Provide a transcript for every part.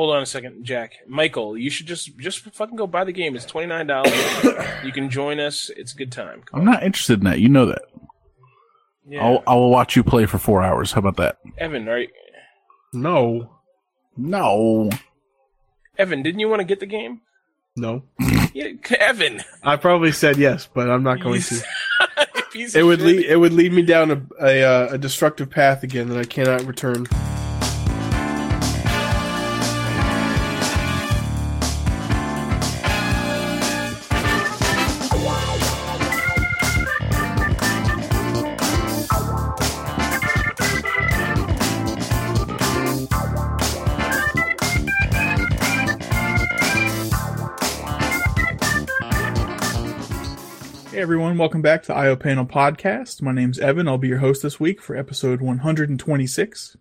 Hold on a second, Jack. Michael, you should just just fucking go buy the game. It's twenty nine dollars. you can join us. It's a good time. I'm not interested in that. You know that. Yeah. I'll I will watch you play for four hours. How about that? Evan, right? No. No. Evan, didn't you want to get the game? No. Yeah, Evan. I probably said yes, but I'm not going to. It would lead it would lead me down a a, uh, a destructive path again that I cannot return. Everyone, welcome back to the IO Panel Podcast. My name's Evan. I'll be your host this week for episode 126.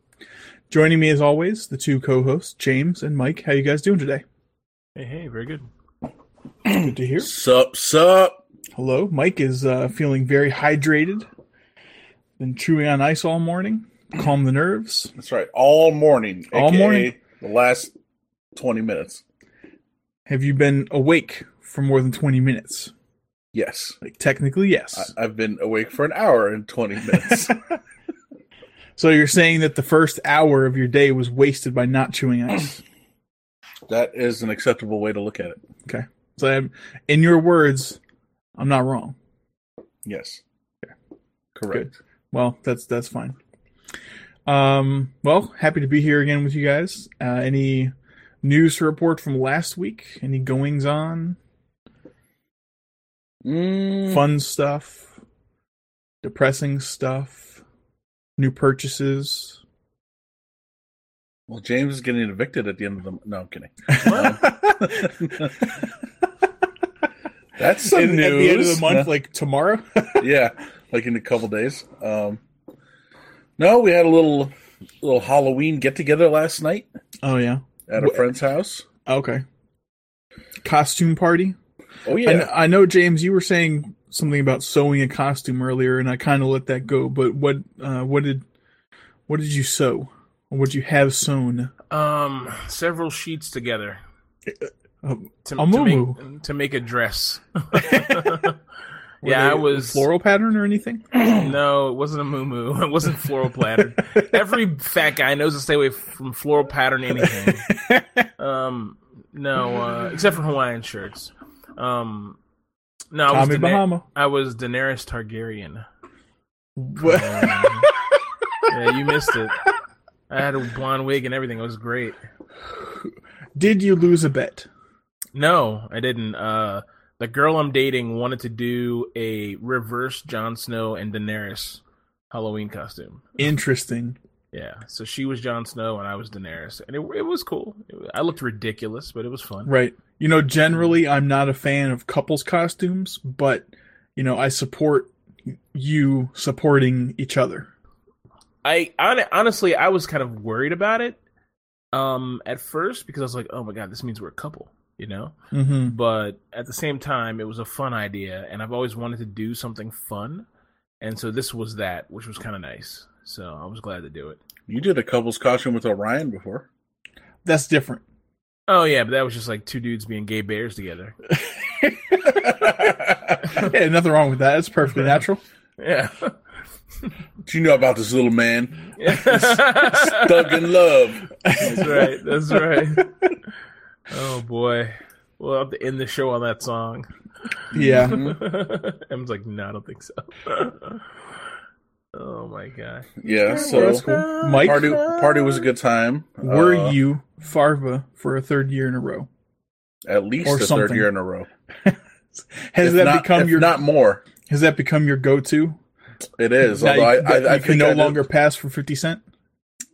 Joining me as always, the two co-hosts, James and Mike. How you guys doing today? Hey, hey, very good. Good to hear. Sup, sup. Hello. Mike is uh, feeling very hydrated. Been chewing on ice all morning. Calm the nerves. That's right. All morning. All aka morning. The last 20 minutes. Have you been awake for more than 20 minutes? Yes. Like technically, yes. I, I've been awake for an hour and 20 minutes. so you're saying that the first hour of your day was wasted by not chewing ice? that is an acceptable way to look at it. Okay. So I'm, in your words, I'm not wrong. Yes. Okay. Correct. Well, that's that's fine. Um, well, happy to be here again with you guys. Uh, any news to report from last week? Any goings on? Mm, Fun stuff? Depressing stuff? New purchases? Well, James is getting evicted at the end of the. No, I'm kidding. That's some In- news. At the end of the month, like tomorrow? yeah, like in a couple days. Um, no, we had a little little Halloween get together last night oh yeah. at a friend's house. Okay. Costume party. Oh yeah, kn- I know James, you were saying something about sewing a costume earlier, and I kind of let that go. But what uh, what did what did you sew? Or what did you have sewn? Um, several sheets together A, to, a to make to make a dress. yeah, I was floral pattern or anything. No, it wasn't a moo It wasn't floral pattern. Every fat guy knows to stay away from floral pattern anything. Um, no, uh, except for Hawaiian shirts. Um, no, I was, Bahama. I was Daenerys Targaryen. What? Um, yeah, you missed it. I had a blonde wig and everything. It was great. Did you lose a bet? No, I didn't. Uh, the girl I'm dating wanted to do a reverse Jon Snow and Daenerys Halloween costume. Interesting. Yeah, so she was Jon Snow and I was Daenerys, and it it was cool. It- I looked ridiculous, but it was fun. Right. You know, generally, I'm not a fan of couples costumes, but you know, I support you supporting each other. I hon- honestly, I was kind of worried about it um at first because I was like, oh my god, this means we're a couple, you know. Mm-hmm. But at the same time, it was a fun idea, and I've always wanted to do something fun, and so this was that, which was kind of nice. So I was glad to do it. you did a couple's costume with Orion before. That's different. Oh yeah, but that was just like two dudes being gay bears together. Yeah, nothing wrong with that. It's perfectly natural. Yeah. Do you know about this little man That's stuck in love? That's right. That's right. Oh boy. We'll have to end the show on that song. Yeah. Em's like, no, I don't think so. Oh my god. Yeah. Well, So that's cool. Mike, party party was a good time. were Uh, you Farva for a third year in a row? at least or the something? third year in a row? Has If that not- become if your not more? Has that become your go-to? It is. Now although you, I, that I, I can no I longer pass for fifty cent.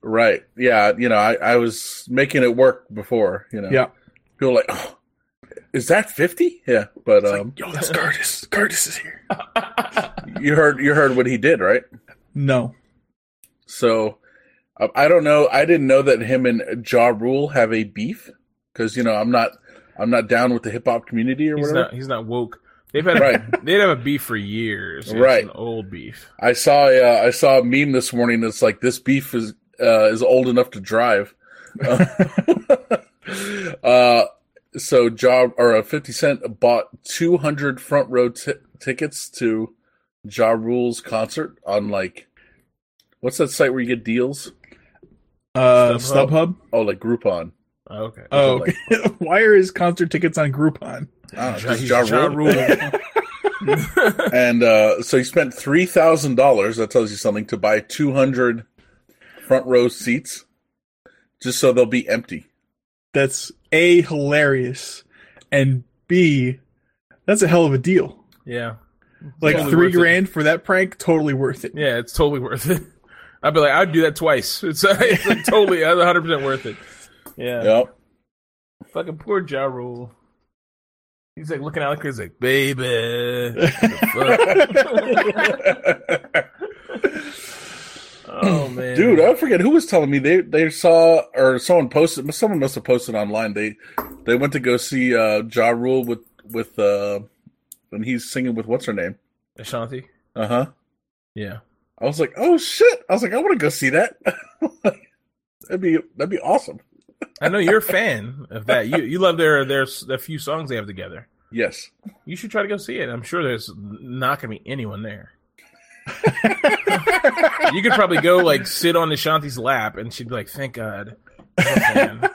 Right. Yeah. You know, I, I was making it work before. You know. Yeah. People were like, oh, is that fifty? Yeah. But um, Yo, that's Curtis. Curtis is here. you heard you heard what he did, right? No. So uh, I don't know. I didn't know that him and Ja Rule have a beef because you know I'm not I'm not down with the hip hop community or He's whatever. not he's not woke. They've had a, Right. they'd have a beef for years. It's Right. an old beef. I saw uh, I saw a meme this morning that's like this beef is uh, is old enough to drive. Uh, so job or uh, Fifty Cent bought two hundred front row t- tickets to Ja Rule's concert on like what's that site where you get deals? Uh, StubHub. StubHub. Oh, like Groupon. Okay. Oh, like- why are his concert tickets on Groupon? I don't Ja- just he's Ja Ja Rule. Rule. and uh, so he spent three thousand dollars. That tells you something to buy two hundred front row seats, just so they'll be empty. That's a hilarious, and b that's a hell of a deal. yeah. Like Totally three worth it. grand for that prank, totally worth it. Yeah, it's totally worth it. I'd be like, I'd do that twice. It's, it's like totally, 100 percent worth it. Yeah, Yep. fucking poor Ja Rule. He's like looking out like he's like, baby. the fuck?" oh man, Dude, I forget who was telling me they they saw or someone posted. Someone must have posted online. They they went to go see uh, Ja Rule with with uh, when he's singing with what's her name. Ashanti. Uh huh. Yeah, I was like, oh shit! I was like, I want to go see that. that'd be that'd be awesome. I know you're a fan of that. You you love their their the few songs they have together. Yes. You should try to go see it. I'm sure there's not gonna be anyone there. you could probably go like sit on Ashanti's lap, and she'd be like, "Thank God." I'm a fan."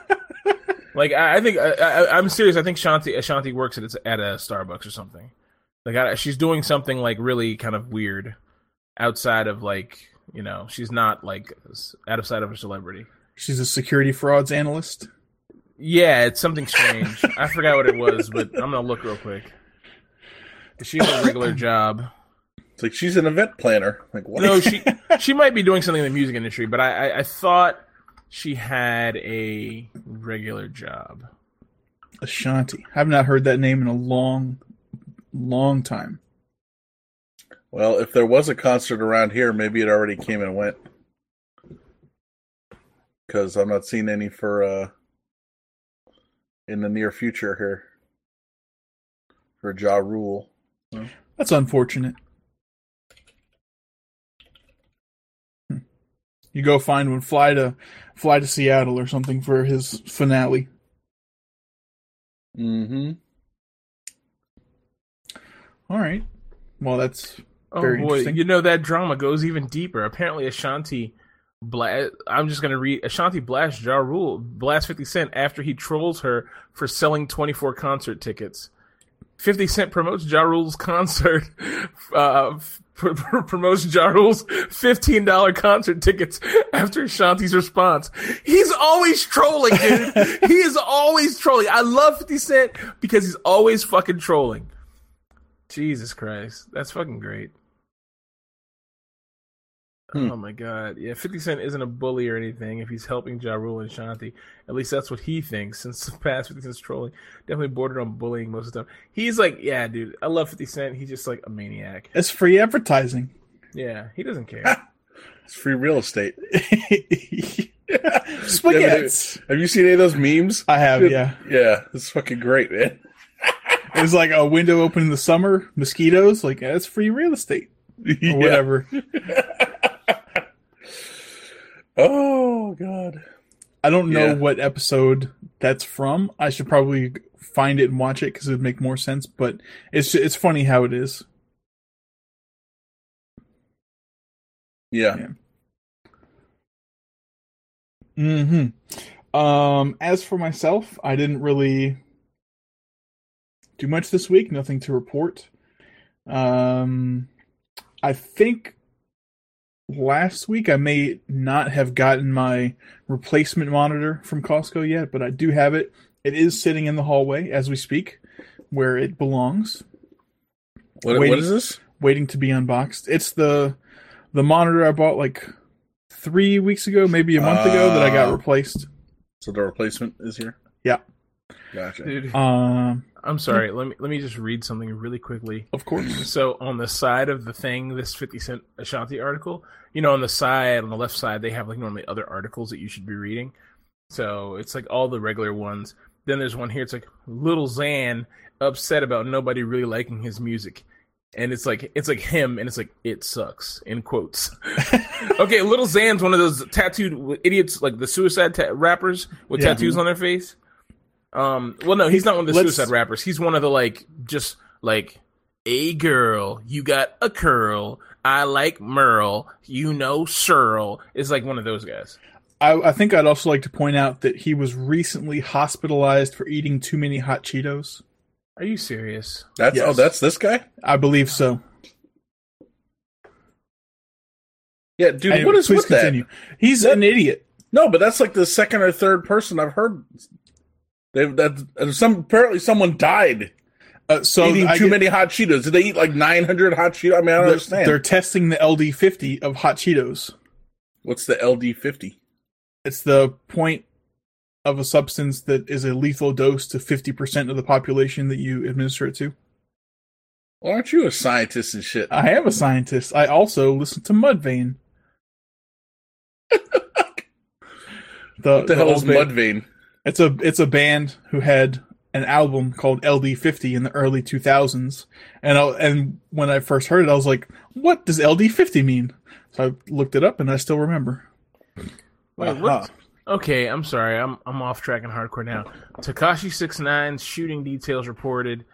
like I, I think I, I, I'm serious. I think Shanti Ashanti works at at a Starbucks or something. Like I, she's doing something like really kind of weird outside of like you know she's not like outside of sight of a celebrity. She's a security frauds analyst. Yeah, it's something strange. I forgot what it was, but I'm gonna look real quick. She has a regular job. It's like she's an event planner. Like what? No, she she might be doing something in the music industry, but I, I, I thought she had a regular job. Ashanti. I've not heard that name in a long, long time. Well, if there was a concert around here, maybe it already came and went. Because I'm not seeing any for uh in the near future here for Ja Rule. That's unfortunate. Hmm. You go find one, fly to fly to Seattle or something for his finale. Mm-hmm. All right. Well, that's Oh boy, you know that drama goes even deeper. Apparently, Ashanti. Bla- I'm just gonna read. Ashanti blasts Ja Rule, blast 50 Cent after he trolls her for selling 24 concert tickets. 50 Cent promotes Ja Rule's concert, uh, pr- pr- promotes Ja Rule's $15 concert tickets after Ashanti's response. He's always trolling, dude. he is always trolling. I love 50 Cent because he's always fucking trolling. Jesus Christ. That's fucking great. Hmm. Oh my god. Yeah, 50 Cent isn't a bully or anything if he's helping Ja Rule and Shanti. At least that's what he thinks since the past 50 Cent's trolling. Definitely bordered on bullying most of the time. He's like, yeah, dude, I love 50 Cent. He's just like a maniac. it's free advertising. Yeah, he doesn't care. It's free real estate. Spaghetti. Have you seen any of those memes? I have, Dude, yeah. Yeah, it's fucking great, man. It's like a window open in the summer, mosquitoes. Like that's free real estate or Yeah. Oh god. I don't know Yeah. what episode that's from. I should probably find it and watch it because it would make more sense. But it's it's funny how it is. Yeah. Hmm. Um. As for myself, I didn't really do much this week. Nothing to report. Um. I think last week I may not have gotten my replacement monitor from Costco yet, but I do have it. It is sitting in the hallway as we speak, where it belongs, What, Wait. what is this? waiting to be unboxed. It's the the monitor I bought like three weeks ago, maybe a month ago, that I got Ah. replaced. So the replacement is here? Yeah. Gotcha. Dude, Um, I'm sorry. Let me let me just read something really quickly. of course. So on the side of the thing, this 50 Cent Ashanti article, you know, on the side, on the left side, they have like normally other articles that you should be reading. So it's like all the regular ones. Then there's one here. It's like Little Xan upset about nobody really liking his music, and it's like it's like him, and it's like it sucks in quotes. okay, Little Xan's one of those tattooed idiots, like the suicide ta- rappers with Yeah. tattoos mm-hmm. on their face. Um, well, no, he's not one of the Let's- suicide rappers. He's one of the like, just like, a girl, you got a curl. I like Merle. You know Searle. is like one of those guys. I, I think I'd also like to point out that he was recently hospitalized for eating too many hot Cheetos. Are you serious? That's oh, that's this guy. I believe so. Yeah, dude. Anyway, what is please with that? continue. He's an idiot. No, but that's like the second or third person I've heard. They've that some apparently someone died Uh, so eating I too get- many hot Cheetos. Did they eat like nine hundred hot Cheetos? I mean, I don't they're, understand. they're testing the LD50 of hot Cheetos. What's the LD fifty? It's the point of a substance that is a lethal dose to 50% of the population that you administer it to. Well, aren't you a scientist and shit? I am a scientist. I also listen to Mudvayne. the, what the, hell is Mudvayne? It's a it's a band who had an album called LD50 in the early 2000s, and I, and when I first heard it, I was like, "What does LD50 mean?" So I looked it up, and I still remember. Wait, Uh-huh. what? Okay, I'm sorry. I'm I'm off track and hardcore now. Tekashi 69 shooting details reported.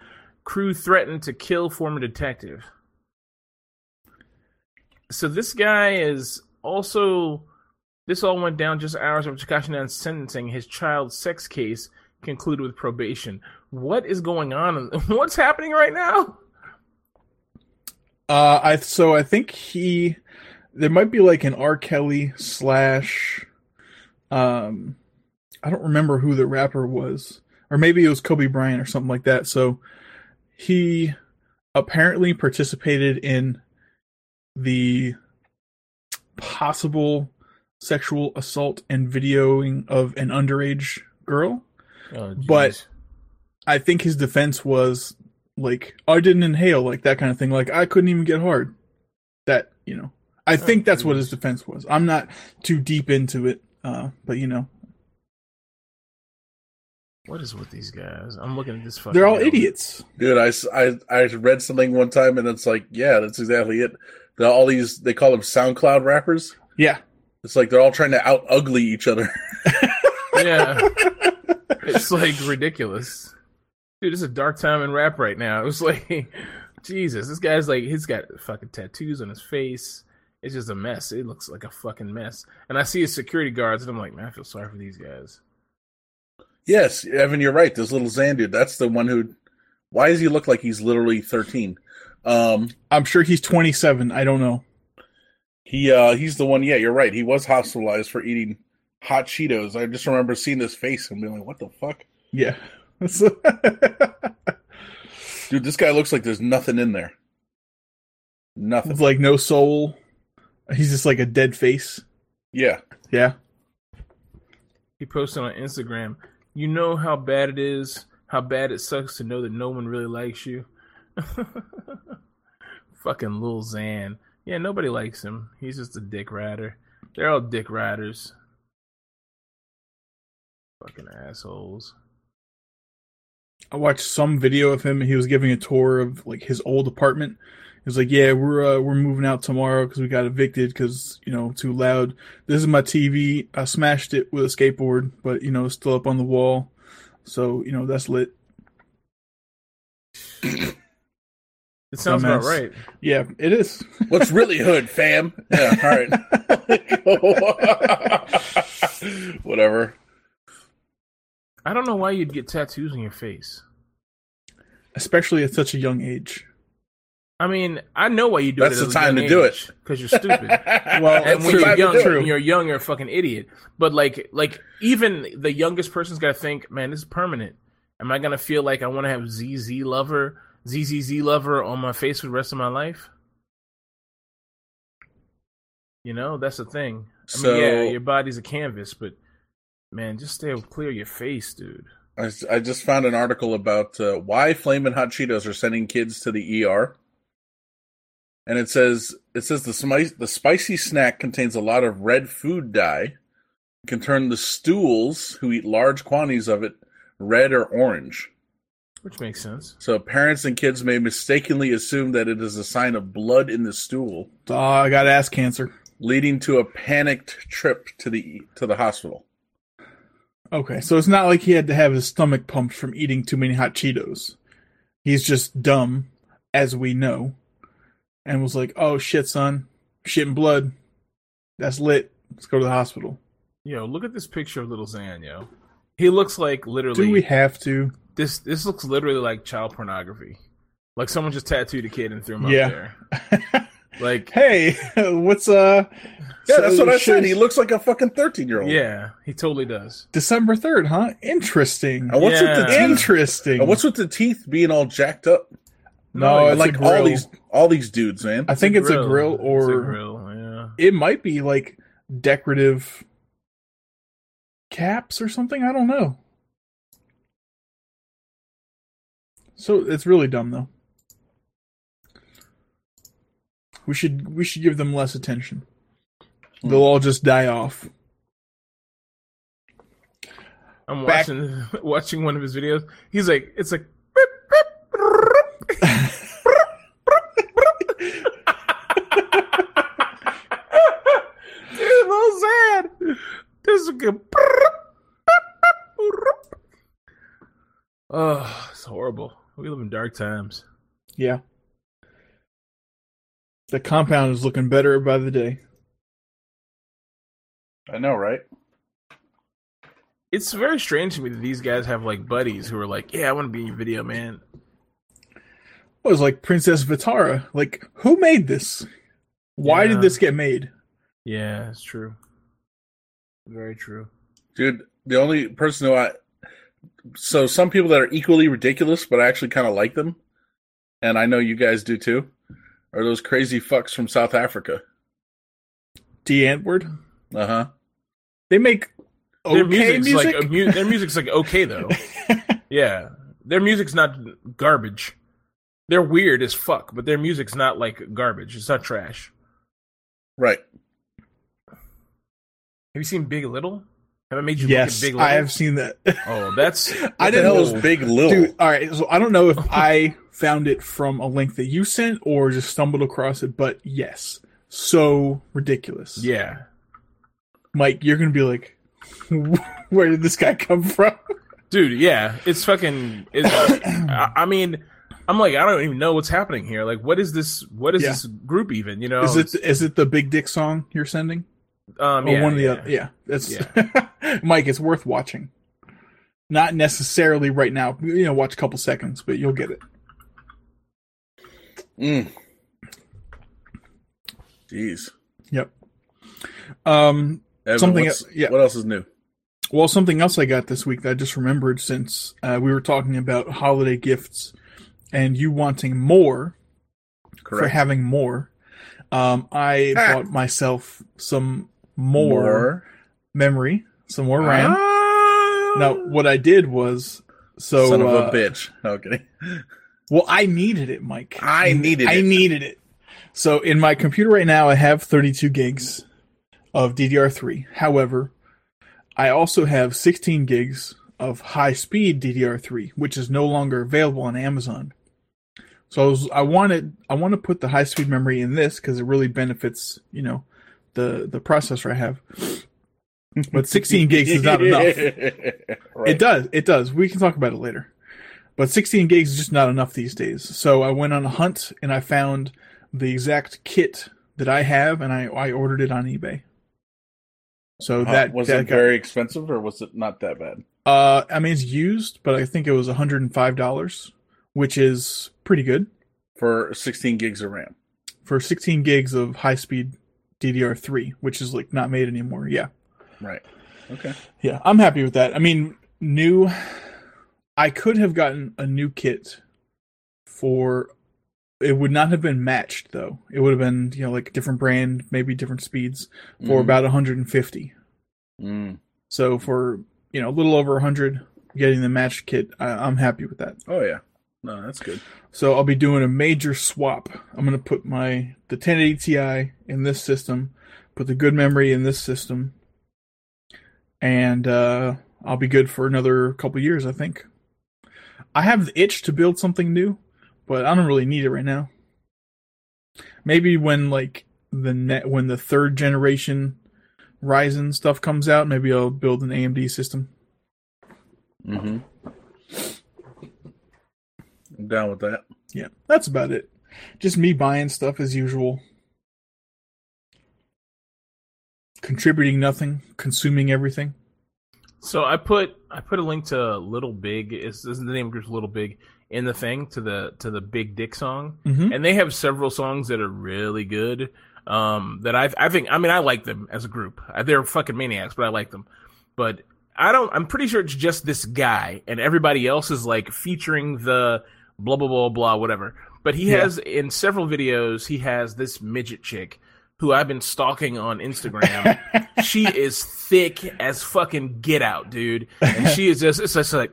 Crew threatened to kill former detective. So this guy is also. This all went down just hours after Tekashi 9's sentencing. His child sex case concluded with probation. What is going on? What's happening right now? Uh, I so I think he there might be like an R. Kelly slash, um, I don't remember who the rapper was, or maybe it was Kobe Bryant or something like that. So he apparently participated in the possible sexual assault and videoing of an underage girl. Oh, But- I think his defense was like, I didn't inhale, like that kind of thing. Like I couldn't even get hard. That you know, I think that's what his defense was. I'm not too deep into it, uh, but you know, what is with these guys? I'm looking at this fucking. they're all album. idiots. Dude, I, I I read something one time and it's like, yeah, that's exactly it. They're all these, they call them SoundCloud rappers. Yeah, It's like they're all trying to out ugly each other. Yeah. it's like ridiculous. Dude, it's a dark time in rap right now. It was like Jesus, this guy's like he's got fucking tattoos on his face. It's just a mess. It looks like a fucking mess. And I see his security guards and I'm like, man, I feel sorry for these guys. yes, Evan, you're right. This little Xan dude, that's the one who, why does he look like he's literally 13? Um, I'm sure he's 27. I don't know. He, uh, he's the one, yeah, you're right. He was hospitalized for eating hot Cheetos. I just remember seeing his face and being like, what the fuck? Yeah. Dude, this guy looks like there's nothing in there. Nothing. It's like no soul. He's just like a dead face. Yeah. Yeah. He posted on Instagram, you know how bad it is, how bad it sucks to know that no one really likes you. Fucking Lil Xan. Yeah, nobody likes him. He's just a dick rider. They're all dick riders. Fucking assholes. I watched some video of him. He was giving a tour of like his old apartment. He was like, "Yeah, we're uh, we're moving out tomorrow because we got evicted because you know too loud. This is my TV. I smashed it with a skateboard, but you know it's still up on the wall. So you know that's lit. It sounds about right. Yeah, it is. What's really hood, fam? Yeah, all right. Whatever. I don't know why you'd get tattoos on your face. Especially at such a young age. I mean, I know why you do That's it. That's the time to do it. because you're stupid. Well, and when true, you're young, true. when you're young, you're a fucking idiot. But like, like even the youngest person's got to think, man, this is permanent. Am I gonna feel like I want to have ZZ lover, ZZZ lover on my face for the rest of my life? You know, that's the thing. I So- mean, yeah, your body's a canvas, but man, just stay clear of your face, dude. I, I just found an article about uh, why Flamin' Hot Cheetos are sending kids to the ER. And it says it says the spice, the spicy snack contains a lot of red food dye. It can turn the stools who eat large quantities of it red or orange. Which makes sense. So parents and kids may mistakenly assume that it is a sign of blood in the stool, Oh, I got ass cancer. leading to a panicked trip to the to the hospital. Okay, so it's not like he had to have his stomach pumped from eating too many hot Cheetos. He's just dumb, as we know, and was like, "Oh shit, son, shit and blood. That's lit. Let's go to the hospital." Yo, look at this picture of little Xan, yo. He looks like literally Do we have to? this this looks literally like child pornography. Like someone just tattooed a kid and threw him Yeah. up there. Like hey, what's uh? Yeah, so that's what I should- said. He looks like a fucking thirteen year old. yeah, he totally does. December third, huh? Interesting. And what's with the teeth? Interesting. And what's with the teeth being all jacked up? no, And it's like a all these all these dudes, man. I think it's a grill It's a or grill, yeah. it might be like decorative caps or something. I don't know. So it's really dumb though. We should we should give them less attention. Hmm. They'll all just die off. I'm Back- watching watching one of his videos. He's like, it's like. Dude, little sad. This is a good. Oh, it's horrible. We live in dark times. Yeah. The compound is looking better by the day. I know, right? It's very strange to me that these guys have like buddies who are like, "Yeah, I want to be in your video, man." It was like Princess Vitara. Like, who made this? Why Yeah. did this get made? Yeah, it's true. Very true. Dude, the only person who I so some people that are equally ridiculous, but I actually kind of like them, and I know you guys do too, are those crazy fucks from South Africa. Die Antwoord. Uh huh. They make Their music's music. like mu- their music's like okay though. yeah, their music's not garbage. They're weird as fuck, but their music's not like garbage. It's not trash. Right. Have you seen Big Little? Have I made you yes, look at Big Little? I have seen that. Oh, that's I didn't hell know. was Big Little. Dude, all right. So I don't know if I found it from a link that you sent or just stumbled across it, but yes, so ridiculous. yeah. Mike, you're gonna be like, where did this guy come from? Dude, yeah, it's fucking. It's, I, I mean, I'm like, I don't even know what's happening here. Like, what is this? What is Yeah. this group even? You know, Is it is it the Big Dick song you're sending? Um, Or yeah, one of the yeah. other? Yeah, that's Mike. It's worth watching. Not necessarily right now. You know, watch a couple seconds, but you'll get it. Mm. Jeez. Yep. Um. Evan, Something else- yeah. What else is new? Well, something else I got this week that I just remembered since uh, we were talking about holiday gifts and you wanting more for having more. Um, I Ah. bought myself some more, memory, some more RAM. Ah! Now, what I did was so Son of uh, a bitch. Okay. Well, I needed it, Mike. I needed I it. needed it. So in my computer right now, I have 32 gigs of DDR3. However, I also have 16 gigs of high-speed DDR3, which is no longer available on Amazon. So I, was, I wanted I want to put the high-speed memory in this because it really benefits you know the the processor I have. But 16 gigs is not enough. Right. It does. It does. We can talk about it later. But 16 gigs is just not enough these days. So I went on a hunt and I found the exact kit that I have and I, I ordered it on eBay. So Uh, that was that it got- very expensive or was it not that bad? uh I mean it's used, but I think it was $105, which is pretty good For 16 gigs of RAM. for 16 gigs of high-speed DDR3, which is like not made anymore. Yeah. Right. Okay. Yeah, I'm happy with that. I mean, new. I could have gotten a new kit for. It would not have been matched though. It would have been you know like a different brand, maybe different speeds for Mm. about 150. Mm. So for you know a little over 100, getting the matched kit, I, I'm happy with that. Oh yeah. No, that's good. So I'll be doing a major swap. I'm gonna put my the 1080 Ti in this system, put the good memory in this system, and uh, I'll be good for another couple years. I think. I have the itch to build something new, but I don't really need it right now. Maybe when like the net when the third generation Ryzen stuff comes out, maybe I'll build an AMD system. Mm-hmm. I'm down with that. Yeah, that's about it. Just me buying stuff as usual. Contributing nothing, consuming everything. So I put I put a link to Little Big is, is the name of the group Little Big in the thing to the to the Big Dick song, Mhm. and they have several songs that are really good. Um, that I I think I mean I like them as a group. Uh, They're fucking maniacs, but I like them. But I don't. I'm pretty sure it's just this guy, and everybody else is like featuring the blah blah blah blah whatever. But he Yeah. has in several videos he has this midget chick who I've been stalking on Instagram. she is thick as fucking get out, dude. And she is just it's just like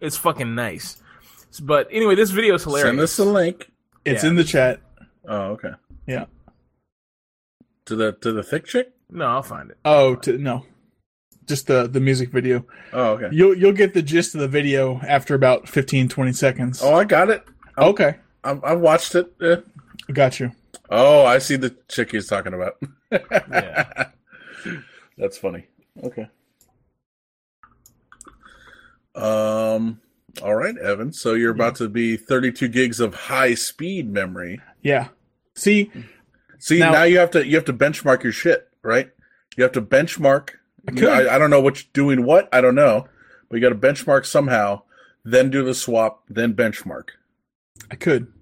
it's fucking nice. But anyway, this video is hilarious. Send us a link. It's Yeah. in the chat. Oh, okay. Yeah. To the to the thick chick. no, I'll find it. Oh, to, no, just the the music video. Oh, okay. You'll you'll get the gist of the video after about 15, 20 seconds. Oh, I got it. okay, I, I watched it. Yeah. got you. Oh, I see the chick he's talking about. Yeah. That's funny. Okay. Um. All right, Evan. So you're about to be 32 gigs of high speed memory. Yeah. See, See, Now- now, you have to you have to benchmark your shit, right? You have to benchmark. Could. I, I don't know which doing what. I don't know, but you got to benchmark somehow. Then do the swap. Then benchmark. I could,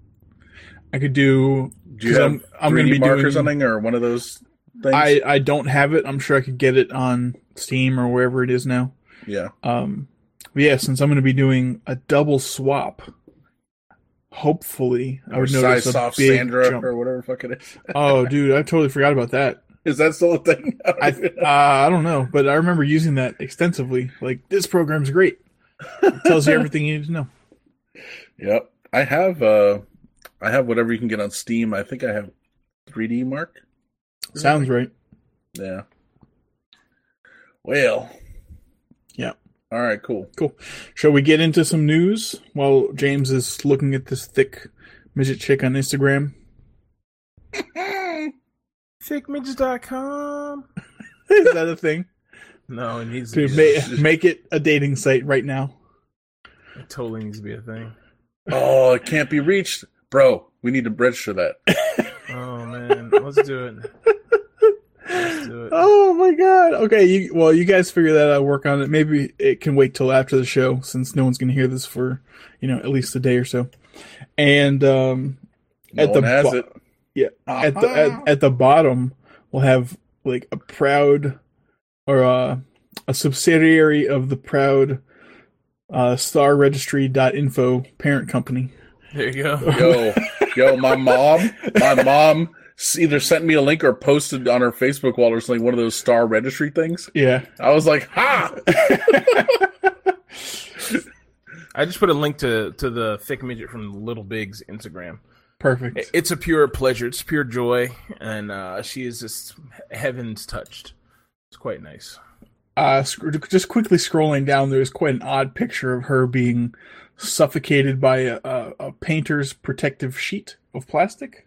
I could do. Do you have I'm- I'm 3D gonna be mark or something or one of those things? I I don't have it. I'm sure I could get it on Steam or wherever it is now. yeah. Um, yeah, since I'm going to be doing a double swap, hopefully I would notice a soft big Sandra jump. or whatever the fuck it is. Oh, dude, I totally forgot about that. Is that still a thing? I uh, I don't know, but I remember using that extensively. Like this program's great. It tells you everything you need to know. Yep. I have uh I have whatever you can get on Steam. I think I have 3D Mark. Sounds right. Yeah. Well. Yeah. All right, cool. Cool. Shall we get into some news while James is looking at this thick midget chick on Instagram? Thickmidgets.com. Is that a thing? No, it needs to Dude, be. ma- make it a dating site right now. It totally needs to be a thing. Oh, it can't be reached. Bro, we need to register that. Oh man, let's do it. Let's do it. Oh my god. Okay, you well you guys figure that out, work on it. Maybe it can wait till after the show since no one's gonna hear this for, you know, at least a day or so. And um No At the one has bo- it. Yeah, at the at, at the bottom we'll have like a proud or uh, a subsidiary of the proud uh starregistry.info parent company. There you go. Yo, yo, my mom, my mom either sent me a link or posted on her Facebook wall or something one of those star registry things. Yeah. I was like, ha! I just put a link to to the thick midget from Little Big's Instagram. Perfect. It's a pure pleasure. It's pure joy, and uh, she is just heavens touched. It's quite nice. uh, sc- just quickly scrolling down, there's quite an odd picture of her being suffocated by a, a, a painter's protective sheet of plastic.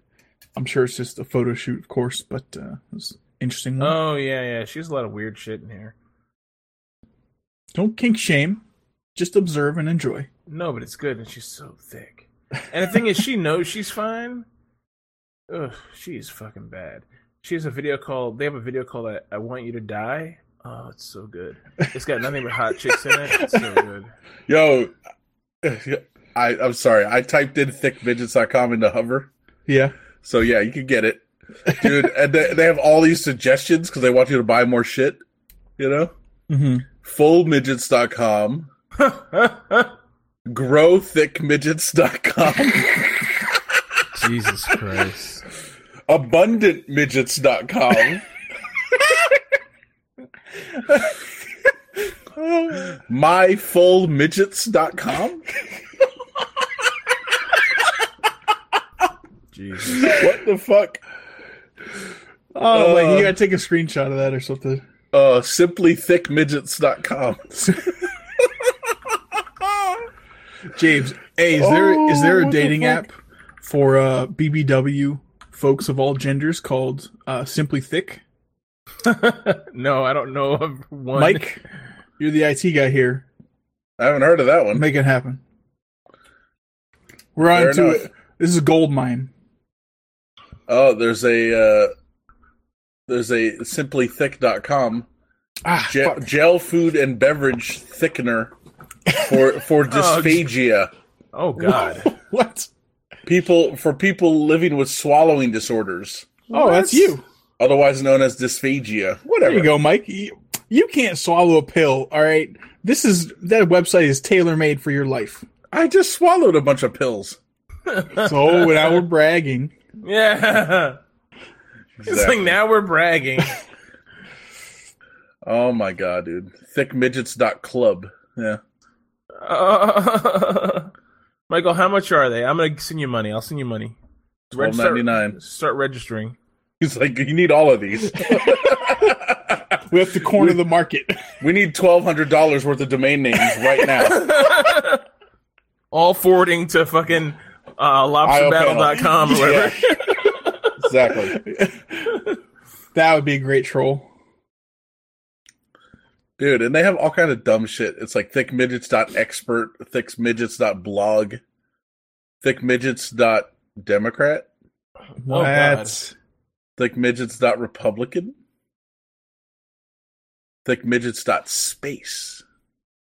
I'm sure it's just a photo shoot, of course, but uh, it's interesting. One. Oh yeah, yeah. She has a lot of weird shit in here. Don't kink shame, just observe and enjoy. No, but it's good, and she's so thick. And the thing is, she knows she's fine. Ugh, she's fucking bad. She has a video called. They have a video called "I, I Want You to Die." Oh, it's so good. It's got nothing but hot chicks in it. It's so good. Yo, I, I'm sorry. I typed in thickmidgets.com into Hover. Yeah. So yeah, you can get it, dude. and they, they have all these suggestions because they want you to buy more shit. You know, Mm-hmm. fullmidgets.com, growthickmidgets.com, Jesus Christ. abundantmidgets.com, myfullmidgets.com. Jesus. What the fuck? Oh, wait, Uh, you gotta take a screenshot of that or something. Uh, simplythickmidgets.com. James, hey, is there is there Oh, a what the dating fuck? app for uh, BBW folks of all genders called uh, Simply Thick? no, I don't know of one. Mike, you're the IT guy here. I haven't heard of that one. Make it happen. We're on Fair to enough. it. This is a gold mine. Oh, there's a uh, there's a simplythick.com Ah, Je- fuck. gel food and beverage thickener for for oh, dysphagia. Oh God. what? People for people living with swallowing disorders, Oh, that's you. otherwise known as dysphagia. There Whatever. you go, Mike. You, you can't swallow a pill. All right. This is that website is tailor made for your life. I just swallowed a bunch of pills. So now we're bragging. yeah. It's Exactly. like now we're bragging. Oh my god, dude. Thickmidgets.club. Yeah. Uh, Michael, how much are they? I'm gonna send you money. I'll send you money. Reg- start- $12.99. Start registering. He's like, you need all of these. We have to corner the market. we need twelve hundred dollars worth of domain names right now. All forwarding to fucking uh, lobsterbattle.com or whatever. exactly. That would be a great troll. Dude, and they have all kind of dumb shit. It's like thickmidgets.expert, thickmidgets.blog, thickmidgets.democrat, Oh, God. What? thickmidgets.republican, thickmidgets.space.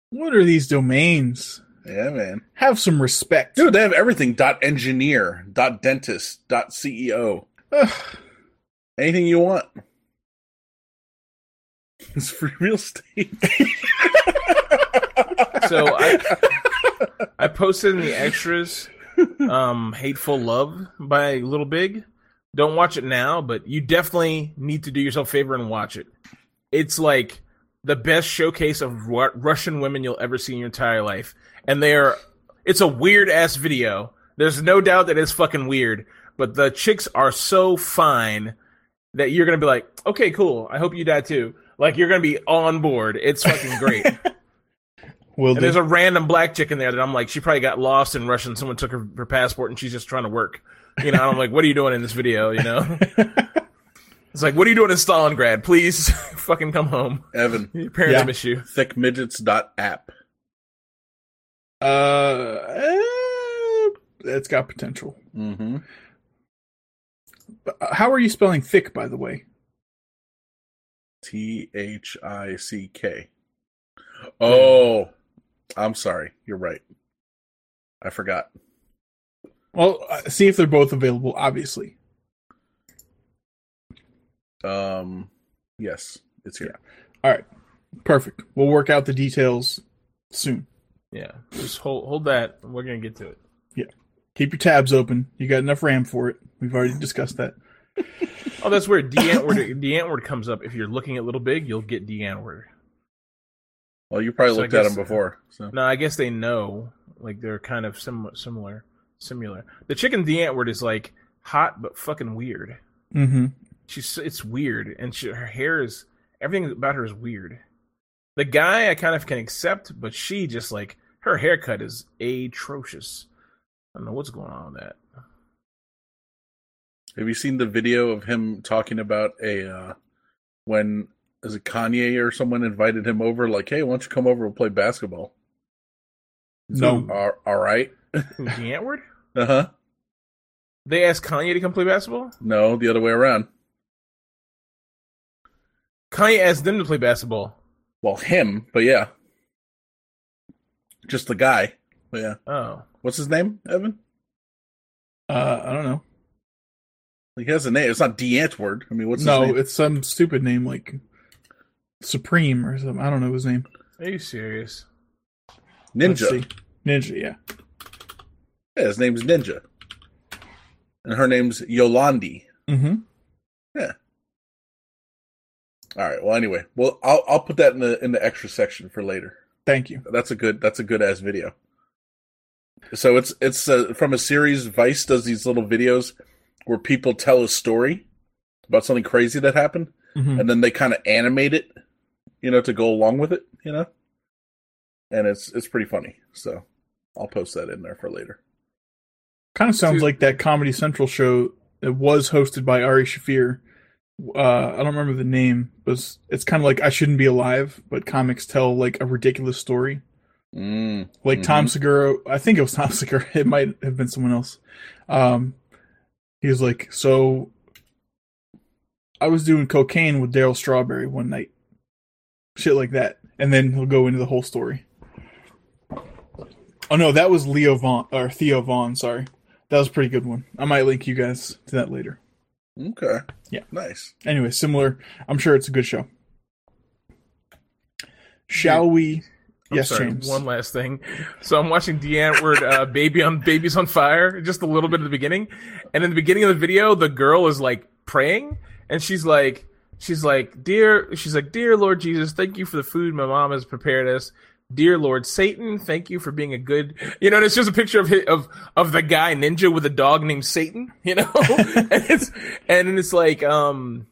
what are these domains? Yeah, man. Have some respect. Dude, they have everything. Dot engineer, dot dentist, dot CEO. Ugh. Anything you want. It's free real estate. So I, I posted in the extras, um, "Hateful Love" by Little Big. Don't watch it now, but you definitely need to do yourself a favor and watch it. It's like the best showcase of Ru- Russian women you'll ever see in your entire life, and they're. It's a weird ass video. There's no doubt that it's fucking weird, but the chicks are so fine that you're gonna be like, okay, cool. I hope you die too. Like you're gonna be on board. It's fucking great. Will And do. there's a random black chick in there that I'm like, she probably got lost in Russian. Someone took her, her passport and she's just trying to work. You know, I'm like, what are you doing in this video? You know? it's like, what are you doing in Stalingrad? Please fucking come home. Evan, Your parents Yeah. miss you. thickmidgets.app. uh, eh, it's got potential. Mm-hmm. Uh, How are you spelling thick, by the way? T H I C K. Oh, I'm sorry. You're right. I forgot. Well, uh, see if they're both available. Obviously, Um, yes, it's here. all right, perfect. We'll work out the details soon. Yeah. Just hold hold that. We're gonna get to it. Yeah. Keep your tabs open. You got enough RAM for it. We've already discussed that. Oh, that's weird. Die Antwoord Die Antwoord comes up. If you're looking at Little Big, you'll get Die Antwoord. Well, you probably So I looked at guess- them before. So No, I guess they know. Like they're kind of sim- similar. Similar. The chicken Die Antwoord is like hot but fucking weird. Mm-hmm. she's it's weird and she, her hair is everything about her is weird the guy i kind of can accept but she just like her haircut is atrocious i don't know what's going on with that have you seen the video of him talking about a uh, when is it Kanye or someone invited him over? Like, hey, why don't you come over and play basketball? No. all, all right. Who, Die Antwoord Uh huh. they asked kanye to come play basketball No, the other way around. kanye asked them to play basketball Well, him, but yeah, just the guy. But yeah, oh what's his name? Evan. Uh, I don't know. He has a name. It's not Die Antwoord. I mean, what's no, name? it's some stupid name like Supreme or something. I don't know his name. are you serious Ninja. Ninja, yeah. Yeah, his name's Ninja, and her name's Yolandi. Mm-hmm. Yeah. All right. Well, anyway, well, I'll I'll put that in the in the extra section for later. Thank you. That's a good that's a good ass video. So it's it's uh, from a series. Vice does these little videos where people tell a story about something crazy that happened, Mhm. and then they kind of animate it, you know, to go along with it, you know. And it's it's pretty funny. So I'll post that in there for later. Kind of sounds Dude. like that Comedy Central show that was hosted by Ari Shaffir. Uh, I don't remember the name. It was it's kind of like I shouldn't be alive, but comics tell like a ridiculous story. Mm. Like Mhm. Tom Segura, I think it was Tom Segura. It might have been someone else. Um, he was like, "So, I was doing cocaine with Darryl Strawberry one night, shit like that," and then he'll go into the whole story. Oh no, that was Leo Vaughn or Theo Von. Sorry, that was a pretty good one. I might link you guys to that later. Okay. Yeah. Nice. Anyway, similar. I'm sure it's a good show. Shall we? I'm yes, sorry, James. One last thing. So I'm watching Die Antwoord, uh, "Baby on Babies on Fire," just a little bit at the beginning, and in the beginning of the video, the girl is like praying, and she's like, she's like, "Dear," she's like, "Dear Lord Jesus, thank you for the food my mom has prepared us." Dear Lord Satan, thank you for being a good, you know. And it's just a picture of of of the guy ninja with a dog named Satan, you know. and it's and it's like um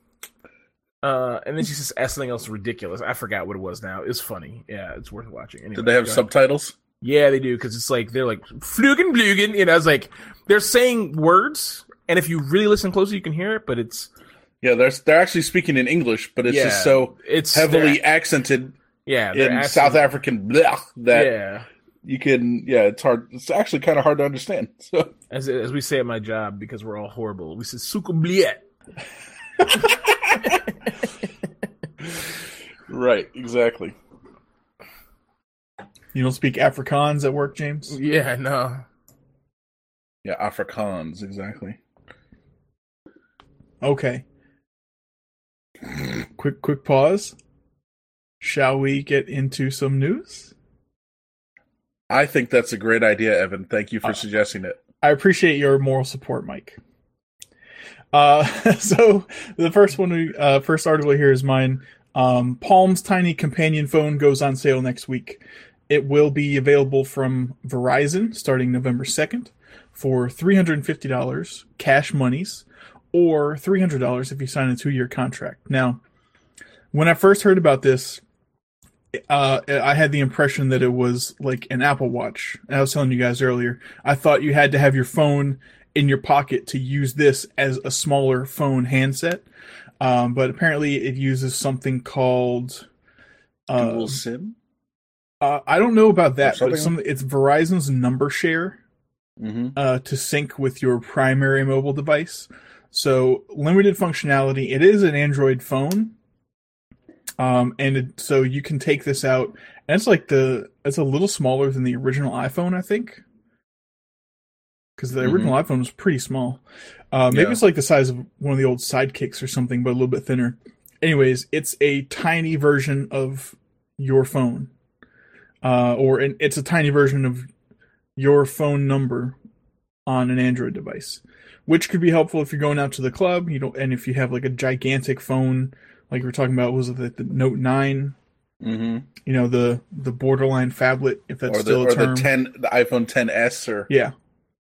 uh, and then she says something else ridiculous. I forgot what it was now. It's funny. Yeah, it's worth watching. Anyway, Did they have subtitles? Yeah, they do because it's like they're like flugen blugen. You know, it's like they're saying words, and if you really listen closely, you can hear it. But it's Yeah, they're they're actually speaking in English, but it's yeah, just so it's heavily accented yeah in actually- South African blah, that Yeah, you can. Yeah, it's hard. It's actually kind of hard to understand. So as as we say at my job because we're all horrible. We say sukubliet. right, exactly. You don't speak Afrikaans at work, James? Yeah, no. Yeah, Afrikaans, exactly. Okay. quick, quick pause. Shall we get into some news? I think that's a great idea, Evan. Thank you for Uh, suggesting it. I appreciate your moral support, Mike. Uh, so the first one, we, uh, first article here is mine. Um, Palm's tiny companion phone goes on sale next week. It will be available from Verizon starting November 2nd for $350 cash monies or $300 if you sign a two year contract. Now, when I first heard about this, uh, I had the impression that it was like an Apple Watch. I was telling you guys earlier. I thought you had to have your phone in your pocket to use this as a smaller phone handset. Um, but apparently, it uses something called. Uh, Dual SIM. uh, I don't know about that, but some, it's Verizon's number share Mm-hmm. uh, to sync with your primary mobile device. So limited functionality. It is an Android phone, um, and it, so you can take this out. And it's like the it's a little smaller than the original iPhone, I think, because the Mhm. original iPhone was pretty small. Uh, maybe Yeah. it's like the size of one of the old Sidekicks or something, but a little bit thinner. Anyways, it's a tiny version of your phone, uh, or an, it's a tiny version of your phone number on an Android device, which could be helpful if you're going out to the club. You don't, and if you have like a gigantic phone, like we were talking about, was it the, the Note Nine? Mm-hmm. You know, the the borderline phablet, if that's Or the still or a term. the ten, the iPhone 10s or yeah,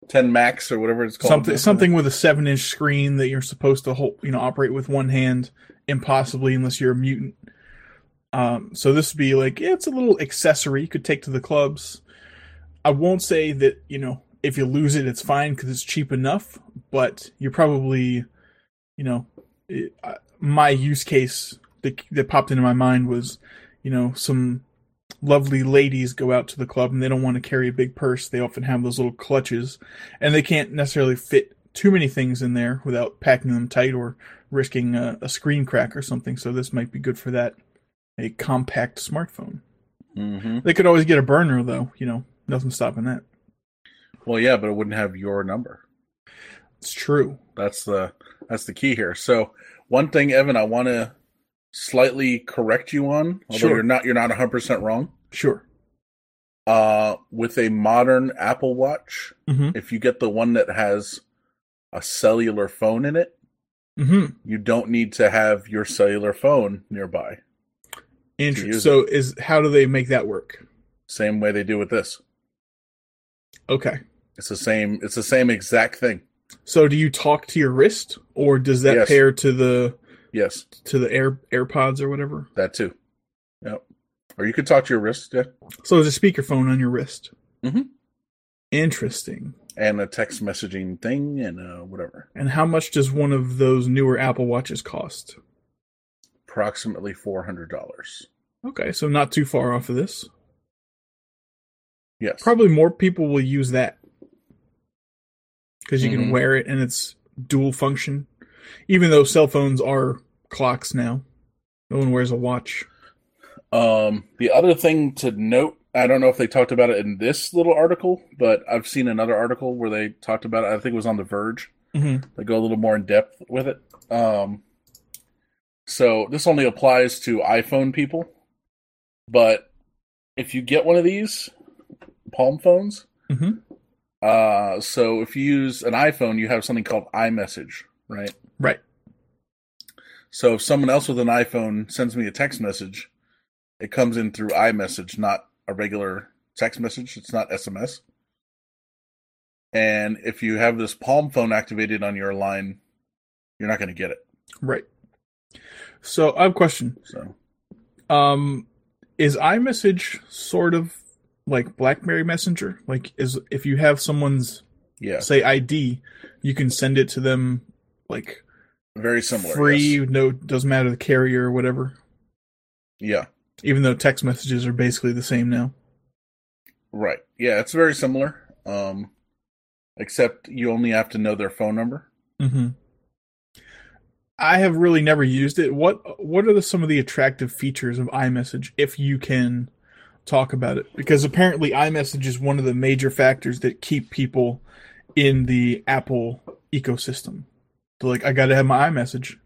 10 Max or whatever it's called. something something with a seven inch screen that you're supposed to hold, you know, operate with one hand, impossibly unless you're a mutant. Um, so this would be like, yeah, it's a little accessory you could take to the clubs. I won't say that you know if you lose it, it's fine because it's cheap enough, but you're probably, you know, it, my use case that that popped into my mind was, you know, some lovely ladies go out to the club and they don't want to carry a big purse. They often have those little clutches, and they can't necessarily fit too many things in there without packing them tight or risking a, a screen crack or something. So this might be good for that. A compact smartphone. hmm They could always get a burner though. You know, nothing stopping that. Well, yeah, but it wouldn't have your number. It's true. That's the that's the key here. So one thing, Evan, I want to slightly correct you on, although Sure. you're not you're not 100 percent wrong. Sure. Uh, with a modern Apple Watch, Mm-hmm. if you get the one that has a cellular phone in it, Mm-hmm. you don't need to have your cellular phone nearby. Interesting. So is how do they make that work? Same way they do with this. Okay. It's the same. It's the same exact thing. So do you talk to your wrist, or does that Yes. pair to the Yes, to the Air AirPods or whatever? that too. Yep. Or you could talk to your wrist, yeah, So there's a speakerphone on your wrist. Mm-hmm. Interesting. and a text messaging thing, and uh, whatever. And how much does one of those newer Apple Watches cost? Approximately four hundred dollars. Okay, so not too far off of this. Yes. Probably more people will use that because you Mhm. can wear it and it's dual function. Even though cell phones are clocks now, no one wears a watch. Um, the other thing to note, I don't know if they talked about it in this little article, but I've seen another article where they talked about it. I think it was on The Verge. Mm-hmm. They go a little more in depth with it. Um, so this only applies to iPhone people, but if you get one of these Palm phones, Mhm. uh, so if you use an iPhone, you have something called iMessage, right? Right. So if someone else with an iPhone sends me a text message, it comes in through iMessage, not a regular text message. It's not SMS. And if you have this Palm phone activated on your line, you're not going to get it. Right. So I have a question. So Um, is iMessage sort of like BlackBerry Messenger? Like, is if you have someone's yeah, say ID, you can send it to them like very similar. free. yes. No, doesn't matter the carrier or whatever. Yeah, Even though text messages are basically the same now. right. Yeah, it's very similar. Um, except you only have to know their phone number. Mm-hmm. I have really never used it. What What are the, some of the attractive features of iMessage if you can talk about it? Because apparently iMessage is one of the major factors that keep people in the Apple ecosystem. So like, I got to have my iMessage.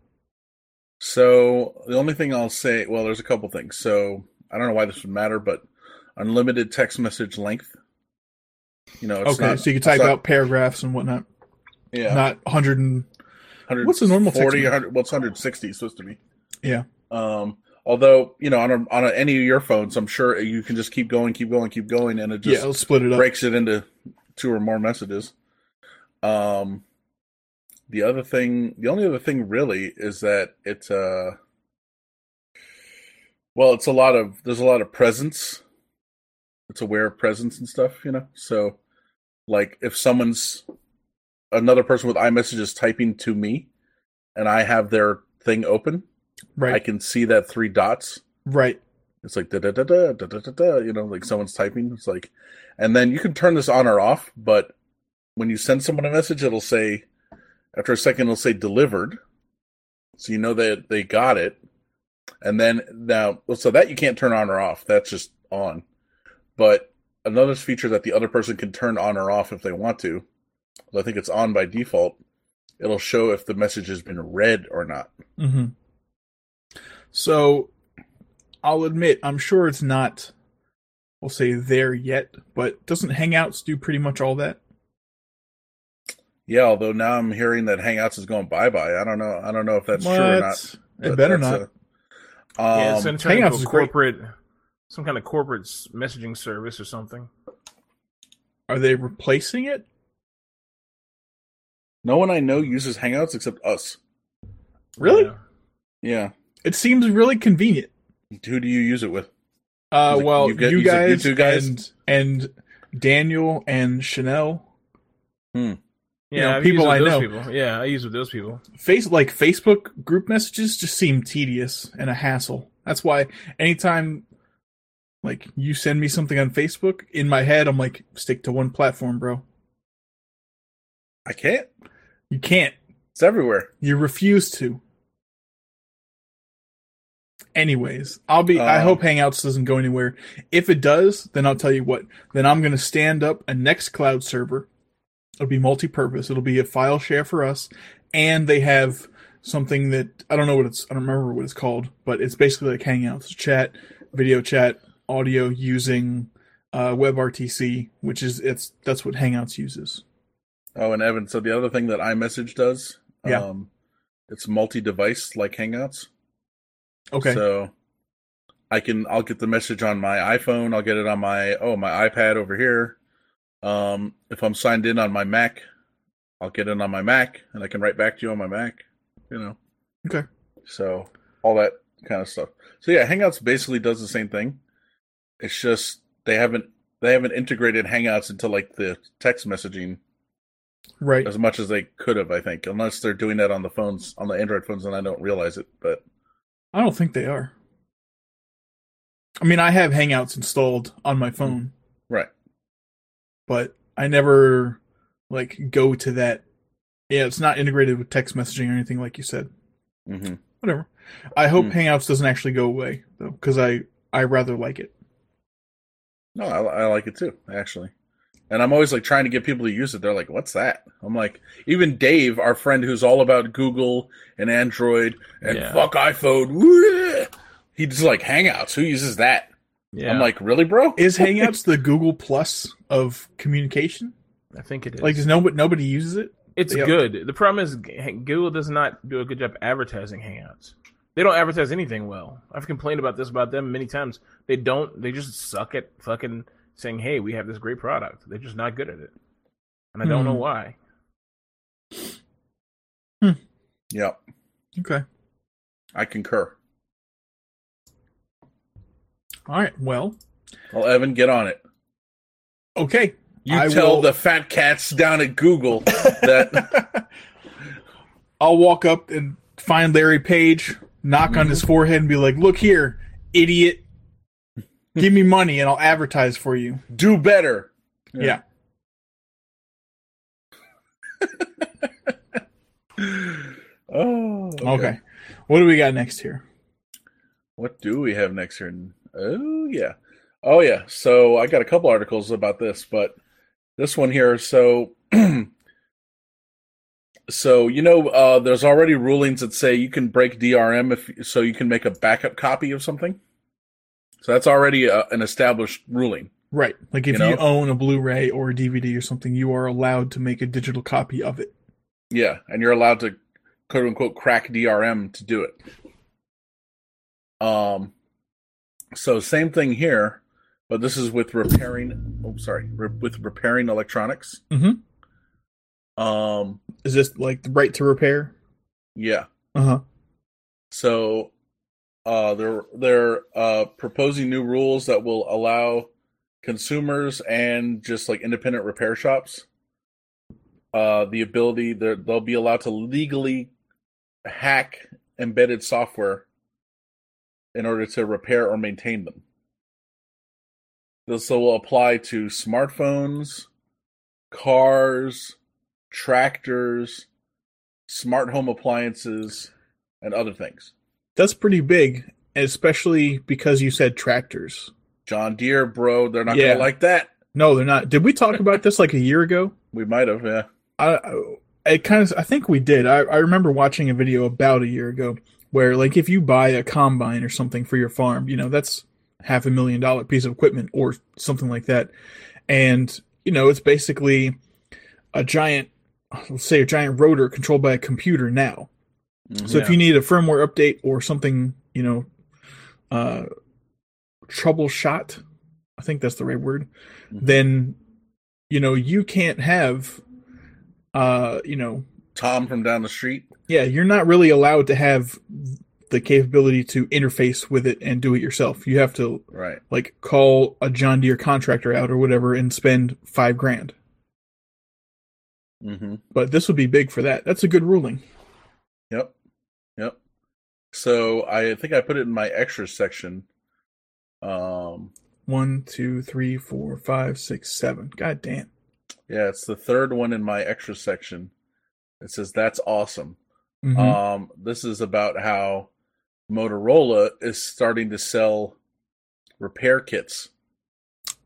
So the only thing I'll say, well, there's a couple things. So I don't know why this would matter, but unlimited text message length. You know, it's okay, not, so you can type not- out paragraphs and whatnot. yeah, Not 100 and 100 what's the normal text 40, message? 100, well, it's 160 supposed to be. yeah. Um, although you know, on a, on a, any of your phones, I'm sure you can just keep going, keep going, keep going, and it just let's split it up. breaks it into two or more messages. Um, the other thing, the only other thing really is that it's uh well, it's a lot of there's a lot of presence. It's aware of presence and stuff, you know. So like if someone's another person with iMessage is typing to me and I have their thing open, right. I can see that three dots. Right. It's like da da da da da da da you know, like someone's typing. It's like and then you can turn this on or off, but when you send someone a message it'll say after a second, it'll say delivered, so you know that they got it. And then now, so that you can't turn on or off. That's just on. But another feature that the other person can turn on or off if they want to. I think it's on by default. It'll show if the message has been read or not. hmm So, I'll admit, I'm sure it's not, we'll say there yet, but doesn't Hangouts do pretty much all that? Yeah, although now I'm hearing that Hangouts is going bye bye. I don't know. I don't know if that's true or not. It better not. a- yeah, it's um, going to turn Hangouts into is a great. corporate, some kind of corporate messaging service or something. Are they replacing it? no one I know uses Hangouts except us. Really? Yeah. Yeah. It seems really convenient. Who do you use it with? Uh, it well, you you, gu- you said you guys, two guys? and and Daniel and Chanel. Yeah, know, people used I know. those People. Yeah, I use with those people. Face like Facebook group messages just seem tedious and a hassle. That's why anytime like you send me something on Facebook, in my head I'm like, stick to one platform, bro. I can't. You can't. It's everywhere. You refuse to. Anyways, I'll be. I Uh, hope Hangouts doesn't go anywhere. If it does, then I'll tell you what. Then I'm going to stand up a Nextcloud server. It'll be multi-purpose. It'll be a file share for us, and they have something that I don't know what it's. I don't remember what it's called, but it's basically like Hangouts, chat, video chat, audio using uh, WebRTC, which is it's that's what Hangouts uses. Oh, and Evan, so the other thing that iMessage does, Yeah. um, it's multi-device like Hangouts. Okay. So I can I'll get the message on my iPhone, I'll get it on my oh my iPad over here. Um if I'm signed in on my Mac, I'll get in on my Mac and I can write back to you on my Mac, you know. Okay. So all that kind of stuff. So yeah, Hangouts basically does the same thing. It's just they haven't they haven't integrated Hangouts into like the text messaging right. as much as they could have, I think. Unless they're doing that on the phones, on the Android phones, and I don't realize it. But I don't think they are. I mean, I have Hangouts installed on my phone. right, but I never like go to that. Yeah, it's not integrated with text messaging or anything like you said. hmm Whatever. I hope Hmm. Hangouts doesn't actually go away though, because I I rather like it. No, I, I like it too, actually. And I'm always like trying to get people to use it. They're like, "What's that?" I'm like, even Dave, our friend who's all about Google and Android and Yeah. fuck iPhone, woo, he's like Hangouts. Who uses that? Yeah, I'm like, really, bro? Is Hangouts the Google Plus of communication? I think it is. Like, does nobody nobody uses it? It's Yeah. good. The problem is Google does not do a good job advertising Hangouts. They don't advertise anything well. I've complained about this about them many times. They don't. They just suck at fucking saying, "Hey, we have this great product." They're just not good at it, and I don't know Hmm. why. Yep, Okay. I concur. All right. Well. Well, Evan, get on it. Okay. You I tell will- the fat cats down at Google that I'll walk up and find Larry Page, knock on his mhm. forehead, and be like, "Look here, idiot! Give me money, and I'll advertise for you." do better. Yeah. Oh, Okay. What do we got next here? What do we have next here? Oh yeah, oh yeah. So I got a couple articles about this, but this one here. So, so you know, uh, there's already rulings that say you can break DRM if so you can make a backup copy of something. So that's already uh an established ruling. Right. Like if You you, own a Blu-ray or a DVD or something, you are allowed to make a digital copy of it. Yeah, and you're allowed to quote unquote crack DRM to do it. Um so same thing here, but this is with repairing oh sorry, re- with repairing electronics. Mhm. Um Is this like the right to repair? yeah. Uh huh. So uh they're they're uh proposing new rules that will allow consumers and just like independent repair shops uh the ability they'll be allowed to legally hack embedded software in order to repair or maintain them. This will apply to smartphones, cars, tractors, smart home appliances, and other things. That's pretty big, especially because you said tractors. John Deere, bro, they're not Yeah. gonna like that. No, they're not. Did we talk about this like a year ago? We might have, yeah. I, I it kind of I think we did. I, I remember watching a video about a year ago where like if you buy a combine or something for your farm, you know, that's half a million dollar piece of equipment or something like that. And, you know, it's basically a giant let's say a giant rotor controlled by a computer now. So if you need a firmware update or something, you know, uh troubleshot, I think that's the right word, Mhm. then you know, you can't have uh, you know, Tom from down the street. yeah, you're not really allowed to have the capability to interface with it and do it yourself. You have to Right. like call a John Deere contractor out or whatever and spend 5 grand. hmm But this would be big for that. That's a good ruling. Yep. Yep. So I think I put it in my extras section. Um One, two, three, four, five, six, seven. God damn. yeah, it's the third one in my extra section. It says that's awesome. Mhm. Um this is about how Motorola is starting to sell repair kits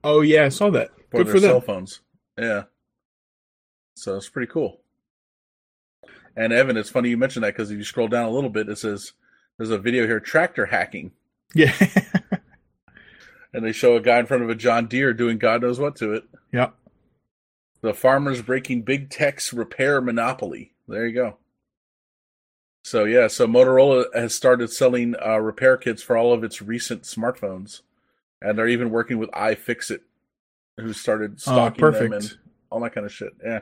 oh yeah, I saw that. for Good their for them. cell phones. Yeah. So it's pretty cool. And Evan, it's funny you mentioned that because if you scroll down a little bit, it says there's a video here tractor hacking, Yeah. and they show a guy in front of a John Deere doing God knows what to it. yeah. The farmers breaking big tech's repair monopoly. There you go. So yeah, so Motorola has started selling uh, repair kits for all of its recent smartphones, and they're even working with iFixit, who started Oh, stocking them perfect. and all that kind of shit. Yeah.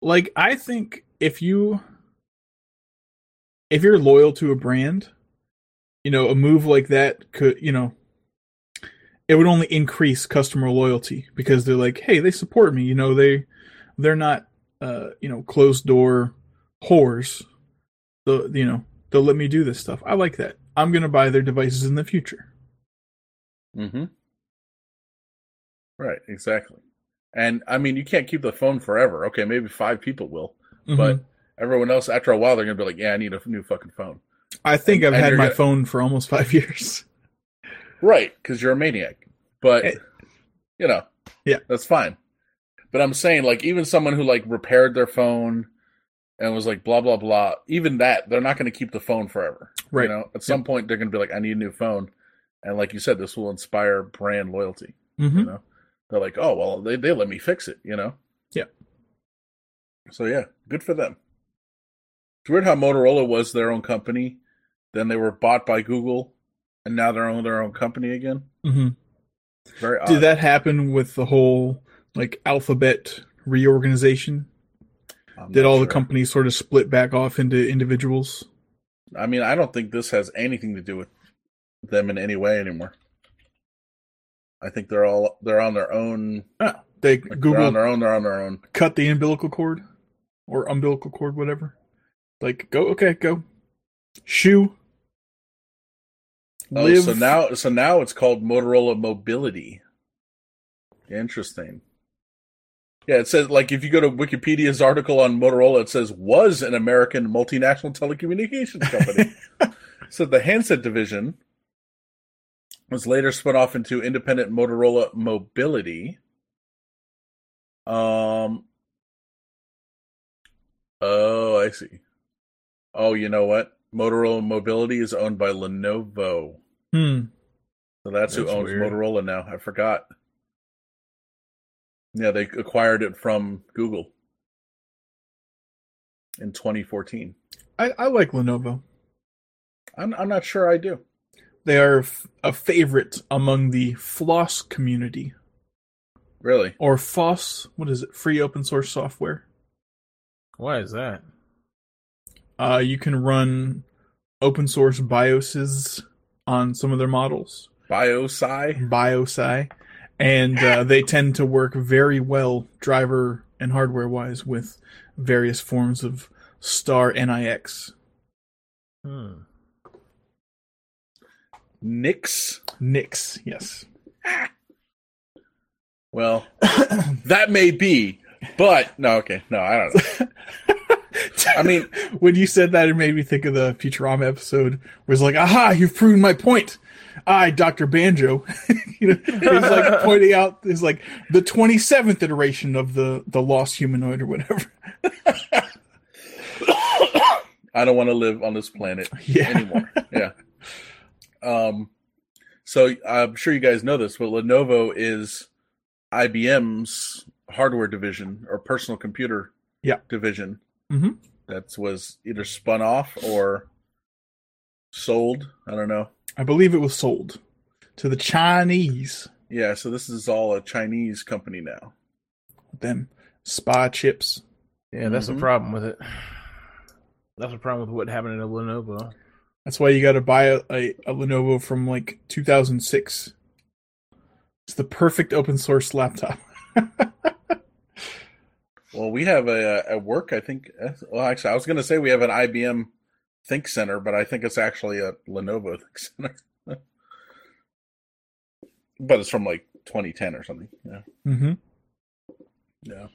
like I think if you if you're loyal to a brand, you know, a move like that could, you know, it would only increase customer loyalty because they're like, "Hey, they support me." You know, they they're not uh, you know, closed door whores. The you know, they'll let me do this stuff. I like that. I'm going to buy their devices in the future. Mm-hmm. Right, exactly. And I mean, you can't keep the phone forever. Okay, maybe five people will, Mhm. but everyone else, after a while, they're gonna be like, "Yeah, I need a new fucking phone." I think and- I've and had my gonna- phone for almost five years. Right, because you're a maniac. But Eh. you know, Yeah. that's fine. But I'm saying, like, even someone who like repaired their phone and was like, blah blah blah, even that, they're not going to keep the phone forever. Right. You know, at some point, they're going to be like, I need a new phone, and like you said, this will inspire brand loyalty. hmm You know, they're like, oh well, they they let me fix it. You know. Yeah. So yeah, good for them. It's weird how Motorola was their own company, then they were bought by Google, and now they're own their own company again. hmm Very odd. Did that happen with the whole like alphabet reorganization? I'm Did all the companies sort of split back off into individuals? I mean, I don't think this has anything to do with them in any way anymore. I think they're all they're on their own. Ah, they Like, Google they're on their own. They're on their own. cut the umbilical cord or umbilical cord, whatever. Like go, okay, go. Shoe. Oh, Live. so now so now it's called Motorola Mobility. Interesting. Yeah, it says like if you go to Wikipedia's article on Motorola, it says was an American multinational telecommunications company. so the handset division was later spun off into independent Motorola Mobility. Um. Oh, I see. Oh, you know what? Motorola Mobility is owned by Lenovo. Hmm. So that's, who owns weird. Motorola now. I forgot. Yeah, they acquired it from Google in 2014. I, I like Lenovo. I'm I'm not sure I do. They are f- a favorite among the floss community Really? or FOSS. What is it? Free open source software. Why is that? Uh, you can run open source BIOSes on some of their models, BioSci? BIOSI, and uh, they tend to work very well, driver and hardware wise, with various forms of Star NIX. Hmm. Nix? Nix, yes. Well, that may be, but no, okay. No, I don't know. I mean, when you said that, it made me think of the Futurama episode where it's like, "Aha, you've proven my point." I, Doctor Banjo, you know, he's like pointing out is like the twenty seventh iteration of the the lost humanoid or whatever. I don't want to live on this planet Yeah. anymore. Yeah. Um, so I'm sure you guys know this, but Lenovo is IBM's hardware division or personal computer Yeah. division. Mhm. That was either spun off or sold. I don't know. I believe it was sold to the Chinese. Yeah, so this is all a Chinese company now. Them spa chips. Yeah, that's Mhm. the problem with it. That's the problem with what happened to Lenovo. That's why you got to buy a, a, a Lenovo from like 2006. It's the perfect open source laptop. Well, we have a at work. I think. uh, Well, actually, I was going to say we have an IBM ThinkCentre, but I think it's actually a Lenovo ThinkCentre. but it's from like 2010 or something. Yeah. Mm-hmm. Yeah.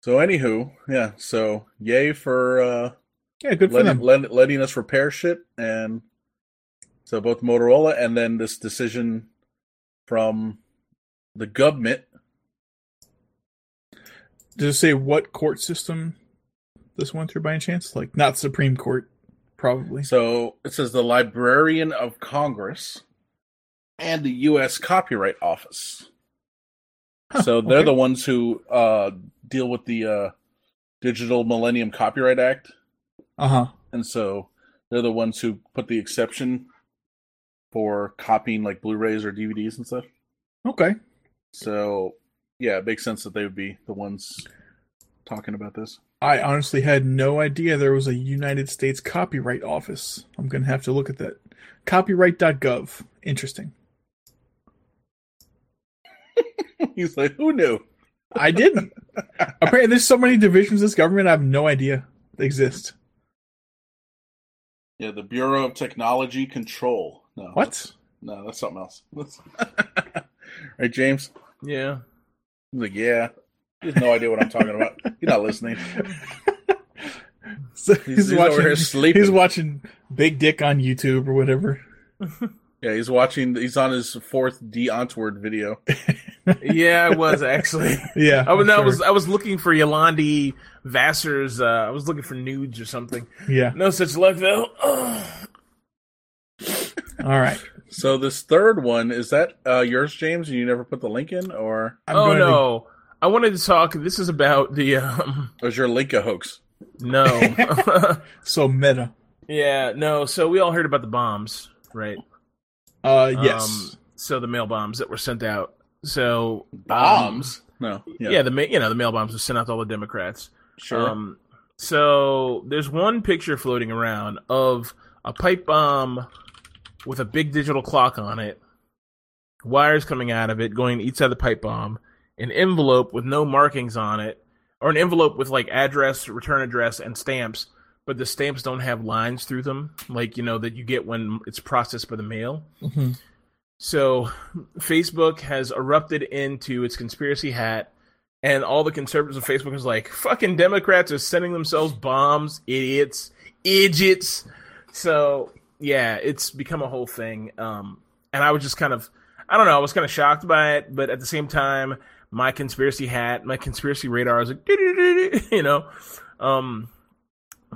So, anywho, yeah. So, yay for uh, Yeah, good for letting, them. let, letting us repair shit, and so both Motorola and then this decision from the government. Does it say what court system this went through by any chance? Like not Supreme Court, probably. So it says the Librarian of Congress and the U.S. Copyright Office. Huh, so they're okay. the ones who uh, deal with the uh, Digital Millennium Copyright Act, Uh huh. and so they're the ones who put the exception for copying like Blu-rays or DVDs and stuff. Okay. So yeah, it makes sense that they would be the ones talking about this. I honestly had no idea there was a United States Copyright Office. I'm gonna have to look at that. Copyright.gov. Interesting. He's like, who knew? I didn't. Apparently, there's so many divisions of this government. I have no idea they exist. Yeah, the Bureau of Technology Control. No, What? No, that's something else. right, James? Yeah. He's like, yeah. He has no idea what I'm talking about. He's not listening. So He's, he's, he's watching. over here sleeping. He's watching Big Dick on YouTube or whatever. yeah, he's watching. He's on his fourth Die Antwoord video. yeah, I was actually. Yeah, I was, I'm I was I was looking for Yolandi Visser's. Uh, I was looking for nudes or something. Yeah. No such luck though. All right. So this third one is that uh, yours, James? And you never put the link in, or I'm oh going to- no, I wanted to talk. This is about the um. was your link a hoax? No. so meta. yeah, no. So we all heard about the bombs, right? Uh, yes. Um, so the mail bombs that were sent out. So um, Bombs? No. yeah. the ma- you know the mail bombs were sent out to all the Democrats. Sure. Um, so there's one picture floating around of a pipe bomb with a big digital clock on it, wires coming out of it, going to each side of the pipe bomb, an envelope with no markings on it, or an envelope with like address, return address, and stamps, but the stamps don't have lines through them, like you know that you get when it's processed by the mail. Mhm. So Facebook has erupted into its conspiracy hat, and all the conservatives on Facebook is like, fucking Democrats are sending themselves bombs, idiots, idiots. So yeah, it's become a whole thing. Um, and I was just kind of, I don't know, I was kind of shocked by it, but at the same time, my conspiracy hat, my conspiracy radar is like, you know, um,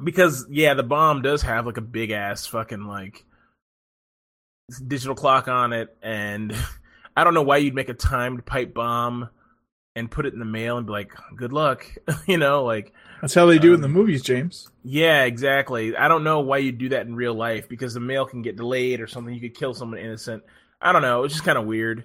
because yeah, the bomb does have like a big ass fucking like digital clock on it, and I don't know why you'd make a timed pipe bomb and put it in the mail and be like, "Good luck," you know, like That's how they do it in um, the movies, James. yeah, exactly. I don't know why you do that in real life because the mail can get delayed or something. You could kill someone innocent. I don't know. It's just kind of weird.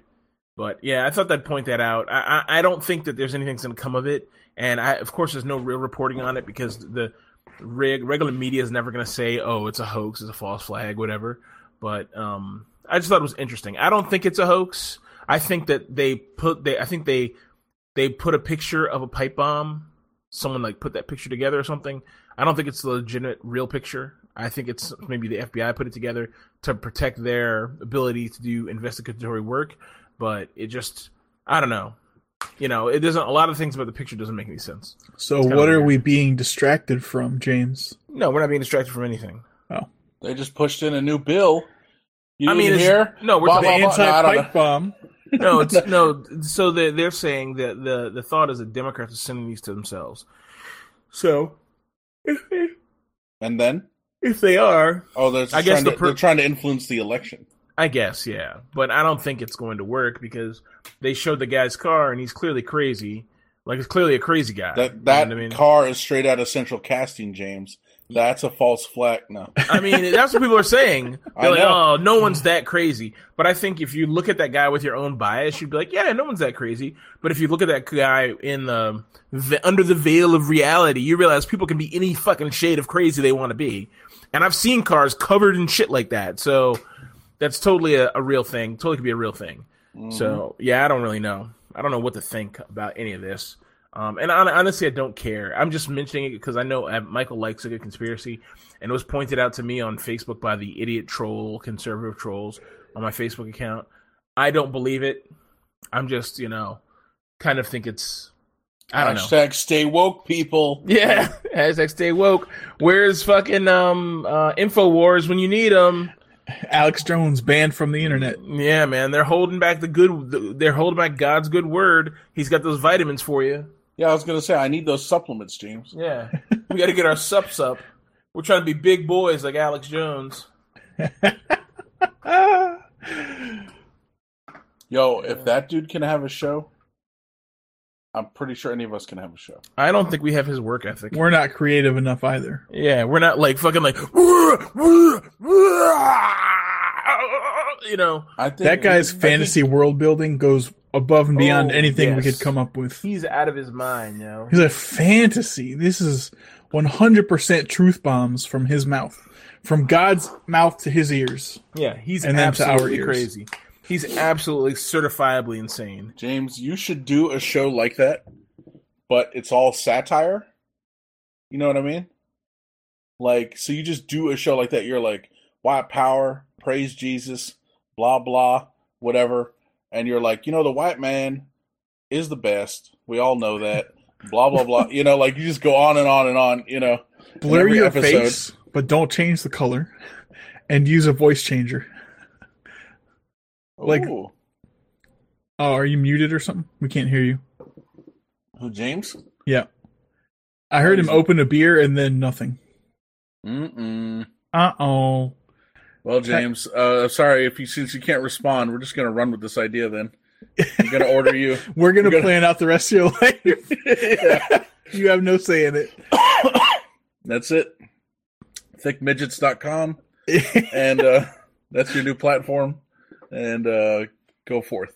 But yeah, I thought I'd point that out. I, I I don't think that there's anything that's going to come of it, and I of course there's no real reporting on it because the reg, regular media is never going to say, "Oh, it's a hoax, it's a false flag, whatever." But um, I just thought it was interesting. I don't think it's a hoax. I think that they put they I think they they put a picture of a pipe bomb. Someone like put that picture together or something. I don't think it's a legitimate real picture. I think it's maybe the FBI put it together to protect their ability to do investigatory work, but it just I don't know. You know, it doesn't a lot of things about the picture doesn't make any sense. So what are weird. we being distracted from, James? No, we're not being distracted from anything. Oh. They just pushed in a new bill. You I mean, didn't hear? no, we're The talking, blah, blah. No, I don't anti-pipe bomb. No, it's no. So they're, they're saying that the the thought is that Democrats are sending these to themselves. So And then? if they are, Oh, they're, I guess trying the to, per- they're trying to influence the election. I guess, yeah. But I don't think it's going to work because they showed the guy's car and he's clearly crazy. Like it's clearly a crazy guy. You know That that what I mean? car is straight out of Central Casting, James. That's a false flag. No. I mean, that's what people are saying. They're like. "Oh, no one's that crazy." But I think if you look at that guy with your own bias, you'd be like, "Yeah, no one's that crazy." But if you look at that guy in the, the under the veil of reality, you realize people can be any fucking shade of crazy they want to be. And I've seen cars covered in shit like that, so that's totally a, a real thing. Totally could be a real thing. So mm-hmm. yeah, I don't really know. I don't know what to think about any of this. Um, and hon- honestly, I don't care. I'm just mentioning it because I know uh, Michael likes a good conspiracy, and it was pointed out to me on Facebook by the idiot troll, conservative trolls on my Facebook account. I don't believe it. I'm just, you know, kind of think it's. I don't know. Hashtag stay woke, people. Yeah, hashtag stay woke. Where's fucking um uh, Infowars when you need them? Alex Jones banned from the internet. Yeah, man, they're holding back the good. They're holding back God's good word. He's got those vitamins for you. Yeah, I was gonna say I need those supplements, James. Yeah, we got to get our sups up. We're trying to be big boys like Alex Jones. Yo, if that dude can have a show, I'm pretty sure any of us can have a show. I don't think we have his work ethic. We're not creative enough either. Yeah, we're not like fucking like, you know. I think That guy's I think- fantasy world building goes above and beyond Oh, anything we could come up with. He's out of his mind, you know. He's a fantasy. This is 100% truth bombs from his mouth. From God's mouth to his ears. Yeah, he's And then to our absolutely ears. crazy. He's absolutely certifiably insane. James, you should do a show like that, but it's all satire. You know what I mean? Like, so you just do a show like that. You're like, why power, praise Jesus, blah, blah, whatever. And you're like, you know, the white man, is the best. We all know that. Blah blah blah. You know, like you just go on and on and on. You know, Blur your episode. face, but don't change the color, and use a voice changer. Like- Ooh. Oh, are you muted or something? We can't hear you. Who, James? Yeah. I heard him open a beer and then nothing. Mm-mm. Uh oh. Well, James, uh, sorry if you since you can't respond, we're just gonna run with this idea. Then I'm gonna order you. We're gonna gonna- plan out the rest of your life. Yeah, you have no say in it. that's it. Thickmidgets.com, and uh, that's your new platform. And uh, go forth.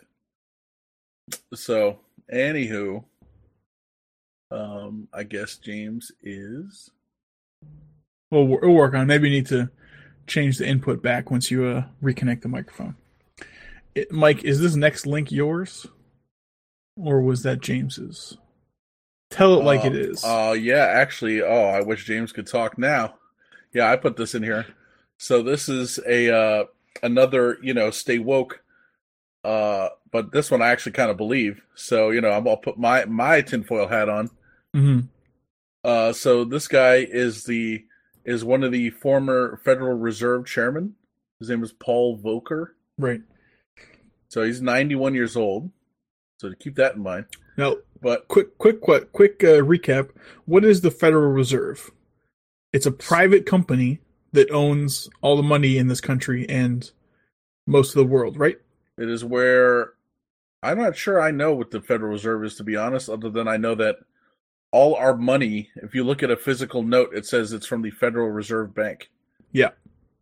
So, anywho, um, I guess James is. We'll, we'll work on. it. Maybe you need to change the input back once you uh, reconnect the microphone. It, Mike, is this next link yours, or was that James's? Tell it like uh, it is. Uh, yeah, actually, oh, I wish James could talk now. Yeah, I put this in here. So this is a uh, another, you know, stay woke. Uh, but this one I actually kind of believe. So you know, I'm, I'll put my my tinfoil hat on. hmm Uh, so this guy is the is one of the former Federal Reserve chairman. His name is Paul Volcker. Right. So he's 91 years old. So to keep that in mind. Now, But quick, quick, quick, quick uh, recap. What is the Federal Reserve? It's a private company that owns all the money in this country and most of the world, right? It is where I'm not sure I know what the Federal Reserve is to be honest, other than I know that all our money, if you look at a physical note, it says it's from the Federal Reserve Bank. Yeah.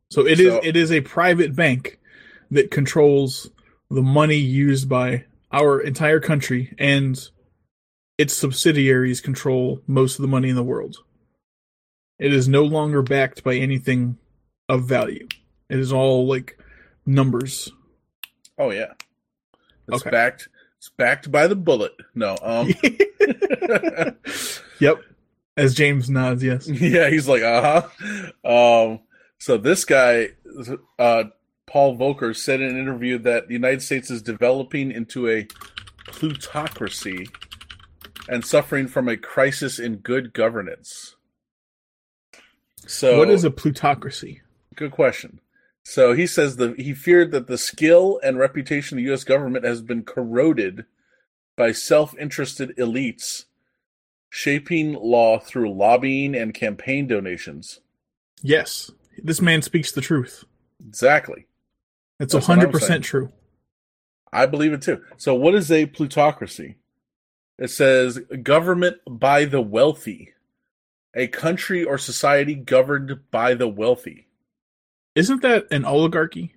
So it is So- it is a private bank that controls the money used by our entire country and its subsidiaries control most of the money in the world. It is no longer backed by anything of value. It is all like numbers. Oh yeah. It's Okay. backed it's backed by the bullet. No, um yep. As James nods, yes. Yeah, he's like, uh-huh. Um so this guy uh Paul Volcker said in an interview that the United States is developing into a plutocracy and suffering from a crisis in good governance. So what is a plutocracy? Good question. So he says that he feared that the skill and reputation of the U.S. government has been corroded by self-interested elites shaping law through lobbying and campaign donations. Yes. This man speaks the truth. Exactly. It's That's hundred percent true. I believe it too. So what is a plutocracy? It says government by the wealthy. A country or society governed by the wealthy. Isn't that an oligarchy?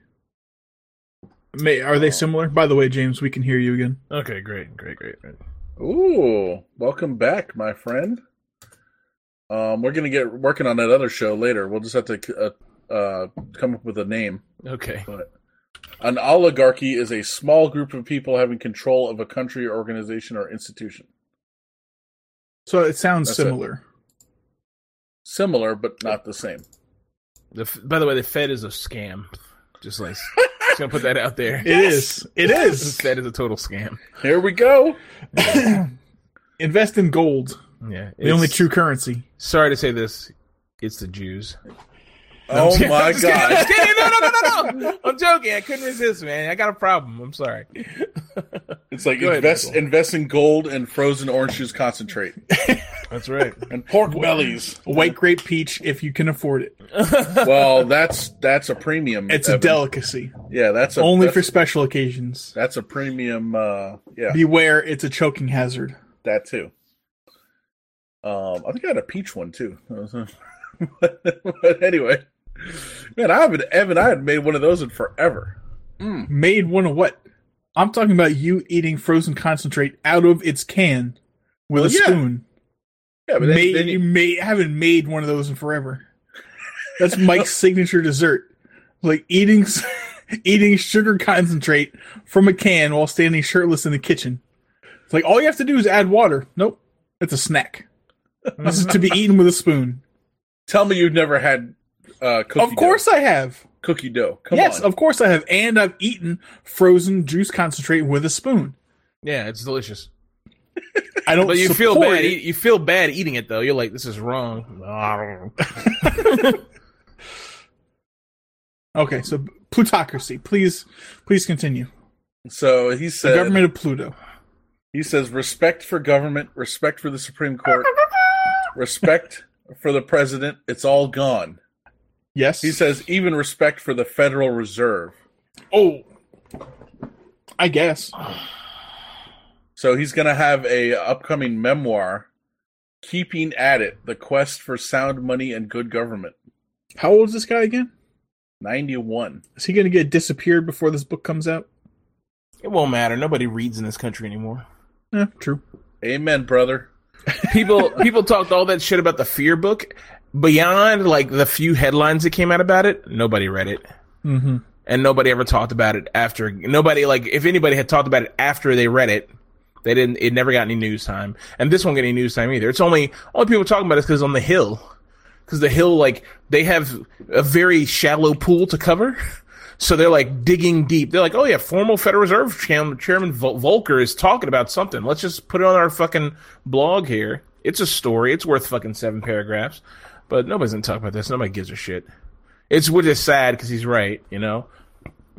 May, are they Oh. similar? By the way, James, we can hear you again. Okay, great, great, great. great. Ooh, welcome back, my friend. Um, we're gonna get working on that other show later. We'll just have to uh, uh, come up with a name. Okay. But an oligarchy is a small group of people having control of a country, organization, or institution. So it sounds That's it. similar. Similar, but not the same. The, by the way, the Fed is a scam. Just like just gonna put that out there. It is. It The is. Fed is a total scam. Here we go. Invest in gold, Yeah, the only true currency. Sorry to say this, it's the Jews. Oh I'm my just kidding, I'm god! kidding. No, no, no, no, no. I'm joking. I couldn't resist, man. I got a problem. I'm sorry. It's like Go ahead, invest Michael. invest in gold and frozen orange juice concentrate That's right. and pork bellies. White grape peach, if you can afford it. Well, that's that's a premium. It's a delicacy. Yeah, that's a Only that's, for special occasions. that's a premium. Uh, yeah, Beware, it's a choking hazard. that too. Um, I think I had a peach one too. but anyway, man, I haven't Evan. I hadn't made one of those in forever. Made one of what? I'm talking about you eating frozen concentrate out of its can with Well, a yeah. spoon. Yeah, but made, then you made, haven't made one of those in forever. That's Mike's signature dessert. Like eating eating sugar concentrate from a can while standing shirtless in the kitchen. It's like all you have to do is add water. Nope. It's a snack. This is to be eaten with a spoon. tell me you've never had uh, cookie Of course dough. I have. cookie dough. Come yes, on. of course I have. And I've eaten frozen juice concentrate with a spoon. Yeah, it's delicious. I don't. But you feel bad. it. You feel bad eating it though. You're like, this is wrong. Okay, so plutocracy. Please, please continue. So he The government of Pluto. he says, respect for government, respect for the Supreme Court, respect for the president. It's all gone. Yes. He says, even respect for the Federal Reserve. "Oh, I guess." So he's going to have a upcoming memoir, keeping at it: the quest for sound money and good government. How old is this guy again? Ninety-one. Is he going to get disappeared before this book comes out? it won't matter. Nobody reads in this country anymore. Yeah, true. Amen, brother. People people talked all that shit about the fear book. Beyond like the few headlines that came out about it, nobody read it. Mm-hmm. and nobody ever talked about it after. Nobody like if anybody had talked about it after they read it, they didn't. It never got any news time, and this won't get any news time either. It's only only people talking about it because on the hill, because the hill like they have a very shallow pool to cover. So they're like digging deep. They're like, "Oh yeah, formal Federal Reserve Chairman, Chairman is talking about something. Let's just put it on our fucking blog here. It's a story. It's worth fucking seven paragraphs." But nobody's gonna talk about this. Nobody gives a shit. It's which is sad because he's right. You know,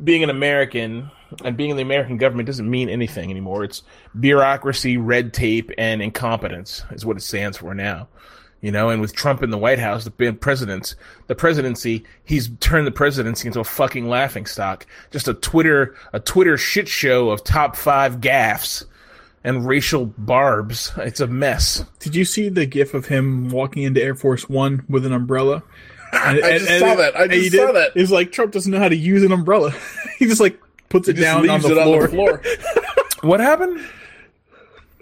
being an American and being in the American government doesn't mean anything anymore. It's bureaucracy, red tape, and incompetence is what it stands for now. You know, and with Trump in the White House, the president, the presidency, he's turned the presidency into a fucking laughing stock. Just a Twitter, a Twitter shit show of top five gaffes and racial barbs. It's a mess. Did you see the gif of him walking into Air Force One with an umbrella? And, I just saw that. I just saw that. It's like Trump doesn't know how to use an umbrella. he just like puts it down on the, on the floor. What happened?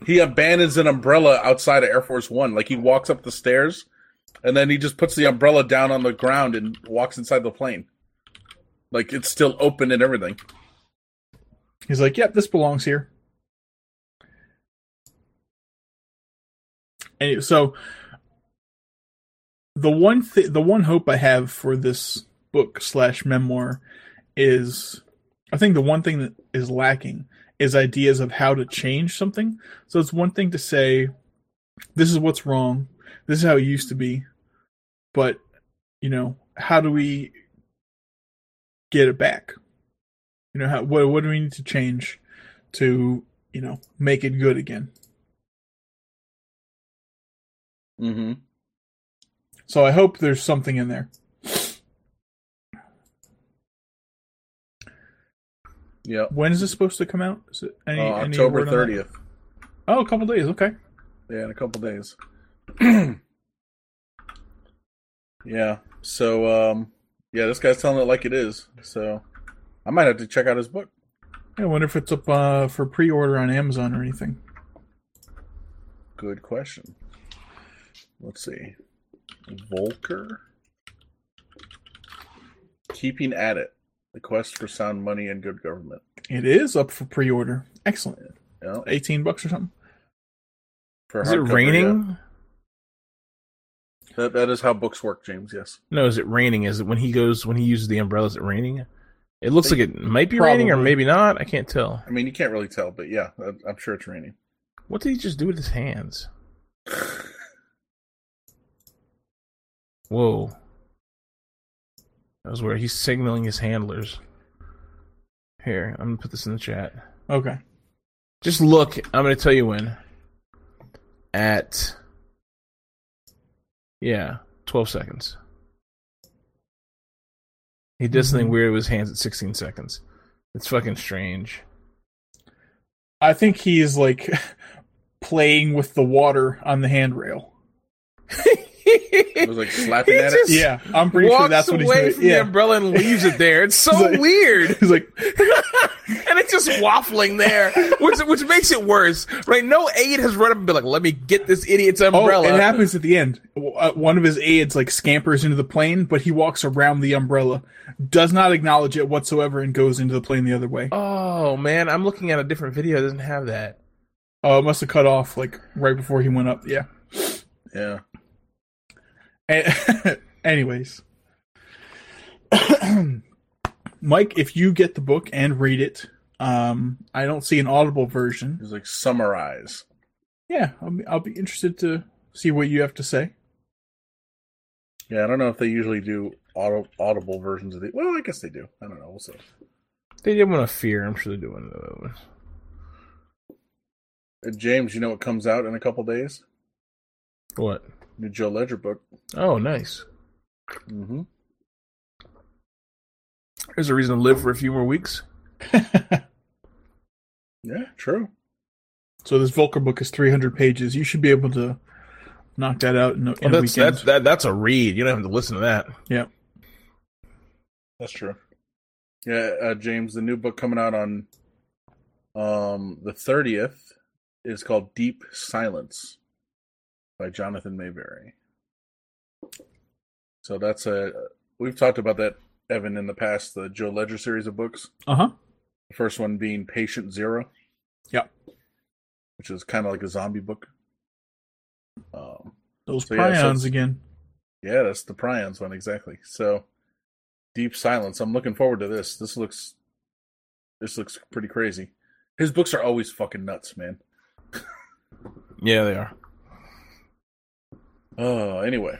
he abandons an umbrella outside of Air Force One. Like he walks up the stairs, and then he just puts the umbrella down on the ground and walks inside the plane. Like it's still open and everything. He's like, "Yep, this belongs here." And so, the one th- the one hope I have for this book slash memoir is, I think the one thing that is lacking is ideas of how to change something. So it's one thing to say, "This is what's wrong. This is how it used to be," but you know, how do we get it back? You know, how, what what do we need to change to you know make it good again? Mm-hmm. So I hope there's something in there. Yeah. When is this supposed to come out? Is it any, Uh, any October word on that? thirtieth. Oh, a couple days. Okay. Yeah, in a couple days. yeah. So, um, yeah, this guy's telling it like it is. So, I might have to check out his book. I wonder if it's up uh, for pre-order on Amazon or anything. Good question. Let's see. Volcker. Keeping at it. The quest for sound money and good government. It is up for pre-order. Excellent. Yeah. Eighteen bucks or something. For Is it raining? yeah. That that is how books work, James. Yes. No, is it raining? Is it when he goes when he uses the umbrella? Is it raining? It looks like it might be raining or maybe not. I can't tell. I mean, you can't really tell, but yeah, I'm sure it's raining. What did he just do with his hands? Whoa. That was where he's signaling his handlers. Here, I'm gonna put this in the chat. Okay. Just look. I'm gonna tell you when. At yeah, 12 seconds. He did something Mhm. weird with his hands at 16 seconds. It's fucking strange. I think he is like playing with the water on the handrail. It was like slapping He at just it. Yeah, I'm pretty sure walks that's what he's away doing. from the Yeah. umbrella and leaves it there. It's so He's like- weird. He's like, and it's just waffling there, which which makes it worse, right? No aide has run up and been like, "Let me get this idiot's oh, umbrella." it happens at the end. Uh, One of his aides like scampers into the plane, but he walks around the umbrella, does not acknowledge it whatsoever, and goes into the plane the other way. Oh man, I'm looking at a different video. It doesn't have that. Oh, it must have cut off like right before he went up. Yeah. Yeah. A- Anyways, Mike, if you get the book and read it, um, I don't see an audible version. It was like summarize. Yeah, I'll be, I'll be interested to see what you have to say. Yeah, I don't know if they usually do auto, audible versions of the. Well, I guess they do. I don't know. We'll see. They did one of Fear. I'm sure they do one of those. Uh, James, you know what comes out in a couple days? What? New Joe Ledger book. Oh, nice. Mm-hmm. There's a reason to live for a few more weeks. Yeah, true. So this Volcker book is 300 pages. You should be able to knock that out in a, in Well, a that's weekend. that's that, that's a read. You don't have to listen to that. yeah. That's true. Yeah, uh, James, the new book coming out on um the thirtieth is called Deep Silence by Jonathan Maberry. So that's a we've talked about that Evan in the past, the Joe Ledger series of books. Uh huh. The first one being Patient Zero. Yeah. Which is kind of like a zombie book. Um, Those So, yeah, so prions again. yeah, that's the Prions one exactly. So, Deep Silence. I'm looking forward to this. This looks, this looks pretty crazy. His books are always fucking nuts, man. Yeah, they are. Oh, anyway,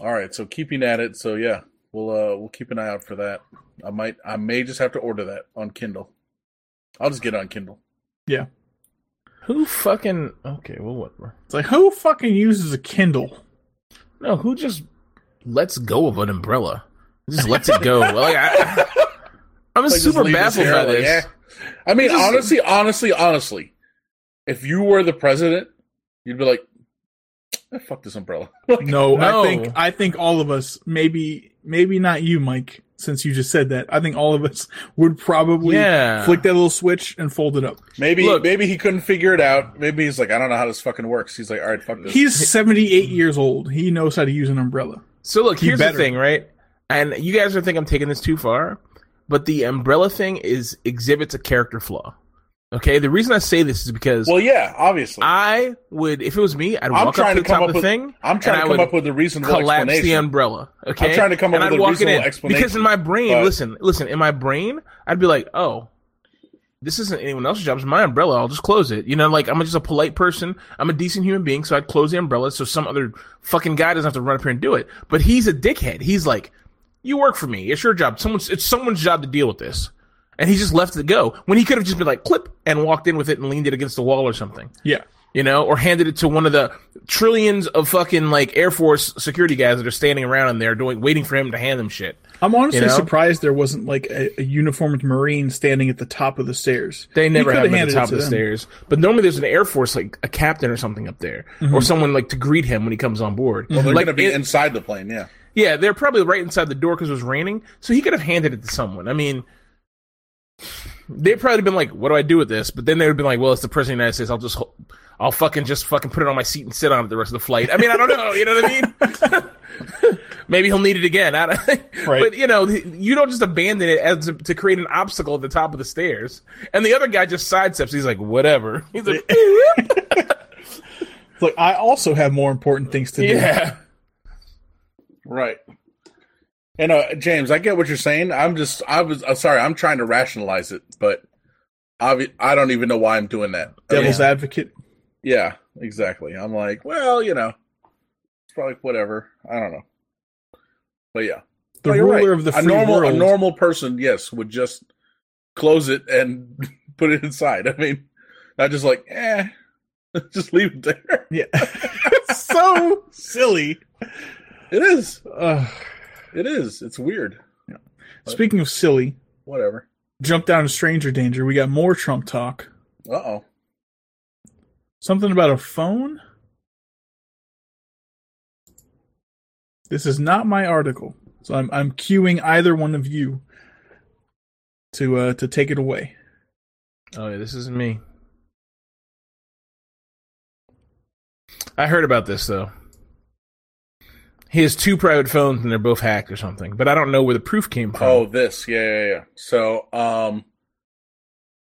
all right. So keeping at it. So yeah, we'll uh we'll keep an eye out for that. I might, I may just have to order that on Kindle. I'll just get it on Kindle. Yeah. Who fucking okay? Well, whatever. It's like who fucking uses a Kindle? No, who just lets go of an umbrella? Just lets it go. like I, I'm Like, super baffled hair by like, this. eh. I mean, Just- honestly, honestly, honestly, if you were the president, you'd be like, "Fuck this umbrella." No, No. I think I think all of us, maybe maybe not you, Mike, since you just said that. I think all of us would probably Yeah. flick that little switch and fold it up. Maybe Look- maybe he couldn't figure it out. Maybe he's like, I don't know how this fucking works. He's like, all right, fuck this. He's 78 years old. He knows how to use an umbrella. So look, He here's better. the thing, right? And you guys are thinking I'm taking this too far, but the umbrella thing is exhibits a character flaw. Okay, the reason I say this is because well, yeah, obviously. I would, if it was me, I'd walk up to to the top of the thing. I'm trying to come up with a reasonable collapse the umbrella. Okay, I'm trying to come up and with I'd a reasonable explanation, Because in my brain, but- listen, listen, in my brain, I'd be like, oh, this isn't anyone else's job. It's my umbrella. I'll just close it. You know, like I'm just a polite person. I'm a decent human being, so I'd close the umbrella so some other fucking guy doesn't have to run up here and do it. But he's a dickhead. He's like, you work for me. It's your job. Someone's it's someone's job to deal with this. And he just left it go when he could have just been like clip and walked in with it and leaned it against the wall or something Yeah. you know, or handed it to one of the trillions of fucking like Air Force security guys that are standing around in there doing waiting for him to hand them shit. I'm honestly You know? surprised there wasn't like a, a uniformed Marine standing at the top of the stairs. They never coulda have them at the top of the them. stairs. But normally there's an Air Force like a captain or something up there, mm-hmm. or someone like to greet him when he comes on board. well, they're like going to be it- inside the plane. Yeah. yeah, they're probably right inside the door because it was raining, so he could have handed it to someone. I mean. They'd probably been like, "What do I do with this?" But then they would have been like, "Well, it's the president of the United States. I'll just, I'll fucking just fucking put it on my seat and sit on it the rest of the flight." I mean, I don't know. You know what I mean? Maybe he'll need it again. I don't, Right. But you know, you don't just abandon it as to, to create an obstacle at the top of the stairs. And the other guy just sidesteps. He's like, "Whatever." He's like, Look, I also have more important things to do. "Yeah." Right. And uh, James, I get what you're saying. I'm just, I was, I'm sorry, I'm trying to rationalize it, but obvi- I don't even know why I'm doing that. Devil's advocate. yeah, exactly. I'm like, well, you know, it's probably whatever. I don't know, but yeah, The No, ruler right. of the a normal, world. a normal person, yes, would just close it and put it inside. I mean, not just like, eh, just leave it there. yeah. It's so silly. It is. Ugh. It is. It's weird. speaking of silly, Whatever. jump down to stranger danger. We got more Trump talk. Uh oh. Something about a phone? This is not my article. So I'm I'm cueing either one of you to uh to take it away. Oh yeah, this isn't me. I heard about this though. He has two private phones and they're both hacked or something, but I don't know where the proof came from. Oh, this. Yeah, yeah, yeah. So, um,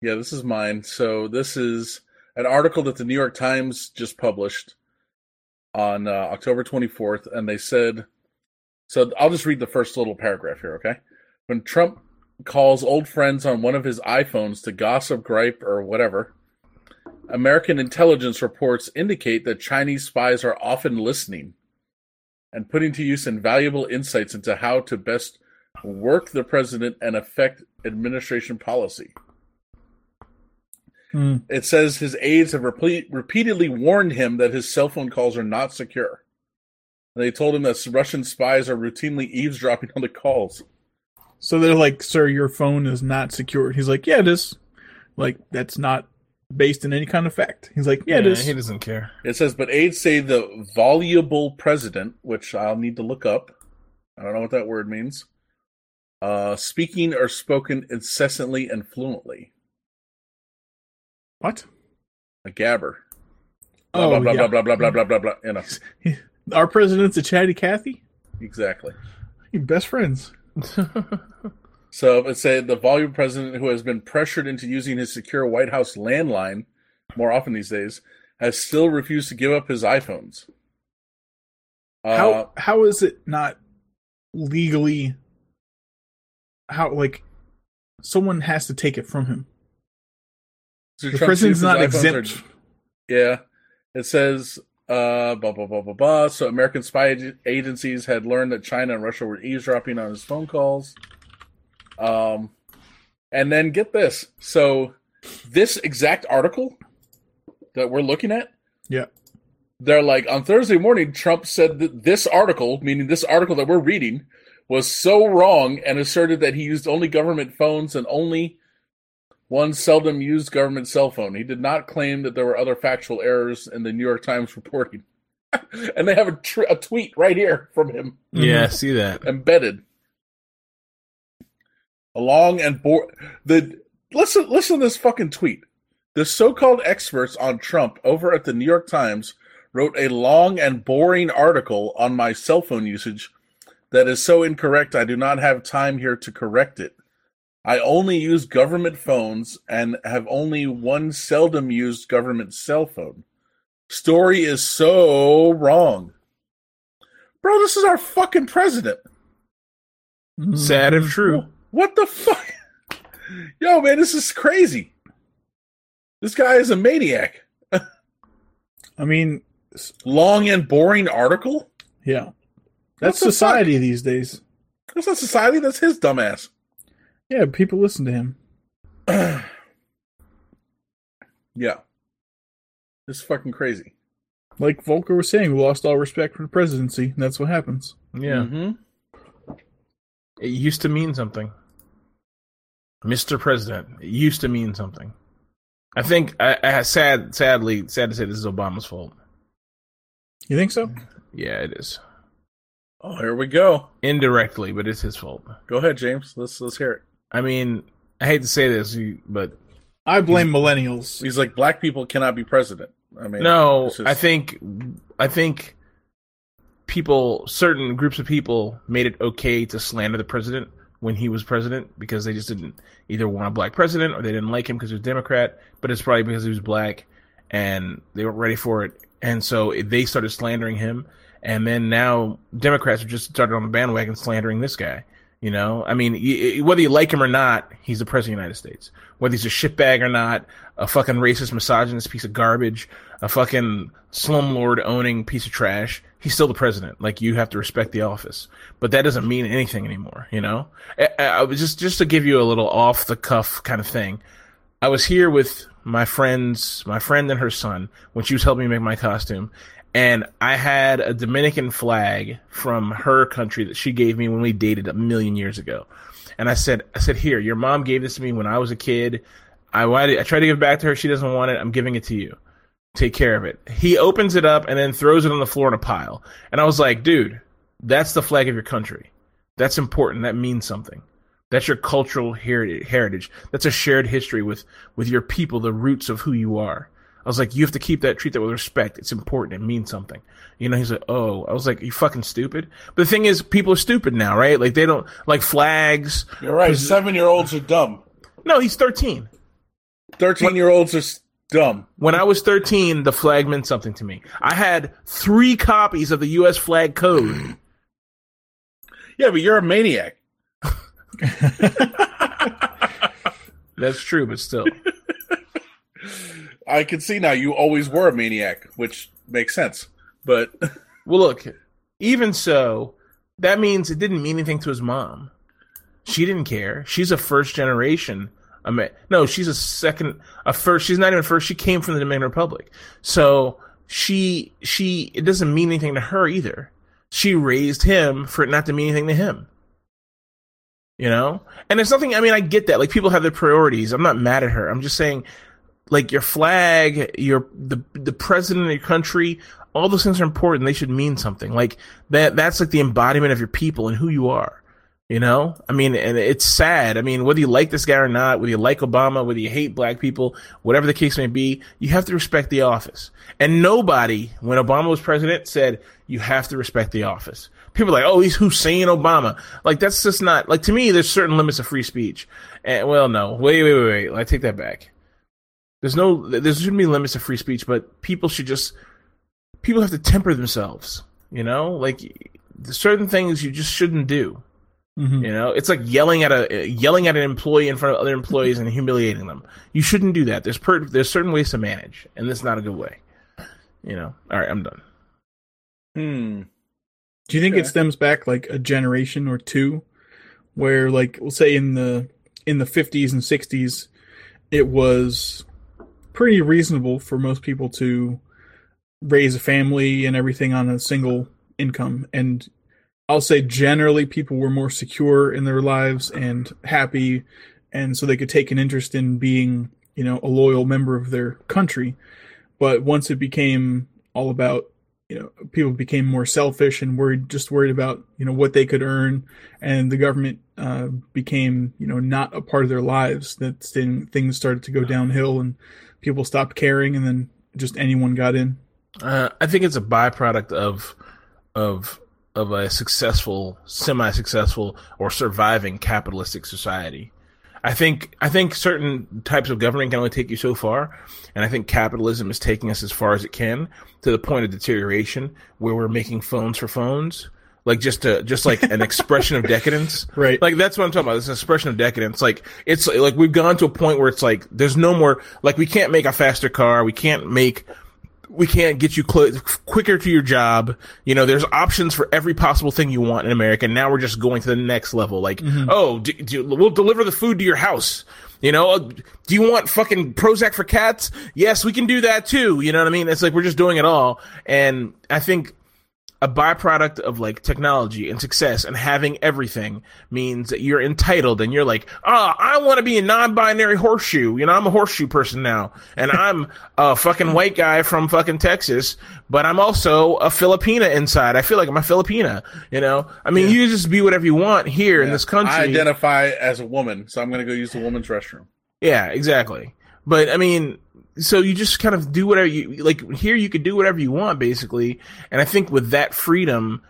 yeah, this is mine. So, this is an article that the New York Times just published on uh, October 24th. And they said, so I'll just read the first little paragraph here, okay? When Trump calls old friends on one of his iPhones to gossip, gripe, or whatever, American intelligence reports indicate that Chinese spies are often listening and putting to use invaluable insights into how to best work the president and affect administration policy. Hmm. It says his aides have repeat, repeatedly warned him that his cell phone calls are not secure. They told him that Russian spies are routinely eavesdropping on the calls. So they're like, "Sir, your phone is not secured." He's like, "Yeah, it is." Like that's not based in any kind of fact. He's like, "Yeah, it is." he doesn't care. It says, but aides say the voluble president, which I'll need to look up. I don't know what that word means. Uh, speaking or spoken incessantly and fluently. What? A gabber. Blah, Oh, blah, blah, yeah. blah, blah, blah, blah, blah, blah, You know, Our president's a chatty Cathy. exactly. You best friends. So it said the volume president who has been pressured into using his secure White House landline more often these days has still refused to give up his iPhones. Uh, How how is it not legally? How like someone has to take it from him? so The president's not iPhones are- exempt. Yeah. It says, uh, blah, blah, blah, blah, blah. So American spy agencies had learned that China and Russia were eavesdropping on his phone calls. Um, and then get this. So this exact article that we're looking at, Yeah. they're like, on Thursday morning, Trump said that this article, meaning this article that we're reading, was so wrong and asserted that he used only government phones and only one seldom used government cell phone. He did not claim that there were other factual errors in the New York Times reporting. and they have a, tr- a tweet right here from him Yeah, see that. embedded. A long and bore the listen listen to this fucking tweet. The so-called experts on Trump over at the New York Times wrote a long and boring article on my cell phone usage that is so incorrect I do not have time here to correct it. I only use government phones and have only one seldom used government cell phone. Story is so wrong. Bro, this is our fucking president. Sad if true. What the fuck? Yo, man, this is crazy. This guy is a maniac. I mean, Long and boring article? yeah, that's the society these days. That's not society, that's his dumbass. Yeah, people listen to him. Yeah. This is fucking crazy. Like Volcker was saying, we lost all respect for the presidency. And that's what happens. Yeah, Mm-hmm. it used to mean something. Mr. President, it used to mean something. I think, I, I sad, sadly, sad to say, this is Obama's fault. You think so? Yeah, it is Oh, here we go. indirectly, but it's his fault. Go ahead, James. Let's let's hear it. I mean, I hate to say this, but I blame millennials. He's like, black people cannot be president. I mean, no, just- I think, I think people, certain groups of people, made it okay to slander the president when he was president because they just didn't either want a black president or they didn't like him because he was Democrat. But it's probably because he was black and they weren't ready for it, and so they started slandering him. And then now Democrats have just started on the bandwagon slandering this guy. You know, I mean, whether you like him or not, he's the president of the United States. Whether he's a shitbag or not, a fucking racist, misogynist piece of garbage, a fucking slumlord owning piece of trash, he's still the president. Like you have to respect the office, but that doesn't mean anything anymore. You know, I, I was just just to give you a little off the cuff kind of thing. I was here with my friends, my friend and her son, when she was helping me make my costume. And I had a Dominican flag from her country that she gave me when we dated a million years ago. And I said, I said, here, your mom gave this to me when I was a kid. I I tried to give it back to her. She doesn't want it. I'm giving it to you. Take care of it. He opens it up and then throws it on the floor in a pile. And I was like, dude, that's the flag of your country. That's important. That means something. That's your cultural heritage. That's a shared history with, with your people, the roots of who you are. I was like, you have to keep that, treat that with respect. It's important. It means something. You know, he's like, oh, I was like, you fucking stupid. But the thing is, people are stupid now, right? Like they don't, like flags. you're right. Seven year olds are dumb. No, he's 13. Thirteen year olds are dumb. When I was 13, the flag meant something to me. I had three copies of the U.S. flag code. Yeah, but you're a maniac. That's true, but still. I can see now you always were a maniac, which makes sense. But Well, look, even so, that means it didn't mean anything to his mom. She didn't care. She's a first generation. I mean, no, she's a second, a first. She's not even first. She came from the Dominican Republic, so she she it doesn't mean anything to her either. She raised him for it not to mean anything to him. You know, and there's nothing. I mean, I get that. Like people have their priorities. I'm not mad at her. I'm just saying, like your flag, your the the president of your country, all those things are important. They should mean something. Like that. That's like the embodiment of your people and who you are. You know, I mean, and it's sad. I mean, whether you like this guy or not, whether you like Obama, whether you hate black people, whatever the case may be, you have to respect the office. And nobody, when Obama was president, said you have to respect the office. People are like, oh, he's Hussein Obama. Like that's just not like to me. There's certain limits of free speech. And well, no, wait, wait, wait, wait. I take that back. There's no, there shouldn't be limits of free speech, but people should just, people have to temper themselves. You know, like certain things you just shouldn't do. Mhm. You know, it's like yelling at a yelling at an employee in front of other employees and humiliating them. You shouldn't do that. There's per, there's certain ways to manage, and this is not a good way. You know. All right, I'm done. hmm, Do you think it stems back like a generation or two, where like we'll say in the in the fifties and sixties, it was pretty reasonable for most people to raise a family and everything on a single income, and I'll say generally people were more secure in their lives and happy, and so they could take an interest in being you know a loyal member of their country. But once it became all about you know people became more selfish and worried just worried about you know what they could earn and the government uh, became you know not a part of their lives that then things started to go downhill and people stopped caring and then just anyone got in Uh, I think it's a byproduct of of of a successful, semi-successful, or surviving capitalistic society. I think I think certain types of government can only take you so far, and I think capitalism is taking us as far as it can to the point of deterioration where we're making phones for phones, like just a just like an expression of decadence. Right. Like that's what I'm talking about. This expression of decadence. Like it's like we've gone to a point where it's like there's no more like we can't make a faster car, we can't make we can't get you clo- quicker to your job. You know, there's options for every possible thing you want in America. Now we're just going to the next level. Like, oh, do, do, we'll deliver the food to your house. You know, uh, do you want fucking Prozac for cats? Yes, we can do that too. You know what I mean? It's like we're just doing it all. And I think a byproduct of like technology and success and having everything means that you're entitled and you're like, oh, I want to be a non-binary horseshoe. You know, I'm a horseshoe person now, and I'm a fucking white guy from fucking Texas, but I'm also a Filipina inside. I feel like I'm a Filipina. You know, I mean, you just be whatever you want here in this country. I identify as a woman, so I'm going to go use the woman's restroom. Yeah, exactly. But I mean, so you just kind of do whatever you like. Here, you could do whatever you want, basically. And I think with that freedom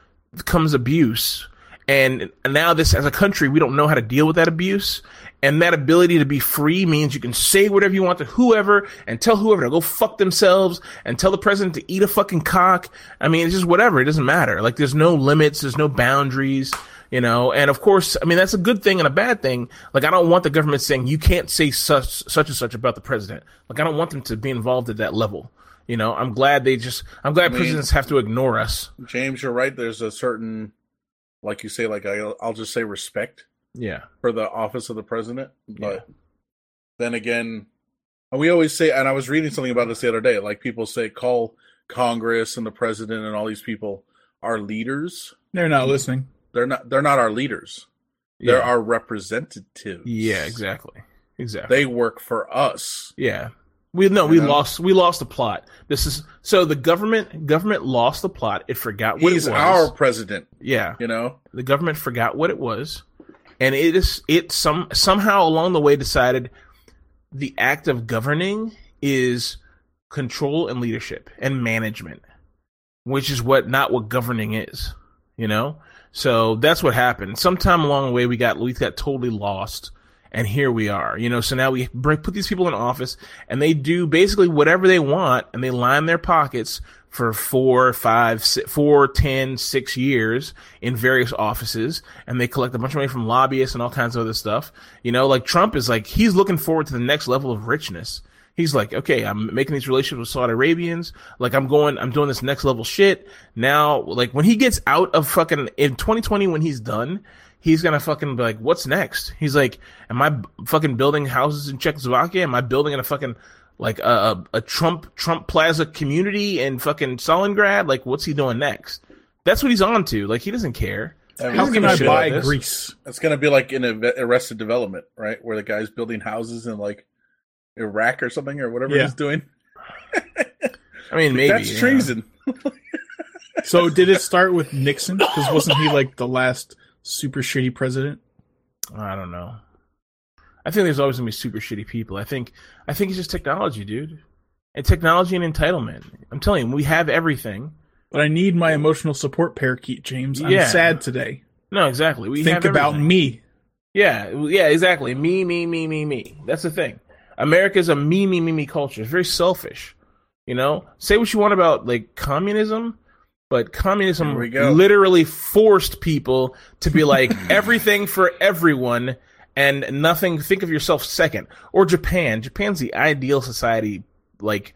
comes abuse. And now, this as a country, we don't know how to deal with that abuse. And that ability to be free means you can say whatever you want to whoever and tell whoever to go fuck themselves and tell the president to eat a fucking cock. I mean, it's just whatever. It doesn't matter. Like, there's no limits, there's no boundaries you know and of course i mean that's a good thing and a bad thing like i don't want the government saying you can't say such such and such about the president like i don't want them to be involved at that level you know i'm glad they just i'm glad mean- presidents have to ignore us James, you're right. There's a certain, like you say, like I, I'll just say respect yeah for the office of the president. But then again, we always say, and I was reading something about this the other day. Like people say, call Congress and the president and all these people are leaders. they're not listening They're not. They're not our leaders. They're our representatives. yeah exactly exactly They work for us. yeah we no we know? lost we lost the plot this is so the government government lost the plot it forgot what He's it was our president. yeah You know. the government forgot what it was and it is it some somehow along the way decided the act of governing is control and leadership and management which is what not what governing is you know so that's what happened. Sometime along the way we got we got totally lost and here we are you know? So now we bring, put these people in office and they do basically whatever they want and they line their pockets for four five four ten six years in various offices and they collect a bunch of money from lobbyists and all kinds of other stuff. You know like trump is like he's looking forward to the next level of richness He's like, okay, I'm making these relationships with Saudi Arabians. Like, I'm going, I'm doing this next level shit. Now, like, when he gets out of fucking, in 2020, when he's done, he's gonna fucking be like, what's next? He's like, am I fucking building houses in Czechoslovakia? Am I building in a fucking, like, a, a, Trump, Trump Plaza community in fucking Stalingrad? Like, what's he doing next? That's what he's on to. Like, he doesn't care. I mean, How can I buy. Greece? It's gonna be like in Arrested Development, right? Where the guy's building houses and like Iraq or something or whatever Yeah. he's doing. I mean, maybe That's yeah. treason. So did it start with Nixon? Because wasn't he like the last super shitty president? I don't know. I think there's always gonna be super shitty people. I think I think it's just technology, dude. And technology and entitlement. I'm telling you, we have everything. But I need my emotional support parakeet, James. I'm Yeah. sad today. No, exactly. We Think have about me. Yeah, yeah, exactly. Me, me, me, me, me. That's the thing. America's a me, me, me, me culture. It's very selfish. You know, say what you want about like communism, but communism Here we go. literally forced people to be like everything for everyone and nothing. Think of yourself second. Or Japan. Japan's the ideal society. Like,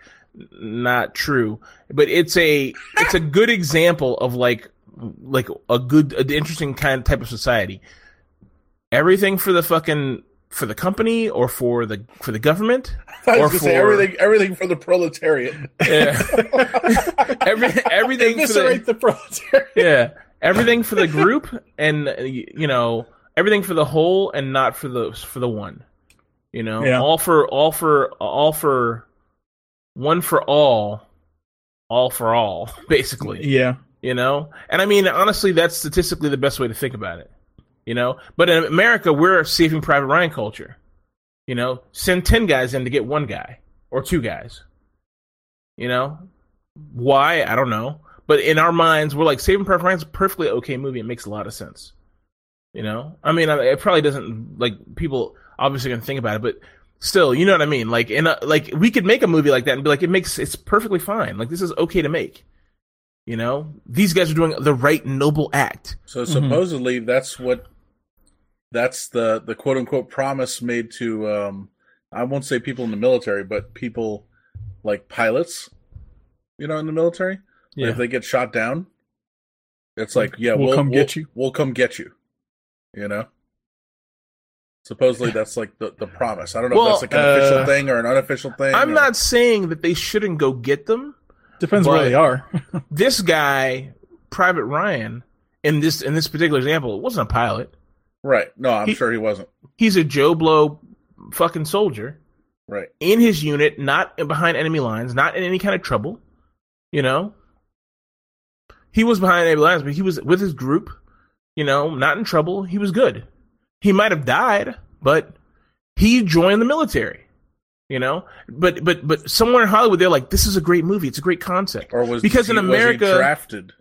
not true, but it's a it's a good example of like like a good, an interesting kind of type of society everything for the fucking for the company or for the for the government I Or for- everything, everything for the proletariat. yeah. Every, everything for the, the proletariat. yeah everything for the group and you know everything for the whole and not for the for the one you know Yeah. all for all for all for one for all all for all basically Yeah. you know and i mean honestly that's statistically the best way to think about it you know? But in america we're saving private ryan culture you know? Send 10 guys in to get one guy or two guys you know? Why? I don't know. But in our minds we're like saving private ryan's a perfectly okay movie. It makes a lot of sense you know? I mean it probably doesn't like people obviously gonna think about it but still you know what i mean? Like in a, like we could make a movie like that and be like it makes it's perfectly fine. Like this is okay to make you know, these guys are doing the right noble act. So mm-hmm. supposedly that's what that's the the quote unquote promise made to um I won't say people in the military, but people like pilots, you know, in the military. Like, Yeah. if they get shot down, it's like, yeah, We'll we'll, come we'll- get you. We'll come get you. You know. Supposedly that's like the, the promise. I don't know Well, if that's like an official uh, thing or an unofficial thing. I'm or- not saying that they shouldn't go get them. Depends where they are. This guy, Private Ryan, in this in this particular example, it wasn't a pilot. Right. No, I'm He- sure he wasn't. He's a Joe Blow fucking soldier Right. in his unit, not behind enemy lines, not in any kind of trouble. You know, he was behind enemy lines, but he was with his group. You know, not in trouble. He was good. He might have died, but he joined the military. You know, but but but somewhere in Hollywood, they're like, "This is a great movie. It's a great concept." Or was Because he, in America- drafted?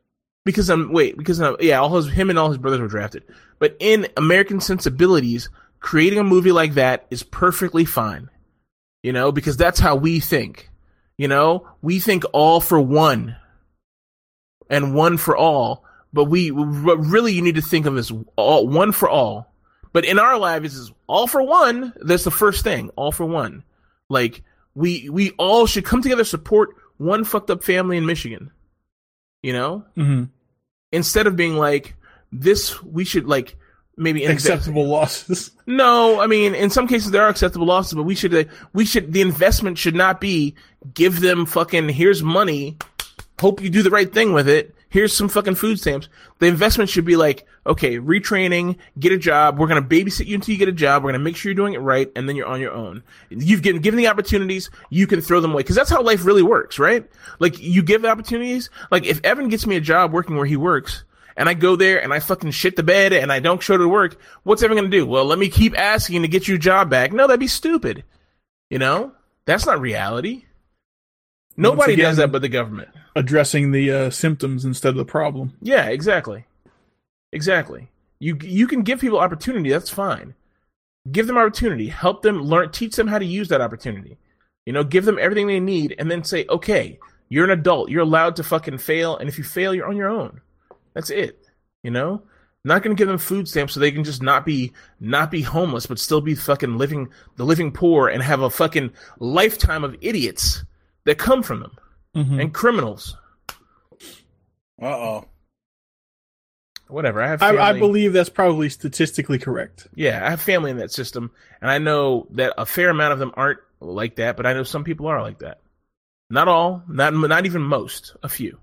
Because I'm wait because um, yeah, all his him and all his brothers were drafted. But in American sensibilities, creating a movie like that is perfectly fine. You know, because that's how we think. You know, we think all for one and one for all. But we what really you need to think of as all one for all. But in our lives, is all for one. That's the first thing. All for one. Like we we all should come together, support one fucked up family in Michigan. You know, hmm instead of being like this we should like maybe invest- Acceptable losses. no i mean in some cases there are acceptable losses but we should uh, we should the investment should not be give them fucking here's money hope you do the right thing with it here's some fucking food stamps the investment should be like okay retraining get a job we're going to babysit you until you get a job we're going to make sure you're doing it right and then you're on your own you've given given the opportunities you can throw them away because that's how life really works right like you give opportunities like if evan gets me a job working where he works and I go there and I fucking shit the bed and I don't show to work, what's Evan gonna do? Well, let me keep asking to get your job back. No, that'd be stupid. You know? That's not reality. Nobody again- does that but the government. Addressing the uh, symptoms instead of the problem. Yeah, exactly. Exactly. You you can give people opportunity, that's fine. Give them opportunity, help them learn teach them how to use that opportunity. You know, give them everything they need and then say, "Okay, you're an adult. You're allowed to fucking fail and if you fail, you're on your own." That's it. You know? Not going to give them food stamps so they can just not be not be homeless, but still be fucking living the living poor and have a fucking lifetime of idiots that come from them Mhm. and criminals. Uh oh. Whatever. I have. I, Family. I believe that's probably statistically correct. Yeah, I have family in that system, and I know that a fair amount of them aren't like that, but I know some people are like that. Not all, not not even most, a few.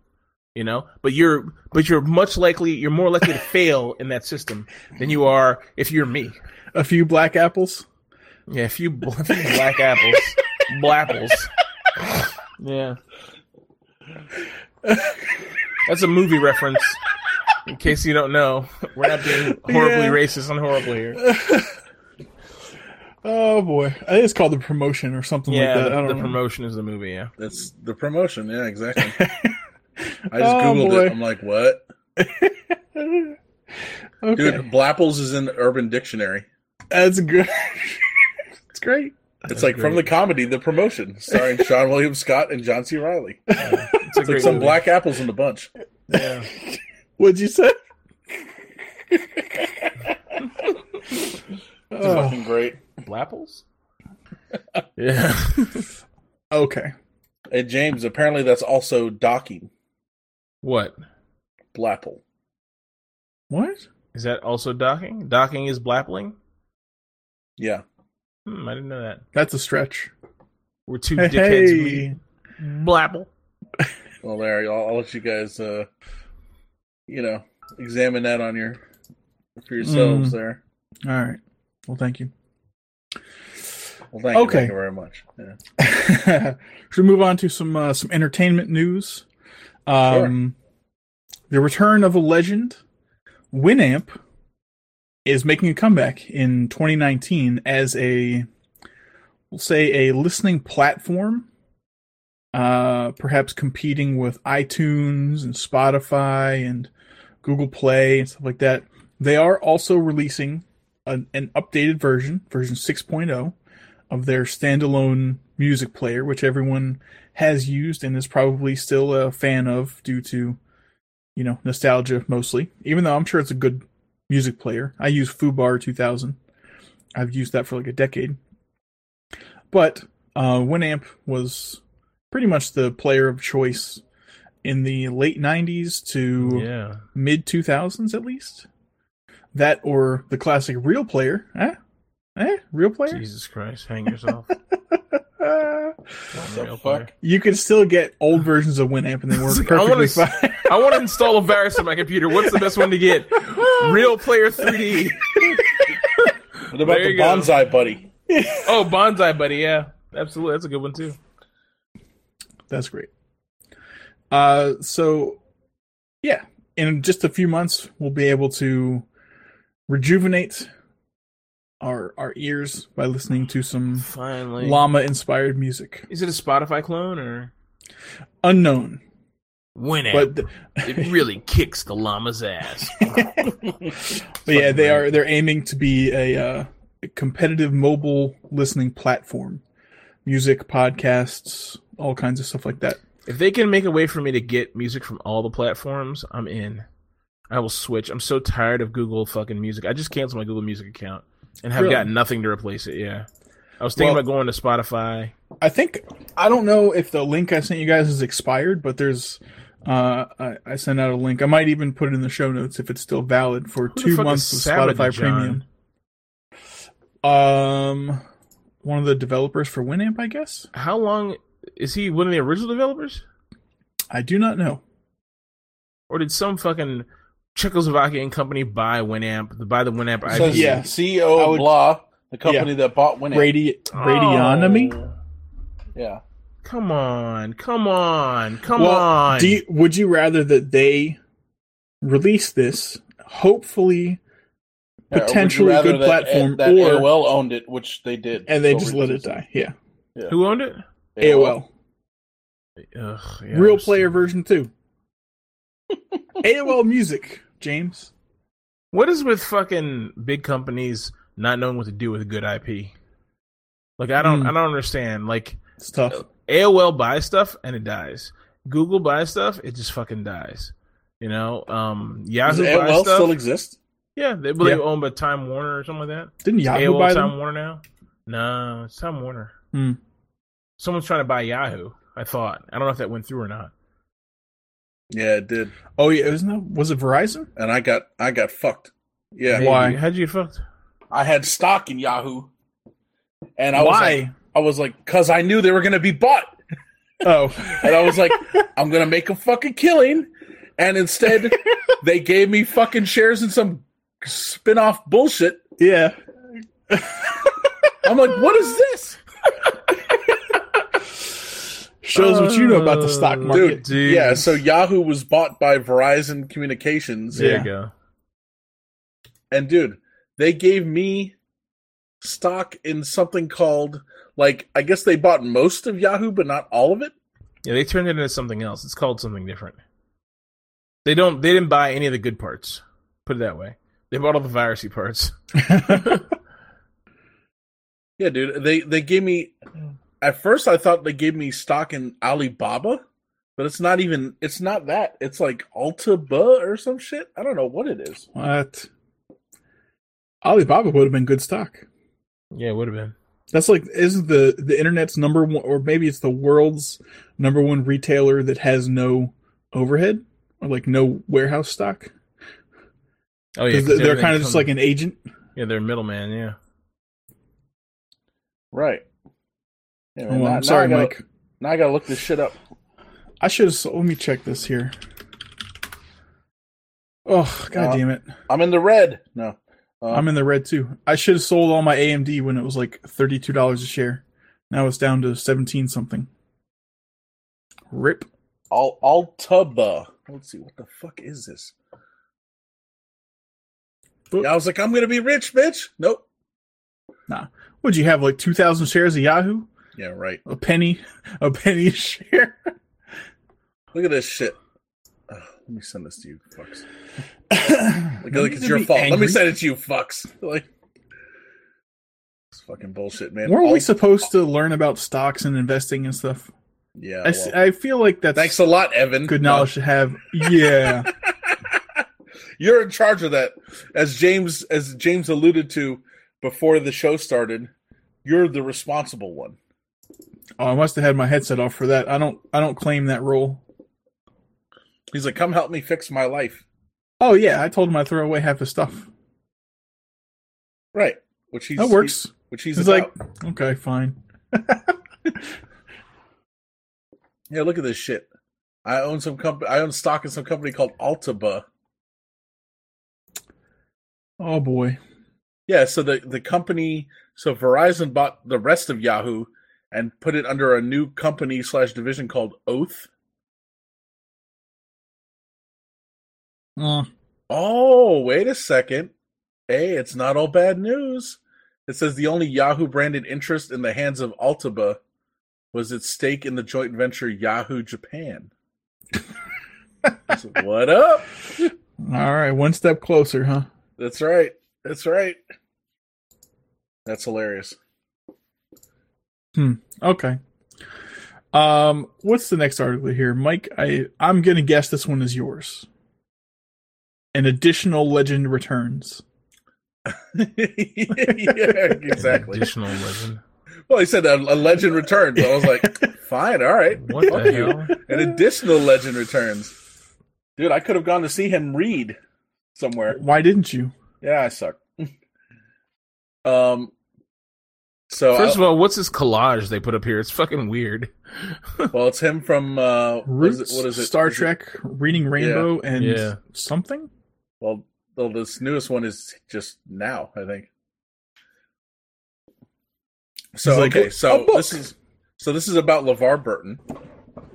You know, but you're but you're much likely you're more likely to fail in that system than you are if you're me. A few black apples. Yeah, a few, bl- a few black apples, blapples. Yeah, that's a movie reference. In case you don't know, we're not being horribly Yeah. racist and horrible here. Oh boy, I think it's called the promotion or something Yeah, like that. I the, don't the know. promotion is the movie. Yeah. That's the promotion. Yeah, exactly. I just Oh, googled boy. it. I'm like, what? okay, Dude, Blapples is in the Urban Dictionary. that's good. it's great. It's like from the comedy The Promotion, starring Seann William Scott and John C. Reilly. It's It's like some movie. black apples in the bunch. Yeah. What'd you say? It's Oh, fucking great. Blapples. yeah. okay. Hey, James, apparently that's also docking. what Blapple. What? is that? Also docking? Docking is blappling. Yeah. Hmm, I didn't know that. That's a stretch. We're two Hey, dickheads. hey. meeting. Blapple. Well, there, I'll, I'll let you guys, uh, you know, examine that on your for yourselves Mm. there. All right. Well, thank you. Well, thank you, Okay. thank you very much. Yeah. Should we move on to some uh, some entertainment news? Um, The return of a legend, Winamp, is making a comeback in 2019 as a, we'll say, a listening platform. Uh, perhaps competing with iTunes and Spotify and Google Play and stuff like that. They are also releasing an, an updated version, version 6.0, of their standalone music player, which everyone has used and is probably still a fan of due to, you know, nostalgia mostly. Even though I'm sure it's a good music player. I use foobar2000. I've used that for like a decade. But uh, Winamp was pretty much the player of choice in the late 90s to Yeah. mid 2000s at least. That or the classic Real Player. Eh? Eh? Real Player? Jesus Christ, hang yourself. Fuck? you can still get old versions of Winamp and they work It's like, I wanna perfectly fine. I want to install a virus on my computer. What's the best one to get? Real Player 3D. What about the you go. bonsai buddy? Oh, Bonsai Buddy. Yeah, absolutely. That's a good one too. That's great. Uh, so yeah, in just a few months, we'll be able to rejuvenate our our ears by listening to some Finally. llama inspired music. Is it a Spotify clone or Unknown, Winamp? but th- it really kicks the llama's ass. But yeah, they are they're aiming to be a, uh, a competitive mobile listening platform, music, podcasts, all kinds of stuff like that. If they can make a way for me to get music from all the platforms, I'm in. I will switch. I'm so tired of Google fucking Music. I just canceled my Google Music account and have Really? got nothing to replace it. Yeah. I was thinking Well- about going to Spotify. I think I don't know if the link I sent you guys is expired, but there's uh I, I sent out a link. I might even put it in the show notes if it's still valid for two months of Spotify John? Premium. Um, one of the developers for Winamp, I guess. How long is he one of the original developers? I do not know. Or did some fucking Czechoslovakian company buy Winamp, buy the Winamp It IP? says Yeah. CEO I would- blah, the company that bought Winamp. Radi- Radionomy. Oh, Yeah. come on, come on, come well, on. do you, would you rather that they release this, hopefully, Yeah, or would you Potentially rather good that- platform, that or- AOL owned it, which they did, and they So just let it die? Yeah, Who owned it? AOL, Ugh, yeah, real I'm player so- version two. AOL Music, James. What is with fucking big companies not knowing what to do with good IP? Like I don't, Hmm. I don't understand. Like It's tough. AOL buys stuff and it dies. Google buys stuff, it just fucking dies. You know, um, Does Yahoo buys AOL stuff. still exist? Yeah, they, believe Yeah. owned by Time Warner or something like that. Didn't Yahoo AOL buy Time them? Warner now? No, it's Time Warner. Hmm. Someone's trying to buy Yahoo. I thought. I don't know if that went through or not. Yeah, it did, Oh yeah, wasn't that was it Verizon? and I got I got fucked. Yeah, Why? How'd you get fucked? I had stock in Yahoo, and I was Why? like, I was like, because I knew they were going to be bought, oh, and I was like, I'm going to make a fucking killing, and instead, they gave me fucking shares in some spin-off bullshit. yeah. I'm like, what is this, Shows what you know about the stock Uh, market. dude? Yeah, so Yahoo was bought by Verizon Communications, There Yeah. you go. and dude, they gave me stock in something called like I guess they bought most of Yahoo, but not all of it. Yeah, they turned it into something else. It's called something different. They don't. They didn't buy any of the good parts. Put it that way. They bought all the virusy parts. Yeah, dude. They they gave me at first I thought they gave me stock in Alibaba, but it's not even it's not that. It's like Altaba or some shit. I don't know what it is. What? Alibaba would have been good stock. Yeah, it would have been. That's like isn't the the internet's number one, or maybe it's the world's number one retailer that has no overhead or like no warehouse stock. Oh yeah, 'Cause 'cause they're kind of just like an agent. yeah, they're middleman. Yeah. Right. Yeah, Oh, man, now- now I'm sorry, I gotta- Mike. Now I gotta look this shit up. I should have. Let me check this here. Oh god Uh, damn it! I'm in the red. No. Uh, I'm in the red too. I should have sold all my AMD when it was like thirty two dollars a share. Now it's down to seventeen something. Rip. Al- Altaba. Let's see what the fuck is this. I was like, I'm gonna be rich, bitch. Nope. Nah. Would you have like two thousand shares of Yahoo? Yeah, right. A penny, a penny share. Look at this shit. Ugh, let me send this to you, fucks. Like, like it's your fault. Let me send it to you, fucks. Like, it's fucking bullshit, man. Weren't we supposed to learn about stocks and investing and stuff? Yeah. I, well, I feel like that's thanks a lot, Evan. good knowledge uh, to have. Yeah, You're in charge of that. As James, as James alluded to before the show started, you're the responsible one. Oh, I must have had my headset off for that. I don't. I don't claim that role. He's like, "Come help me fix my life." Oh yeah, I told him I'd throw away half his stuff. Right. Which he's That works. Which he's, He's like, okay, fine. Yeah, look at this shit. I own some company. I own stock in some company called Altaba. Oh boy. Yeah, so the the company, so Verizon bought the rest of Yahoo and put it under a new company slash division called Oath. Oh, wait a second. Hey, it's not all bad news. It says the only Yahoo branded interest in the hands of Altaba was its stake in the joint venture Yahoo Japan. Said, what up? all right, one step closer, huh? That's right. That's right. That's hilarious. Okay. Um, what's the next article here, Mike? I I'm gonna guess this one is yours. An additional legend returns. yeah, exactly. Additional legend. Well, he said a, a legend returns. I was like, fine, all right. What the hell? An additional legend returns. Dude, I could have gone to see him read somewhere. Why didn't you? Yeah, I suck. um. So First I- of all, what's this collage they put up here? It's fucking weird. well, it's him from uh, what is Roots, it? What is it? Star Is it- Trek, Reading Rainbow, and Yeah. something. well, well, this newest one is just now, I think. So like, okay, so this is so this is about LeVar Burton.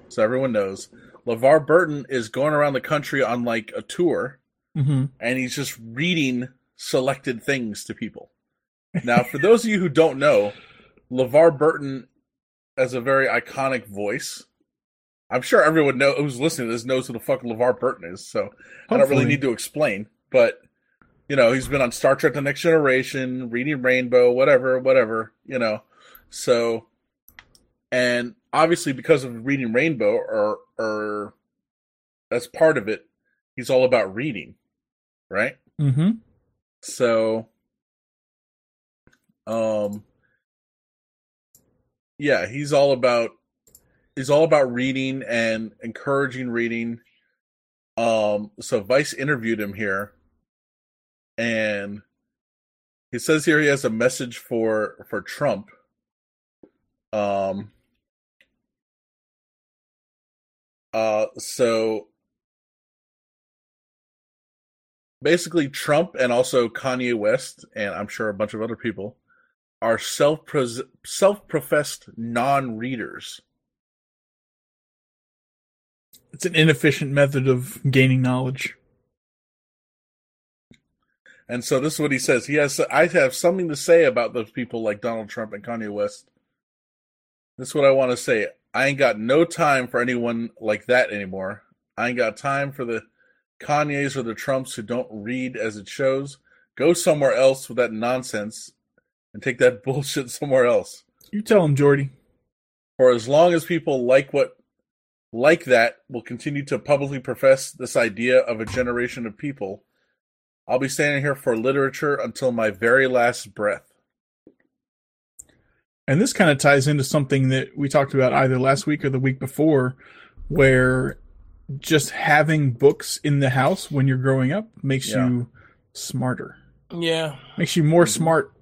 So everyone knows LeVar Burton is going around the country on like a tour, Mm-hmm. and he's just reading selected things to people. Now, for those of you who don't know, LeVar Burton has a very iconic voice. I'm sure everyone know who's listening to this knows who the fuck LeVar Burton is, so I don't really need to explain. But you know, he's been on Star Trek: The Next Generation, Reading Rainbow, whatever, whatever. You know, so and obviously because of Reading Rainbow, or or as part of it, he's all about reading, right? Mm-hmm. so, um, yeah, he's all about he's all about reading and encouraging reading. Um, so Vice interviewed him here, and he says here he has a message for for Trump. Um. Uh, so basically, Trump and also Kanye West, and I'm sure a bunch of other people, are self self professed non readers. It's an inefficient method of gaining knowledge. And so this is what he says. He has I have something to say about those people like Donald Trump and Kanye West. This is what I want to say. I ain't got no time for anyone like that anymore. I ain't got time for the Kanyes or the Trumps who don't read as it shows. Go somewhere else with that nonsense and take that bullshit somewhere else. You tell him, Jordy. For as long as people like what like that will continue to publicly profess this idea of a generation of people, I'll be standing here for literature until my very last breath. And this kind of ties into something that we talked about either last week or the week before, where just having books in the house when you're growing up makes Yeah. you smarter, Yeah. makes you more mm-hmm. smart.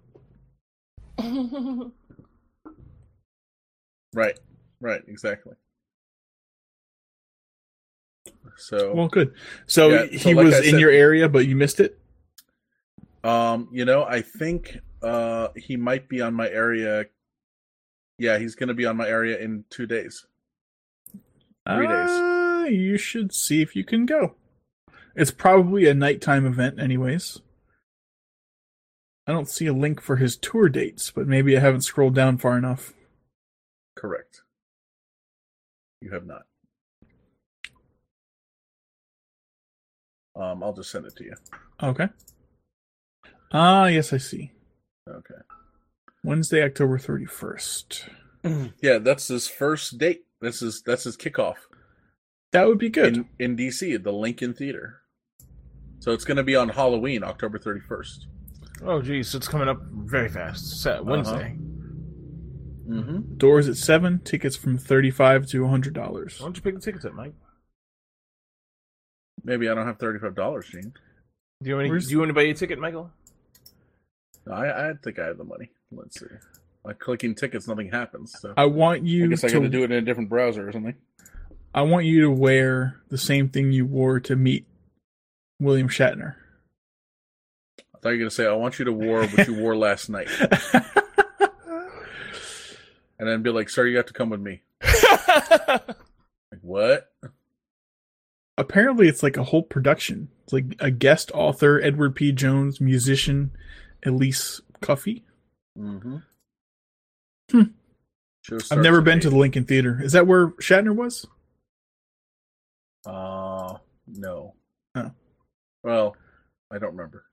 Right. Right, exactly. So Well, good. So Yeah, so he like was I in said- your area, but you missed it. Um, you know, I think uh he might be on my area. Yeah, he's going to be on my area in 2 days. Three days. Uh, you should see if you can go. It's probably a nighttime event, anyways. I don't see a link for his tour dates, but maybe I haven't scrolled down far enough. Correct. You have not. Um, I'll just send it to you. Okay. Ah, yes, I see. Okay. Wednesday, October 31st. Yeah, that's his first date. This is that's his kickoff That would be good. in in DC at the Lincoln Theater. So it's going to be on Halloween, October 31st. Oh, geez. So it's coming up very fast. Set Wednesday. Mm-hmm. Doors at 7, tickets from 35 to Why $100. Why don't you pick the tickets up, Mike? Maybe I don't have thirty-five dollars, Gene. Do you want Where's- to, do you want to buy a ticket, Michael? No, I I think I have the money. Let's see. By clicking tickets, nothing happens. So I want you. I you guess I to got to do it in a different browser or something. I want you to wear the same thing you wore to meet William Shatner. I thought you were going to say, I want you to wear what you wore last night. And then be like, sir, you have to come with me. Like, what? Apparently, it's like a whole production. It's like a guest author, Edward P. Jones, musician, Elise Cuffy. Mm-hmm. Hmm. I've never been to the Lincoln Theater. Is that where Shatner was? Uh, no. Oh. Well, I don't remember.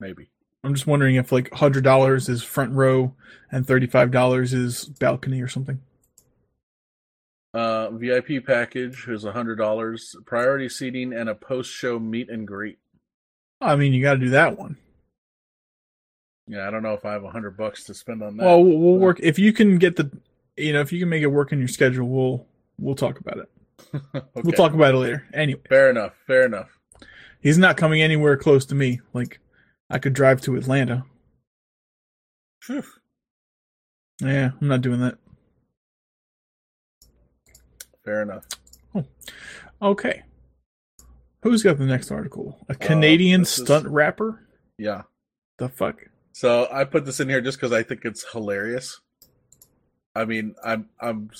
Maybe. I'm just wondering if like hundred dollars is front row and thirty five dollars is balcony or something. Uh, VIP package is a hundred dollars. Priority seating and a post-show meet and greet. I mean, you got to do that one. Yeah, I don't know if I have a hundred bucks to spend on that. Well, we'll we'll work if you can get the, you know, if you can make it work in your schedule. We'll we'll talk about it. Okay. We'll talk about it later. Anyway, Fair enough. Fair enough. he's not coming anywhere close to me. Like, I could drive to Atlanta. Phew. Yeah, I'm not doing that. Fair enough. Okay. Who's got the next article? A Canadian Uh, this is- stunt rapper? Yeah. The fuck? So I put this in here just because I think it's hilarious. I mean, I'm I'm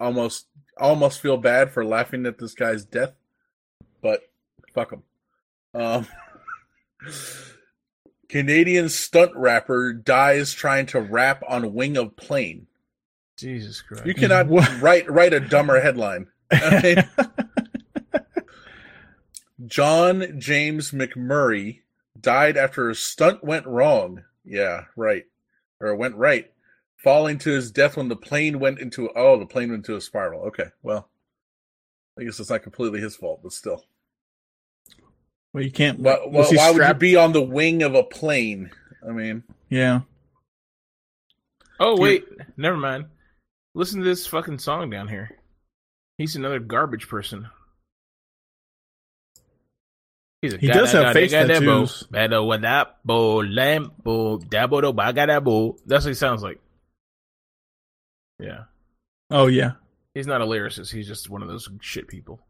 almost almost feel bad for laughing at this guy's death, but fuck him. Um, Canadian stunt rapper dies trying to rap on wing of plane. Jesus Christ. You cannot write write a dumber headline. Okay? Jon James McMurray died after a stunt went wrong. Yeah, right. Or went right. Falling to his death when the plane went into oh, the plane went into a spiral. Okay, well. I guess it's not completely his fault, but still. Well, you can't. Why, why, why would you be on the wing of a plane? I mean, yeah. Oh wait, yeah. never mind. Listen to this fucking song down here. He's another garbage person. He's a he does have face tattoos. That's what he sounds like. Yeah. Oh yeah. He's not a lyricist. He's just one of those shit people.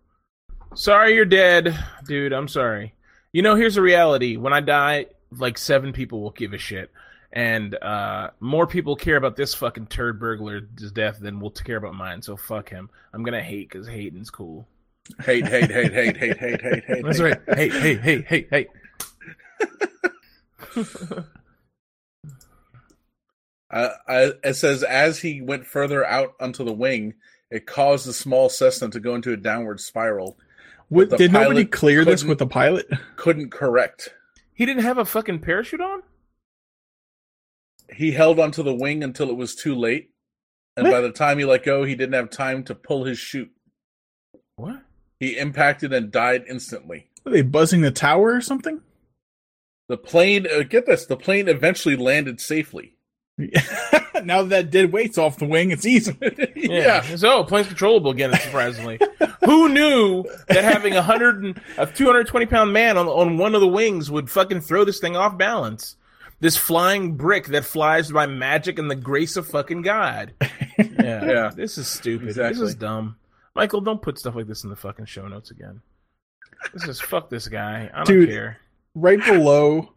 Sorry you're dead, dude. I'm sorry. You know, here's the reality. When I die, like seven people will give a shit. And uh, more people care about this fucking turd burglar's death than will care about mine. So fuck him. I'm gonna hate because hating's cool. Hate, hate, hate, hate, hate, hate, hate, hate. That's hate. right. Hate, hate, hate, hate, hate. uh, I, it says as he went further out onto the wing, it caused the small Cessna to go into a downward spiral. What, did nobody clear this with the pilot? Couldn't correct. He didn't have a fucking parachute on? He held onto the wing until it was too late. And what? by the time he let go, he didn't have time to pull his chute. What? He impacted and died instantly. Are they buzzing the tower or something? The plane, uh, get this, the plane eventually landed safely. now that, dead weight's off the wing, it's easy. yeah. yeah. So oh, plane's controllable again, surprisingly. Who knew that having a hundred a two hundred twenty pound man on on one of the wings would fucking throw this thing off balance? This flying brick that flies by magic and the grace of fucking God. Yeah. yeah. This is stupid. Exactly. This is dumb. Michael, don't put stuff like this in the fucking show notes again. This is fuck this guy. I don't Dude, care. Right below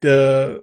the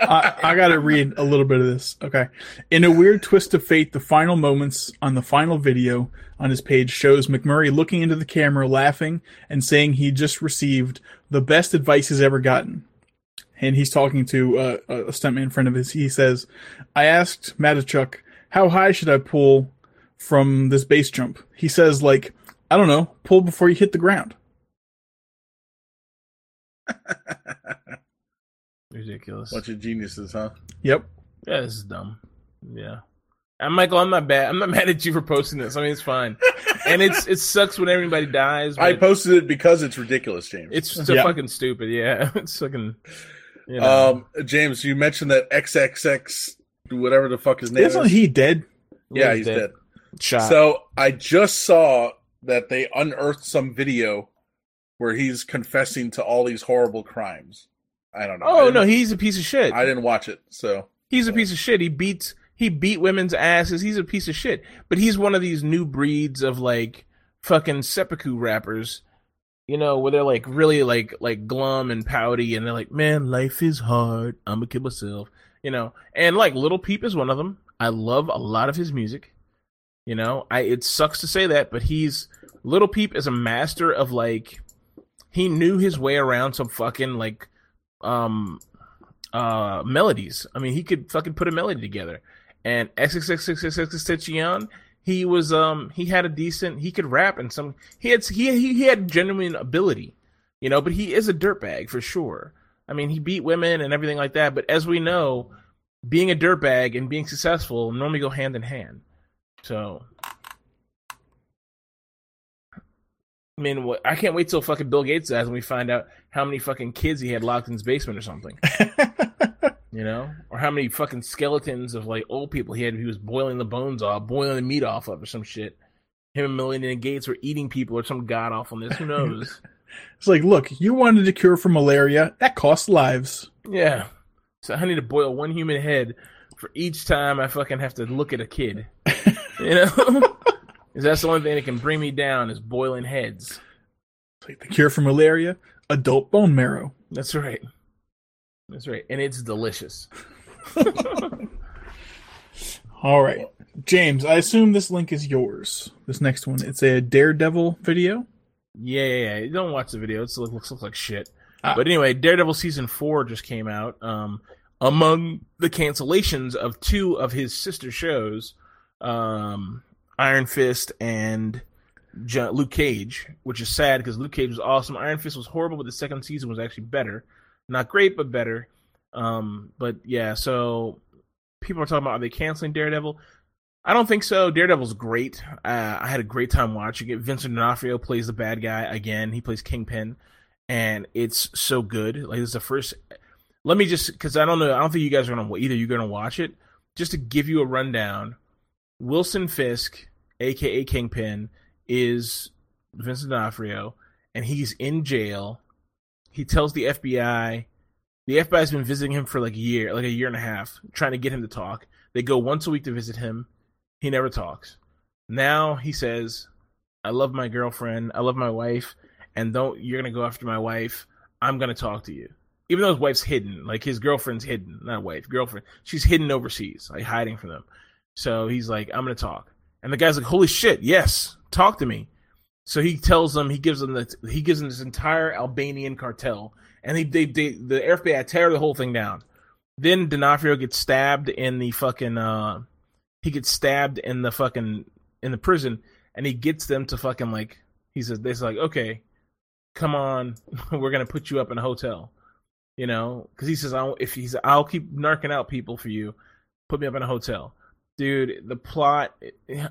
I, I got to read a little bit of this. Okay. In a weird twist of fate, the final moments on the final video on his page shows McMurray looking into the camera, laughing, and saying he just received the best advice he's ever gotten. And he's talking to uh, a stuntman friend of his. He says, I asked Matichuk, how high should I pull from this base jump? He says, like, I don't know, pull before you hit the ground. Ridiculous. Bunch of geniuses, huh? Yep. Yeah, this is dumb. Yeah. And Michael, I'm not bad. I'm not mad at you for posting this. I mean, it's fine. and it's it sucks when everybody dies. I posted it because it's ridiculous, James. it's so Yeah. fucking stupid. Yeah, it's fucking. You know, um, James, you mentioned that XXX, whatever the fuck his name Isn't is. he dead? yeah, he's he's dead. dead. shot. So I just saw that they unearthed some video where he's confessing to all these horrible crimes. I don't know. Oh no, he's a piece of shit. I didn't watch it, so He's a piece of shit. He beats he beat women's asses. He's a piece of shit. But he's one of these new breeds of like fucking seppuku rappers. You know, where they're like really like like glum and pouty and they're like, Man, life is hard. I'm gonna kill myself. You know. And like Lil Peep is one of them. I love a lot of his music. You know, I it sucks to say that, but he's Lil Peep is a master of like he knew his way around some fucking like um uh melodies. I mean, he could fucking put a melody together. And XXXTentacion, he was um he had a decent he could rap and some he had he he, he had genuine ability, you know, but he is a dirtbag for sure. I mean, he beat women and everything like that, but as we know, being a dirtbag and being successful normally go hand in hand. So I mean, what, I can't wait till fucking Bill Gates dies and we find out how many fucking kids he had locked in his basement or something. you know, or how many fucking skeletons of like old people he had. He was boiling the bones off, boiling the meat off of, or some shit. Him and Melinda Gates were eating people, or some god awfulness. Who knows? It's like, look, you wanted a cure for malaria. That costs lives. yeah. So I need to boil one human head for each time I fucking have to look at a kid. you know, because that's the only thing that can bring me down is boiling heads. It's like the cure for malaria, adult bone marrow. That's right. That's right, and it's delicious. All right. James, I assume this link is yours. This next one. It's a Daredevil video. Yeah, yeah, yeah. Don't watch the video. It looks, looks like shit. Ah. But anyway, Daredevil season four just came out. Um, among the cancellations of two of his sister shows, um, Iron Fist and Luke Cage, which is sad because Luke Cage was awesome. Iron Fist was horrible, but the second season was actually better. Not great, but better. Um, but yeah, so people are talking about are they canceling Daredevil? I don't think so. Daredevil's great. Uh, I had a great time watching it. Vincent D'Onofrio plays the bad guy again. He plays Kingpin, and it's so good. Like it's the first. Let me just because I don't know. I don't think you guys are gonna either. You're gonna watch it just to give you a rundown. Wilson Fisk, aka Kingpin, is Vincent D'Onofrio, and he's in jail. He tells the FBI. The FBI's been visiting him for like a year, like a year and a half, trying to get him to talk. They go once a week to visit him. He never talks. Now he says, "I love my girlfriend. I love my wife, and don't you're gonna go after my wife. I'm gonna talk to you." Even though his wife's hidden, like his girlfriend's hidden, not wife, girlfriend. She's hidden overseas, like hiding from them. So he's like, "I'm gonna talk," and the guy's like, "Holy shit, yes, talk to me." So he tells them, he gives them the, he gives them this entire Albanian cartel, and they, they, they the FBI tear the whole thing down. Then D'Onofrio gets stabbed in the fucking, uh, he gets stabbed in the fucking in the prison, and he gets them to fucking like, he says, they're like, okay, come on, we're gonna put you up in a hotel, you know, because he says, I'll, if he's, I'll keep narking out people for you, put me up in a hotel dude the plot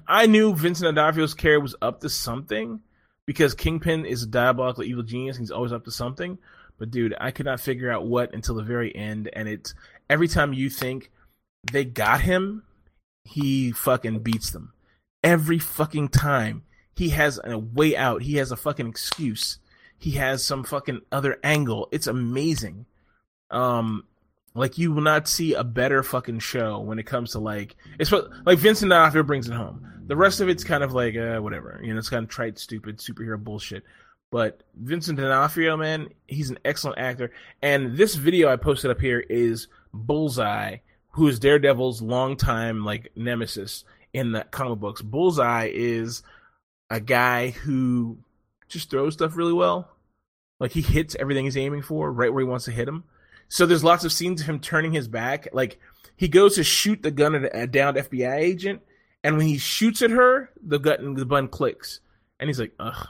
i knew vincent d'onofrio's character was up to something because kingpin is a diabolical evil genius he's always up to something. But dude i could not figure out what until the very end. And it's every time you think they got him he fucking beats them. Every fucking time. He has a way out. He has a fucking excuse. He has some fucking other angle. It's amazing. Um like you will not see a better fucking show when it comes to like it's like Vincent D'Onofrio brings it home. The rest of it's kind of like uh, whatever, you know, it's kind of trite, stupid superhero bullshit. But Vincent D'Onofrio, man, he's an excellent actor. And this video I posted up here is Bullseye, who is Daredevil's longtime like nemesis in the comic books. Bullseye is a guy who just throws stuff really well. Like he hits everything he's aiming for right where he wants to hit him. So there's lots of scenes of him turning his back. Like he goes to shoot the gun at a downed FBI agent, and when he shoots at her, the gun the button clicks, and he's like, ugh.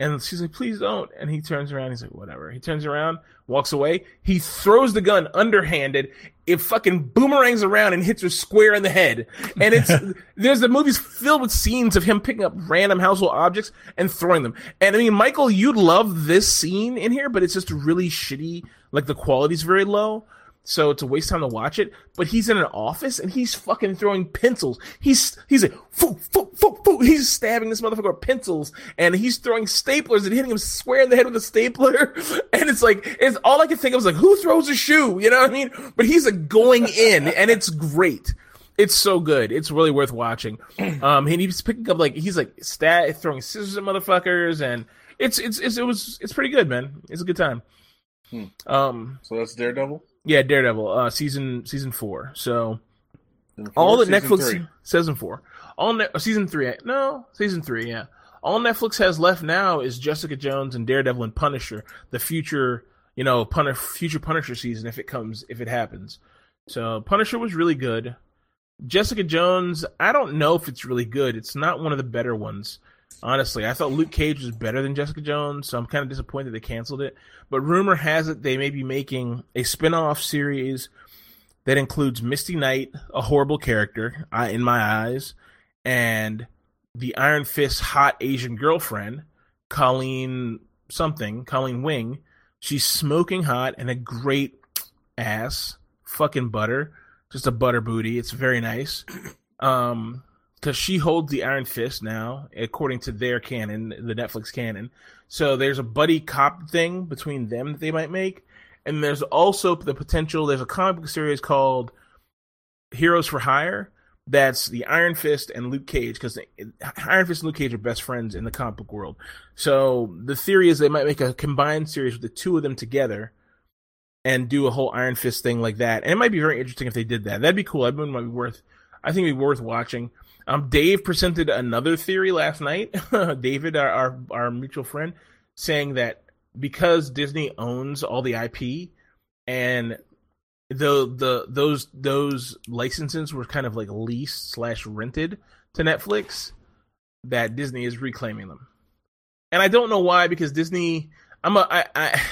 And she's like, please don't. And he turns around. He's like, whatever. He turns around, walks away. He throws the gun underhanded. It fucking boomerangs around and hits her square in the head. And it's, there's the movie's filled with scenes of him picking up random household objects and throwing them. And I mean, Michael, you'd love this scene in here, but it's just really shitty. Like the quality's very low so it's a waste of time to watch it. But he's in an office and he's fucking throwing pencils. He's he's like foo, foo, foo, foo. he's stabbing this motherfucker with pencils and he's throwing staplers and hitting him square in the head with a stapler. And it's like it's all I could think of was like who throws a shoe? You know what I mean? But he's like going in and it's great. It's so good. It's really worth watching. Um, and he's picking up like he's like stat throwing scissors at motherfuckers and it's it's, it's it was it's pretty good, man. It's a good time. Hmm. Um, So that's Daredevil. Yeah, Daredevil, uh, season season four. So Season all four, that Netflix three. season four, all ne- uh, season three. No, season three. Yeah, all Netflix has left now is Jessica Jones and Daredevil and Punisher, the future, you know, Pun- future Punisher season if it comes, if it happens. So Punisher was really good. Jessica Jones, I don't know if it's really good. It's not one of the better ones. Honestly, I thought Luke Cage was better than Jessica Jones, so I'm kind of disappointed they canceled it. But rumor has it they may be making a spin-off series that includes Misty Knight, a horrible character in my eyes, and the Iron Fist hot Asian girlfriend, Colleen something, Colleen Wing. She's smoking hot and a great ass, fucking butter, just a butter booty. It's very nice. Um, because she holds the Iron Fist now, according to their canon, the Netflix canon. So there's a buddy cop thing between them that they might make, and there's also the potential. There's a comic book series called Heroes for Hire. That's the Iron Fist and Luke Cage because Iron Fist and Luke Cage are best friends in the comic book world. So the theory is they might make a combined series with the two of them together and do a whole Iron Fist thing like that. And it might be very interesting if they did that. That'd be cool. That might be worth. I think it'd be worth watching. Um, Dave presented another theory last night. David, our, our our mutual friend, saying that because Disney owns all the IP and the the those those licenses were kind of like leased slash rented to Netflix, that Disney is reclaiming them. And I don't know why because Disney. I'm a I. I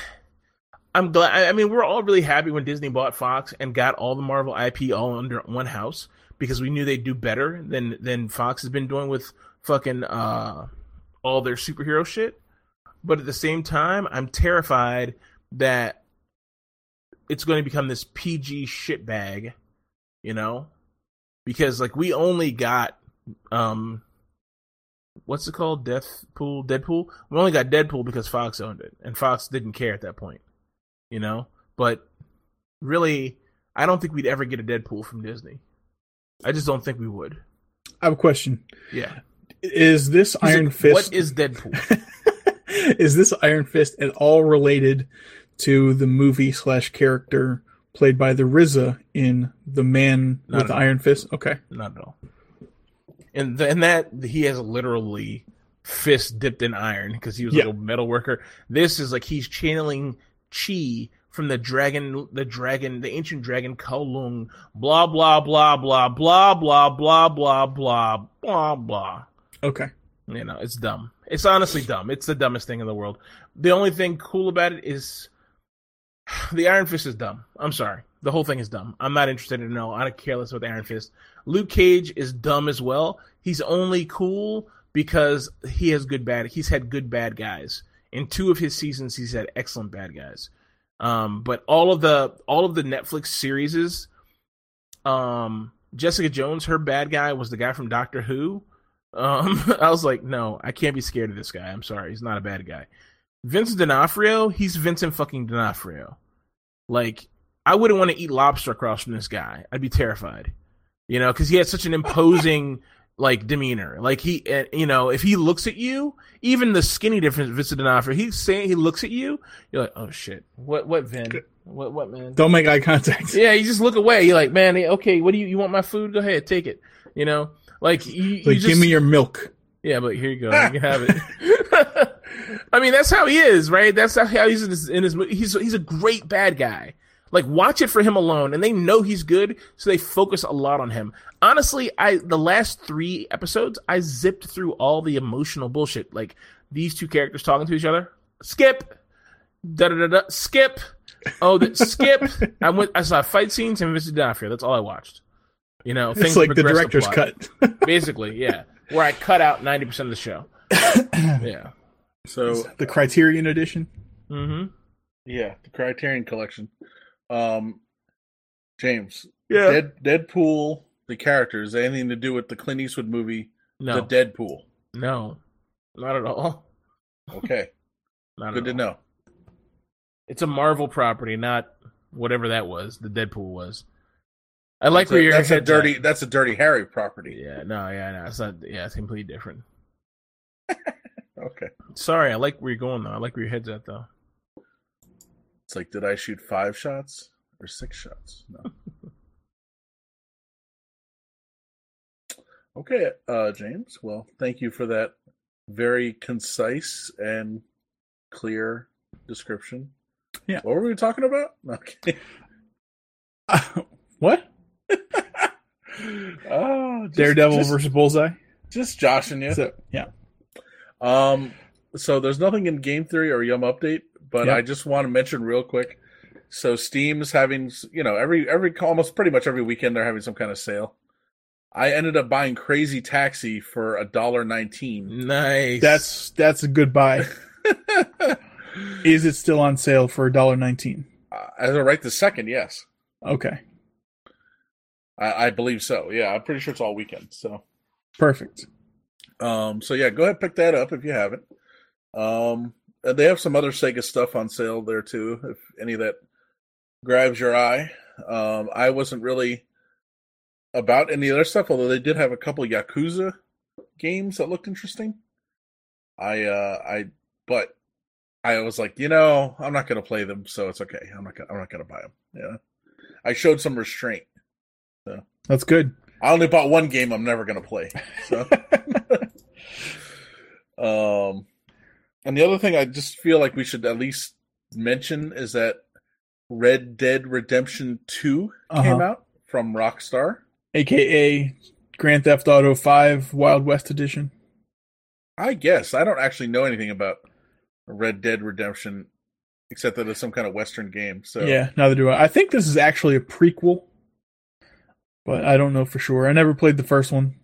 I'm glad. I mean, we're all really happy when Disney bought Fox and got all the Marvel IP all under one house because we knew they'd do better than than Fox has been doing with fucking uh, all their superhero shit. But at the same time, I'm terrified that it's going to become this PG shitbag, you know, because like we only got um what's it called? Deathpool, Deadpool. We only got Deadpool because Fox owned it, and Fox didn't care at that point you know. But really, I don't think we'd ever get a Deadpool from Disney. I just don't think we would. I have a question. Yeah. Is this Iron Fist? What is Deadpool? is this Iron Fist at all related to the movie slash character played by the RZA in The Man Not with the. Iron Fist? Okay. Not at all. And and that he has literally fist dipped in iron because he was Yeah. like a metal worker. This is like he's channeling chi from the dragon, the dragon, the ancient dragon Kowloon. Blah blah blah blah blah blah blah blah blah blah blah. Okay. You know, it's dumb. It's honestly dumb. It's the dumbest thing in the world. The only thing cool about it is the Iron Fist is dumb. I'm sorry. The whole thing is dumb. I'm not interested in know. I don't care less about the Iron Fist. Luke Cage is dumb as well. He's only cool because he has good bad. He's had good bad guys. In two of his seasons, he's had excellent bad guys. Um, but all of the all of the Netflix series, um, Jessica Jones, her bad guy was the guy from Doctor Who. Um, I was like, no, I can't be scared of this guy. I'm sorry, he's not a bad guy. Vincent D'Onofrio, he's Vincent fucking D'Onofrio. Like, I wouldn't want to eat lobster across from this guy. I'd be terrified, you know, because he has such an imposing like demeanor. Like he, uh, you know, if he looks at you, even the skinny difference Vincent D'Onofrio, he's saying he looks at you, you're like, oh shit, what, what, Vin, what, what, man? Don't make eye contact. Yeah, you just look away. You're like, man, okay, what do you you want my food? Go ahead, take it. You know, like you, you just, give me your milk. yeah, but here you go, you can have it. I mean, that's how he is, right? That's how, he's in his, in his. He's he's a great bad guy. Like, watch it for him alone, and they know he's good, so they focus a lot on him. Honestly, I the last three episodes, I zipped through all the emotional bullshit, like these two characters talking to each other. Skip, da da da da. Skip. Oh, the, skip. I went. I saw fight scenes and Vincent D'Onofrio. That's all I watched. You know, It's like the director's plot. cut. basically. Yeah, where I cut out ninety percent of the show. yeah. So the Criterion edition. Mm-hmm. yeah, the Criterion Collection. Um, James, Yeah. Dead, Deadpool, the characters, anything to do with the Clint Eastwood movie, No. The Deadpool? No. Not at all. Okay, Not good to all. know. It's a Marvel property, not whatever that was. The Deadpool was. I like That's where a, your that's a dirty. at. That's a dirty Harry property. Yeah. No. Yeah. No. It's not. Yeah. It's completely different. Okay, Sorry. I like where you're going though. I like where your head's at though. It's like, did I shoot five shots or six shots? No. okay, uh, James. Well, thank you for that very concise and clear description. Yeah. What were we talking about? Okay. what? oh, just, Daredevil just, versus Bullseye. just joshing you. So, yeah. Um, so there's nothing in game theory or Yum update, but Yeah. I just want to mention real quick. So Steam's having, you know, every every almost pretty much every weekend they're having some kind of sale. I ended up buying Crazy Taxi for a dollar nineteen. Nice. That's that's a good buy. Is it still on sale for $1.19? Uh, As of right this second, yes, Okay. I, I believe so. Yeah, I'm pretty sure it's all weekend. So, Perfect. um, so yeah, go ahead pick that up if you haven't. Um, and they have some other Sega stuff on sale there too. If any of that grabs your eye, um, I wasn't really about any other stuff, although they did have a couple Yakuza games that looked interesting. I, uh, I, but I was like, you know, I'm not gonna play them, so it's okay. I'm not gonna, I'm not gonna buy them. Yeah, I showed some restraint. So that's good. I only bought one game I'm never gonna play. So um and the other thing I just feel like we should at least mention is that Red Dead Redemption 2 came Uh-huh. out from Rockstar. AKA Grand Theft Auto 5 Wild West Edition. I guess I don't actually know anything about Red Dead Redemption except that it's some kind of western game. So Yeah, neither do I. I think this is actually a prequel, but I don't know for sure. I never played the first one.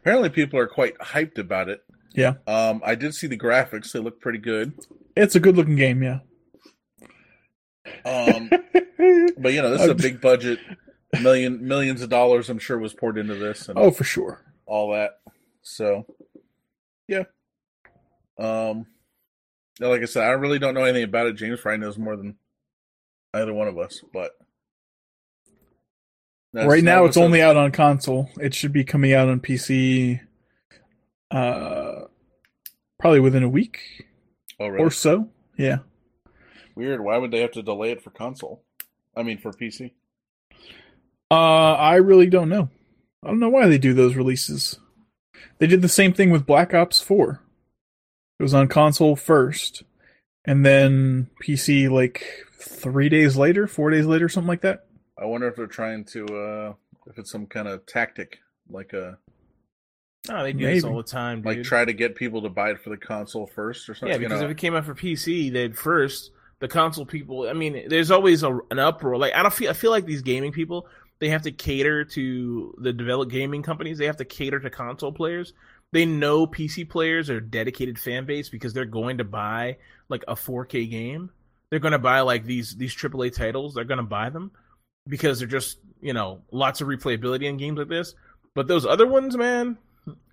apparently people are quite hyped about it. Yeah. Um I did see the graphics, they look pretty good. It's a good looking game, yeah. Um but you know, this is a big budget million millions of dollars I'm sure was poured into this and oh, for sure. all that. So, yeah. Um, like I said, I really don't know anything about it. James probably knows more than either one of us, but that's right now, it's only out on console. It should be coming out on PC uh, probably within a week Oh, really? or so. Yeah. Weird. Why would they have to delay it for console? I mean, for PC. Uh, I really don't know. I don't know why they do those releases. They did the same thing with Black Ops 4. It was on console first, and then PC like three days later, four days later, something like that. I wonder if they're trying to, uh if it's some kind of tactic, like a Oh, they do this all the time, dude. like try to get people to buy it for the console first or something. yeah, you because know? if it came out for PC, they'd first the console people. I mean, there's always a, an uproar. Like I don't feel. I feel like these gaming people they have to cater to the developed gaming companies. They have to cater to console players. They know PC players are a dedicated fan base because they're going to buy like a 4K game. They're going to buy like these these AAA titles. They're going to buy them because they're just you know lots of replayability in games like this. But those other ones, man,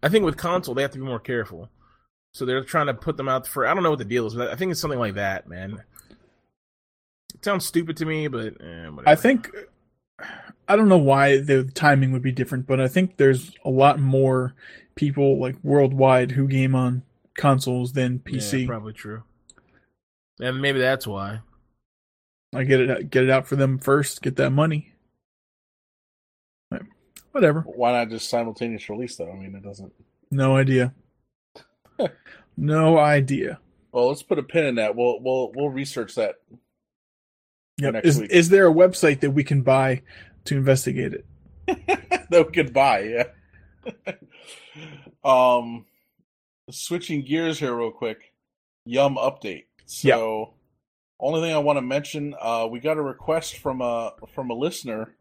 I think with console they have to be more careful. So they're trying to put them out for I don't know what the deal is, but I think it's something like that, man. It sounds stupid to me, but eh. I think I don't know why the timing would be different, but I think there's a lot more people like worldwide who game on consoles than Yeah, PC. probably true. And maybe that's why. I get it get it out for them first, get that money. Whatever. Why not just simultaneous release though? I mean, it doesn't. No idea. no idea. Well, let's put a pin in that. We'll we'll we'll research that. Yep. next Is week. is there a website that we can buy to investigate it? that we could buy. Yeah. um, switching gears here real quick. Yum update. So, only thing I want to mention, uh, we got a request from a from a listener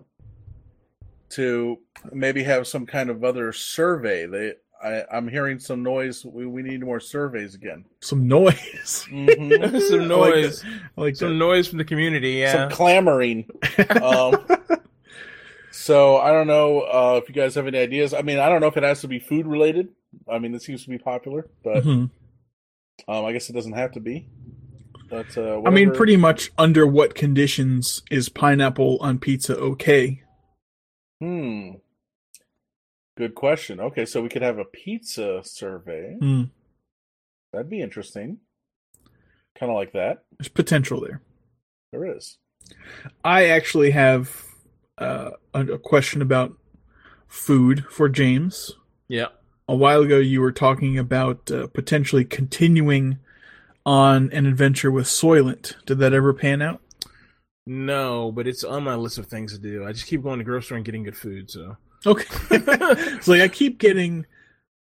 to maybe have some kind of other survey. They, I, I'm hearing some noise. We, we need more surveys again. Some noise. Mhm. some noise, I like some that. noise from the community. Yeah, Some clamoring. um, so I don't know uh, if you guys have any ideas. I mean, I don't know if it has to be food related. I mean, it seems to be popular, but Mhm. um, I guess it doesn't have to be. But uh, I mean, pretty much under what conditions is pineapple on pizza okay? Hmm. Good question. Okay, so we could have a pizza survey. Hmm. That'd be interesting. Kind of like that. There's potential there. There is. I actually have uh, a, a question about food for James. yeah. A while ago, you were talking about uh, potentially continuing on an adventure with Soylent. Did that ever pan out? No, but it's on my list of things to do. I just keep going to grocery store and getting good food. So Okay. it's like I keep getting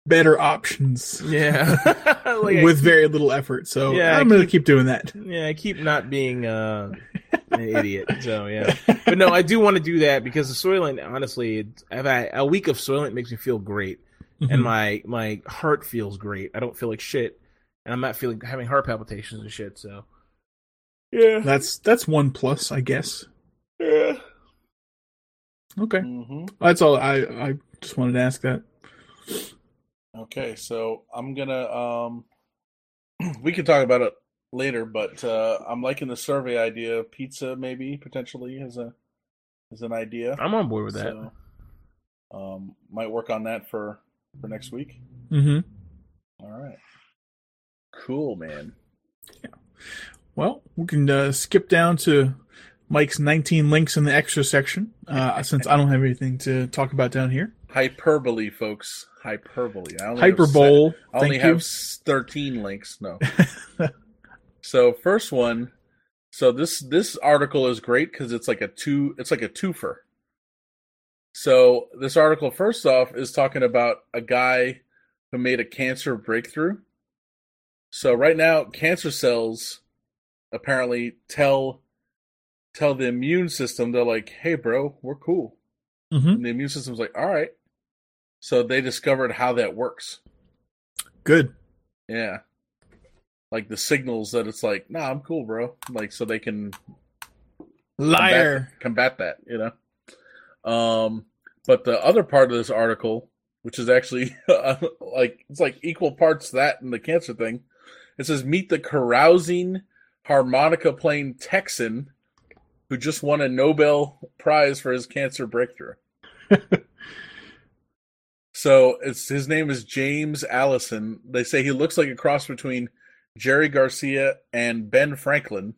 better options yeah, Like, with keep- very little effort. So Yeah, I I'm going to keep- keep doing that. Yeah, I keep not being uh, an idiot. So yeah, but no, I do want to do that because the Soylent, honestly, I've had, a week of Soylent makes me feel great, Mm-hmm. and my my heart feels great. I don't feel like shit, and I'm not feeling having heart palpitations and shit. So yeah, That's that's one plus, I guess. yeah. Okay, hmm that's all. I I just wanted to ask that. Okay, so I'm gonna um we can talk about it later, but uh I'm liking the survey idea. Pizza maybe potentially as a as an idea. I'm on board with that. So, um might work on that for for next week. Mm-hmm. All right. Cool, man. Well, we can uh, skip down to Mike's 19 links in the extra section, uh, since I don't have anything to talk about down here. Hyperbole, folks. Hyperbole. I only have Hyperbole. se- I only Thank have you. 13 links. No. so first one. So this this article is great because it's like a two. It's like a twofer. So this article, first off, is talking about a guy who made a cancer breakthrough. So right now, cancer cells apparently tell tell the immune system they're like, "Hey, bro, we're cool." hmm And the immune system's like, "All right." So they discovered how that works. Good. Yeah. Like the signals that it's like, nah, I'm cool, bro. Like so they can Liar. combat, combat that, you know. Um, but the other part of this article, which is actually like it's like equal parts that and the cancer thing, it says meet the carousing harmonica playing Texan who just won a Nobel Prize for his cancer breakthrough. so it's his name is James Allison. They say he looks like a cross between Jerry Garcia and Ben Franklin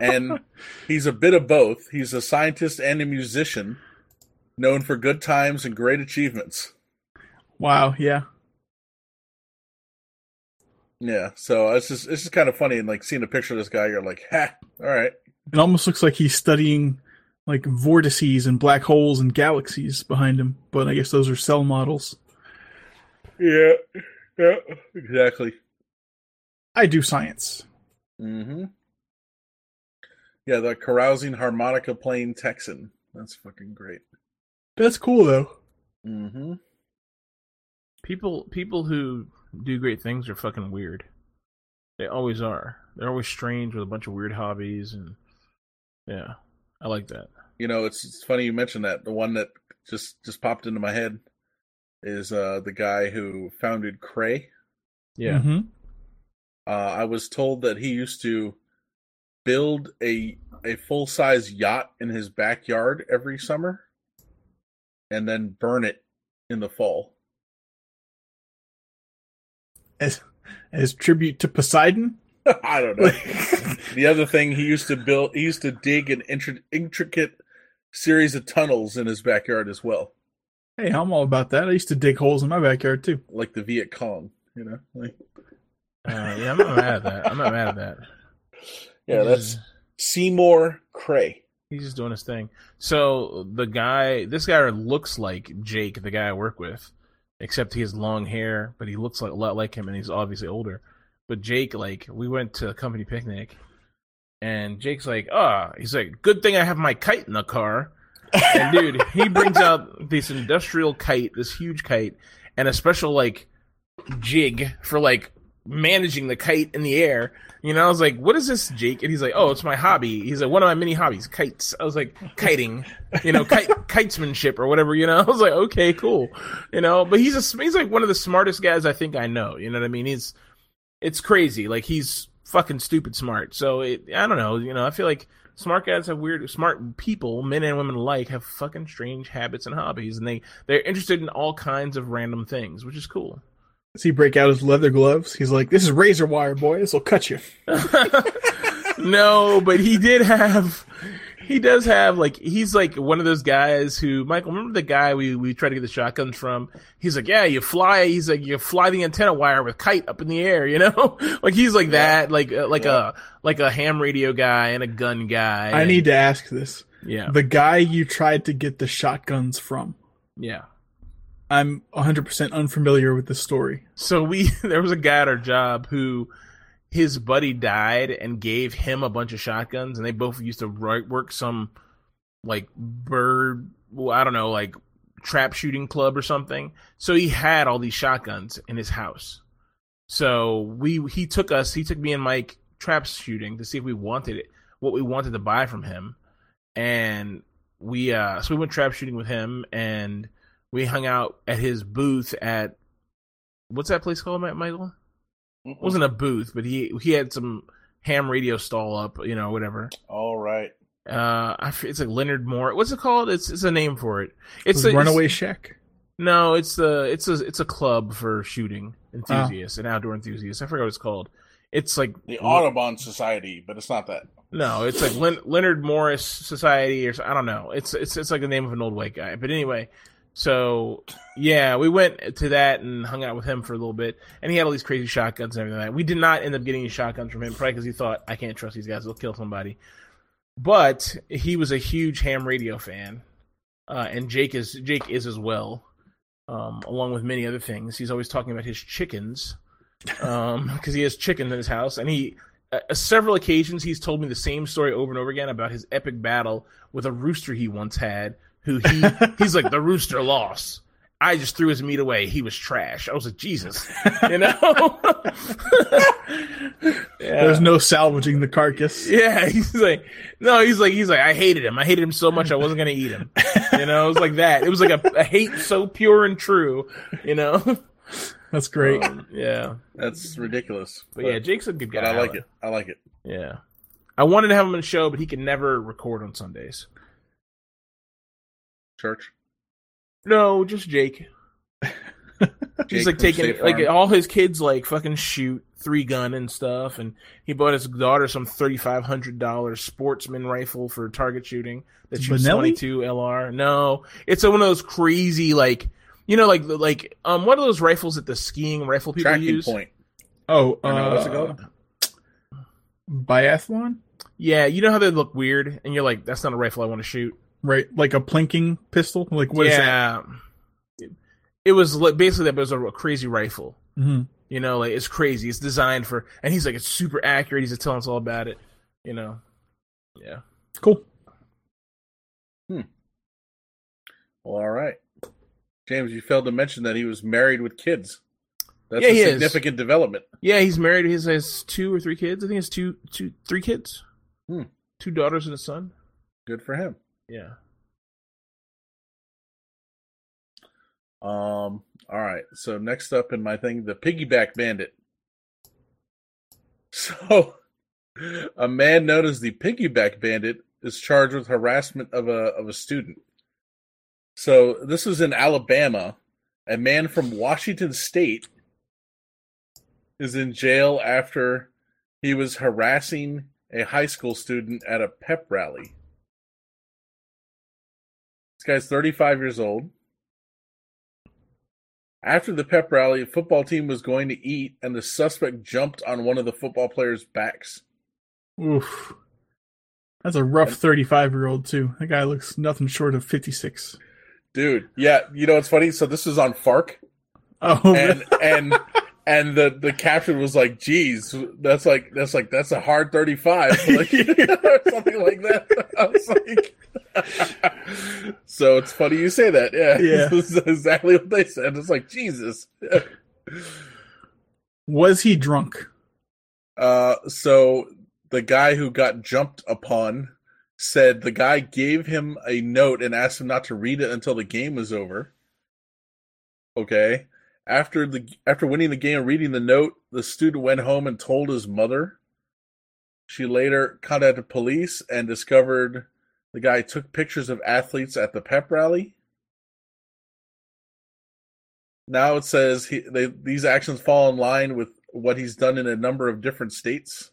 and he's a bit of both. He's a scientist and a musician, known for good times and great achievements. Wow. Yeah. Yeah, so it's just it's just kind of funny and like seeing a picture of this guy, you're like, ha, all right, It almost looks like he's studying like vortices and black holes and galaxies behind him, but I guess those are cell models. yeah, yeah, exactly. I do science. Mm-hmm. Yeah, the carousing harmonica playing Texan. That's fucking great. That's cool though. Mm-hmm. People people who do great things are fucking weird. They always are. They're always strange with a bunch of weird hobbies and yeah. I like that. You know, it's it's funny you mentioned that. The one that just just popped into my head is uh the guy who founded Cray. Yeah. Mhm. Uh, I was told that he used to build a a full size yacht in his backyard every summer, and then burn it in the fall. As as tribute to Poseidon. I don't know. the other thing he used to build, he used to dig an intri- intricate series of tunnels in his backyard as well, hey, I'm all about that. I used to dig holes in my backyard too. like the Viet Cong. You know, like Uh, yeah, I'm not mad at that. I'm not mad at that. yeah, that's Seymour Cray. He's just doing his thing. So the guy, this guy looks like Jake, the guy I work with, except he has long hair, but he looks like a lot like him, and he's obviously older. But Jake, like, we went to a company picnic, and Jake's like, "Ah," he's like, "Good thing I have my kite in the car." And dude, he brings out this industrial kite, this huge kite, and a special like jig for like managing the kite in the air. You know, I was like, "What is this, Jake?" And he's like, "Oh, it's my hobby." He's like, "One of my many hobbies, kites." I was like, "Kiting," you know, kite kitesmanship or whatever. You know, I was like, "Okay, cool," you know. But he's a he's like one of the smartest guys I think I know. You know what I mean? He's it's crazy. Like he's fucking stupid smart. So it, I don't know. You know, I feel like smart guys have weird. Smart people, men and women alike, have fucking strange habits and hobbies, and they they're interested in all kinds of random things, which is cool. Does he break out his leather gloves? He's like, "This is razor wire, boy. This will cut you." no, but he did have. He does have like he's like one of those guys who Michael remember the guy we we tried to get the shotguns from. He's like, yeah, you fly. He's like, you fly the antenna wire with kite up in the air, you know. like he's like that, like uh, like a like a ham radio guy and a gun guy. I and- need to ask this: yeah the guy you tried to get the shotguns from. yeah. I'm 100% unfamiliar with this story. So we there was a guy at our job who his buddy died and gave him a bunch of shotguns, and they both used to work some like bird, well, I don't know, like trap shooting club or something. So he had all these shotguns in his house. So we he took us, he took me and Mike trap shooting to see if we wanted it, what we wanted to buy from him, and we uh so we went trap shooting with him and we hung out at his booth at what's that place called, Ma- Michael? It wasn't a booth, but he he had some ham radio stall up, you know, whatever. All right. Uh, I f- it's like Leonard Moore. What's it called? It's it's a name for it. It's It's a Runaway It's, Shack. no, it's the it's a it's a club for shooting enthusiasts and outdoor enthusiasts. I forgot what it's called. It's like The Audubon Society, but it's not that. No, it's like Len- Leonard Morris Society, or so- I don't know. It's it's it's like the name of an old white guy. But anyway, so yeah, we went to that and hung out with him for a little bit, and he had all these crazy shotguns and everything. Like that. We did not end up getting any shotguns from him, probably because he thought I can't trust these guys; they'll kill somebody. But he was a huge ham radio fan, uh, and Jake is Jake is as well, um, along with many other things. He's always talking about his chickens, um, because he has chickens in his house, and he uh, several occasions he's told me the same story over and over again about his epic battle with a rooster he once had who he he's like the rooster lost. I just threw his meat away. He was trash. I was like jesus. You know? Yeah. There's no salvaging the carcass. yeah he's like no he's like he's like i hated him. I hated him so much i wasn't gonna eat him. You know? It was like that. It was like a, a hate so pure and true you know? That's great. Um, yeah. That's ridiculous. but yeah jake's a good guy. But I like it. I like it. yeah. I wanted to have him on the show but he can never record on sundays Church. No, just Jake. He's like taking like all his kids like fucking shoot three gun and stuff, and he bought his daughter some thirty five hundred dollars sportsman rifle for target shooting that shoots Benelli? twenty two LR. No, it's a, one of those crazy like you know like like um what are those rifles that the skiing rifle people tracking use? point. Oh, Or no, uh, what's it called? Biathlon? Yeah, you know how they look weird, and you're like, that's not a rifle I want to shoot. Right, like a plinking pistol. Like what that? yeah, It, it was like, basically that, but it was a crazy rifle. Mhm. You know, like it's crazy. It's designed for, and he's like, it's super accurate. He's telling us all about it. You know, yeah. Cool. Well, all right. James, you failed to mention that he was married with kids. That's Yeah, a he is. significant development. Yeah, he's married. He has two or three kids. I think he has two, two, three kids. Hmm. Two daughters and a son. Good for him. Yeah. Um. All right. So next up in my thing, the piggyback bandit. So, a man known as the piggyback bandit is charged with harassment of a of a student. So this was in Alabama. A man from Washington State is in jail after he was harassing a high school student at a pep rally. This guy's 35 years old. After the pep rally, a football team was going to eat, and the suspect jumped on one of the football players' backs. Oof. That's a rough 35 year old, too. That guy looks nothing short of 56. Dude, yeah, you know what's funny? So this was on Fark, Oh, and and and the the caption was like, "Geez, that's like that's like that's a hard 35, like, something like that." I was like, so it's funny you say that. Yeah, Yeah. this is exactly what they said. It's like Jesus. was he drunk? Uh, so the guy who got jumped upon said the guy gave him a note and asked him not to read it until the game was over. Okay. After the after winning the game and reading the note, the student went home and told his mother. She later contacted police and discovered the guy took pictures of athletes at the pep rally. Now it says he, they, these actions fall in line with what he's done in a number of different states.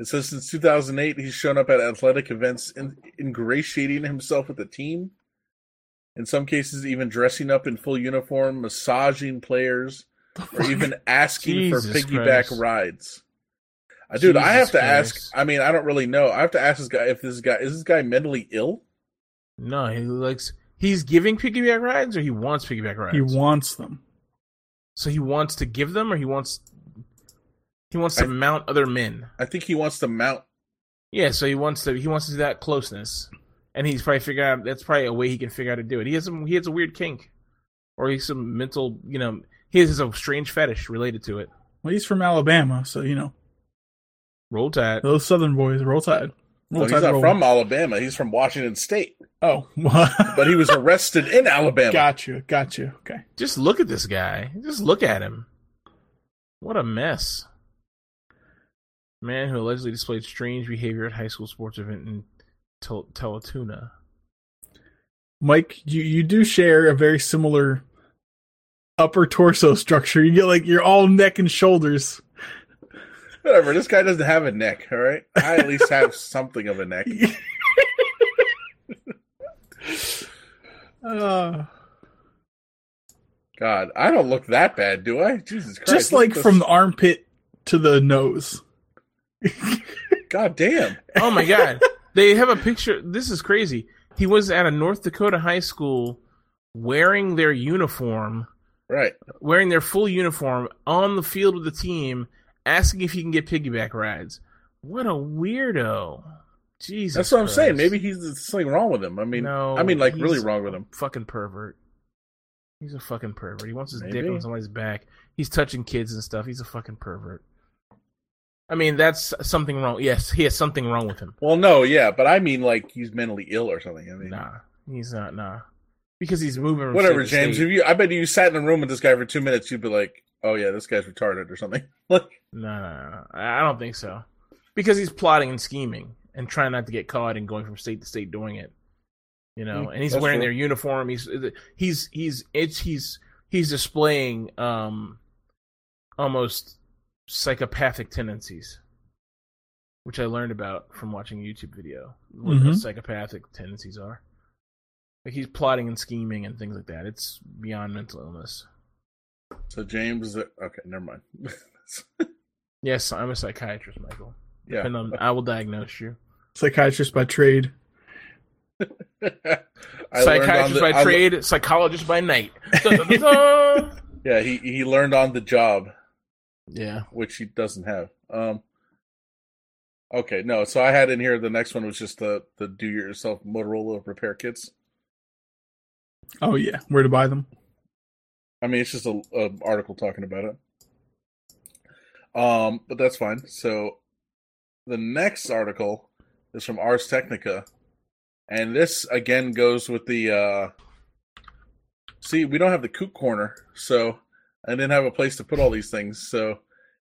It says since 2008, he's shown up at athletic events, in, ingratiating himself with the team. In some cases, even dressing up in full uniform, massaging players, or even asking for piggyback Christ. rides. Uh, dude, I have Jesus to ask. I mean, I don't really know. I have to ask this guy if this guy is this guy mentally ill. No, he likes. He's giving piggyback rides, or he wants piggyback rides. He wants them. so he wants to give them, or he wants. He wants to I- mount other men. I think he wants to mount. Yeah, so he wants to. He wants to do that closeness, and he's probably figured out that's probably a way he can figure out how to do it. He has some. He has a weird kink, or he's some mental. You know, he has a strange fetish related to it. Well, he's from Alabama, so, you know, Roll Tide. those Southern boys, roll tide. Roll Well, he's not roll. from Alabama. He's from Washington State, Oh, but he was arrested in Alabama. gotcha, gotcha. Okay. Just look at this guy. Just look at him. What a mess. Man who allegedly displayed strange behavior at high school sports event in Tel- Telatuna. Mike, you, you do share a very similar upper torso structure. You get like you're all neck and shoulders. Whatever. This guy doesn't have a neck. All right. I at least have something of a neck. Uh, God, I don't look that bad, do I? Jesus Christ! just like this- from the armpit to the nose. God damn. Oh my god. They have a picture. This is crazy. He was at a North Dakota high school wearing their uniform, Right. wearing their full uniform on the field with the team, asking if he can get piggyback rides. What a weirdo. Jesus. That's what I'm saying. Maybe he's something wrong with him. I mean, No, I mean, like really wrong with him. fucking pervert. He's a fucking pervert. He wants his dick on somebody's back. He's touching kids and stuff. He's a fucking pervert. I mean, that's something wrong. Yes, he has something wrong with him. Well, no, yeah, but I mean, like he's mentally ill or something. I mean, Nah, he's not. Nah, because he's moving. from whatever, state to James. state. If you, I bet you sat in a room with this guy for two minutes, you'd be like, "Oh yeah, this guy's retarded" or something. Like, No, no, no, no. I don't think so. Because he's plotting and scheming and trying not to get caught and going from state to state doing it. You know, Mm, and he's that's wearing true. their uniform. He's he's he's it's he's he's displaying um almost psychopathic tendencies, which I learned about from watching a YouTube video. What Mhm. those psychopathic tendencies are. Like he's plotting and scheming and things like that. It's beyond mental illness. so James, okay, never mind. Yes, I'm a psychiatrist, Michael. yeah, And um, I will diagnose you. Psychiatrist by trade. I learned on Psychiatrist the- by I le- trade, psychologist by night. Yeah, he he learned on the job, yeah. which he doesn't have. Um. Okay, no. So I had in here the next one was just the the do yourself Motorola repair kits. Oh yeah, where to buy them? I mean, it's just a, a article talking about it. Um, but that's fine. So the next article is from Ars Technica, and this again goes with the. uh See, we don't have the kook corner, so I didn't have a place to put all these things. So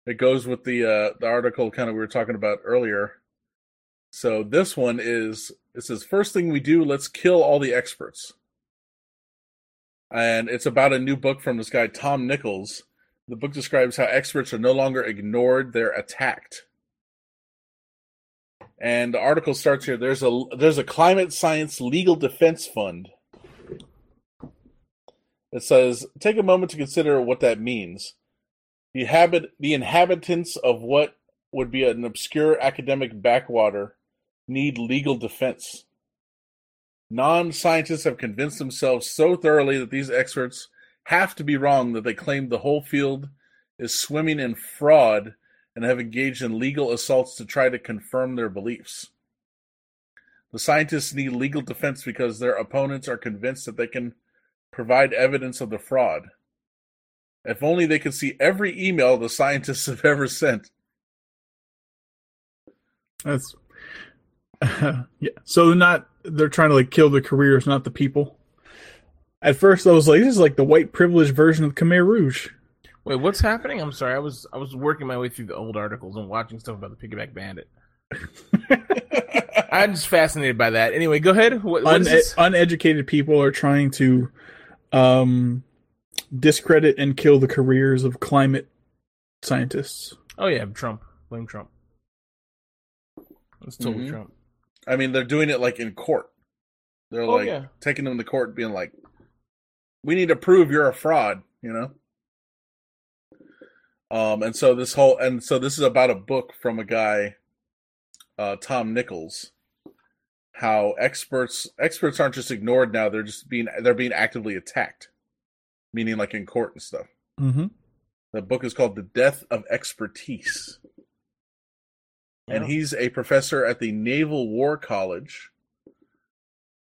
it goes with the uh the article kind of we were talking about earlier. So this one is it says first thing we do, let's kill all the experts and it's about a new book from this guy Tom Nichols. The book describes how experts are no longer ignored; they're attacked. And the article starts here. There's a there's a climate science legal defense fund. It says, take a moment to consider what that means. The habit the inhabitants of what would be an obscure academic backwater need legal defense. Non scientists have convinced themselves so thoroughly that these experts have to be wrong that they claim the whole field is swimming in fraud and have engaged in legal assaults to try to confirm their beliefs. The scientists need legal defense because their opponents are convinced that they can provide evidence of the fraud. If only they could see every email the scientists have ever sent. That's yeah. So they're not they're trying to like kill the careers, not the people. At first, I was like, "This is like the white privilege version of Khmer Rouge." Wait, what's happening? I'm sorry. I was I was working my way through the old articles and watching stuff about the Piggyback Bandit. I'm just fascinated by that. Anyway, go ahead. What, what is Une- this? uneducated people are trying to um, discredit and kill the careers of climate scientists. Oh yeah, Trump. Blame Trump. It's totally Mhm. Trump. I mean, they're doing it like in court. They're Oh, like yeah. taking them to court, being like, "We need to prove you're a fraud," you know. Um, and so this whole, and so this is about a book from a guy, uh, Tom Nichols. How experts experts aren't just ignored now; they're just being they're being actively attacked, meaning like in court and stuff. Mm-hmm. The book is called The Death of Expertise. And he's a professor at the Naval War College.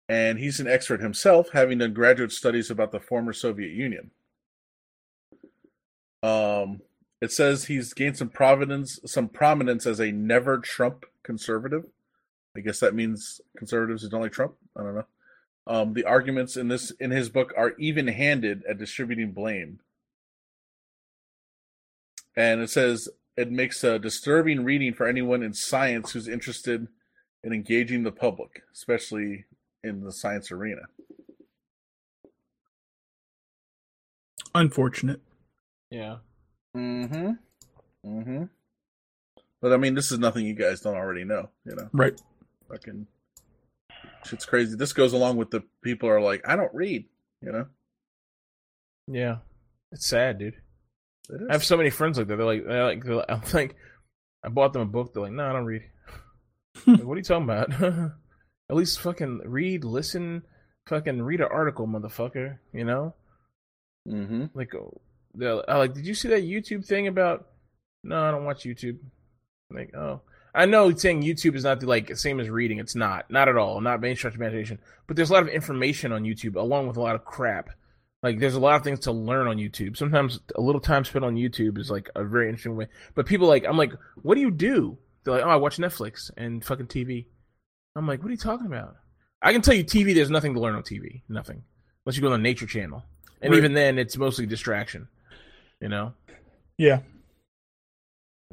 And he's an expert himself, having done graduate studies about the former Soviet Union. Um, it says he's gained some providence, some prominence as a never Trump conservative. I guess that means conservatives who don't like Trump. I don't know. Um, the arguments in this in his book are even-handed at distributing blame and it says it makes a disturbing reading for anyone in science who's interested in engaging the public, especially in the science arena. Unfortunate. Yeah. Mm-hmm. Mm-hmm. But I mean, this is nothing you guys don't already know. You know, Right. Fucking shit's crazy. This goes along with the people are like, I don't read. You know, Yeah, it's sad, dude. It. I have so many friends like that. They're like, they're like, they're like- I'm like, I bought them a book. They're like, no, I don't read. Like, what are you talking about? At least fucking read, listen, fucking read an article, motherfucker. You know, Mm-hmm. like, oh, they're I like, did you see that YouTube thing about? No, I don't watch YouTube. Like, oh, I know saying YouTube is not the like same as reading. It's not, not at all, not any stretch imagination. But there's a lot of information on YouTube, along with a lot of crap. Like, there's a lot of things to learn on YouTube. Sometimes a little time spent on YouTube is like a very interesting way. But people like, I'm like, what do you do? They're like, oh, I watch Netflix and fucking TV. I'm like, what are you talking about? I can tell you, TV. There's nothing to learn on TV. Nothing, unless you go on the Nature Channel, and Right. even then, it's mostly distraction. You know. Yeah.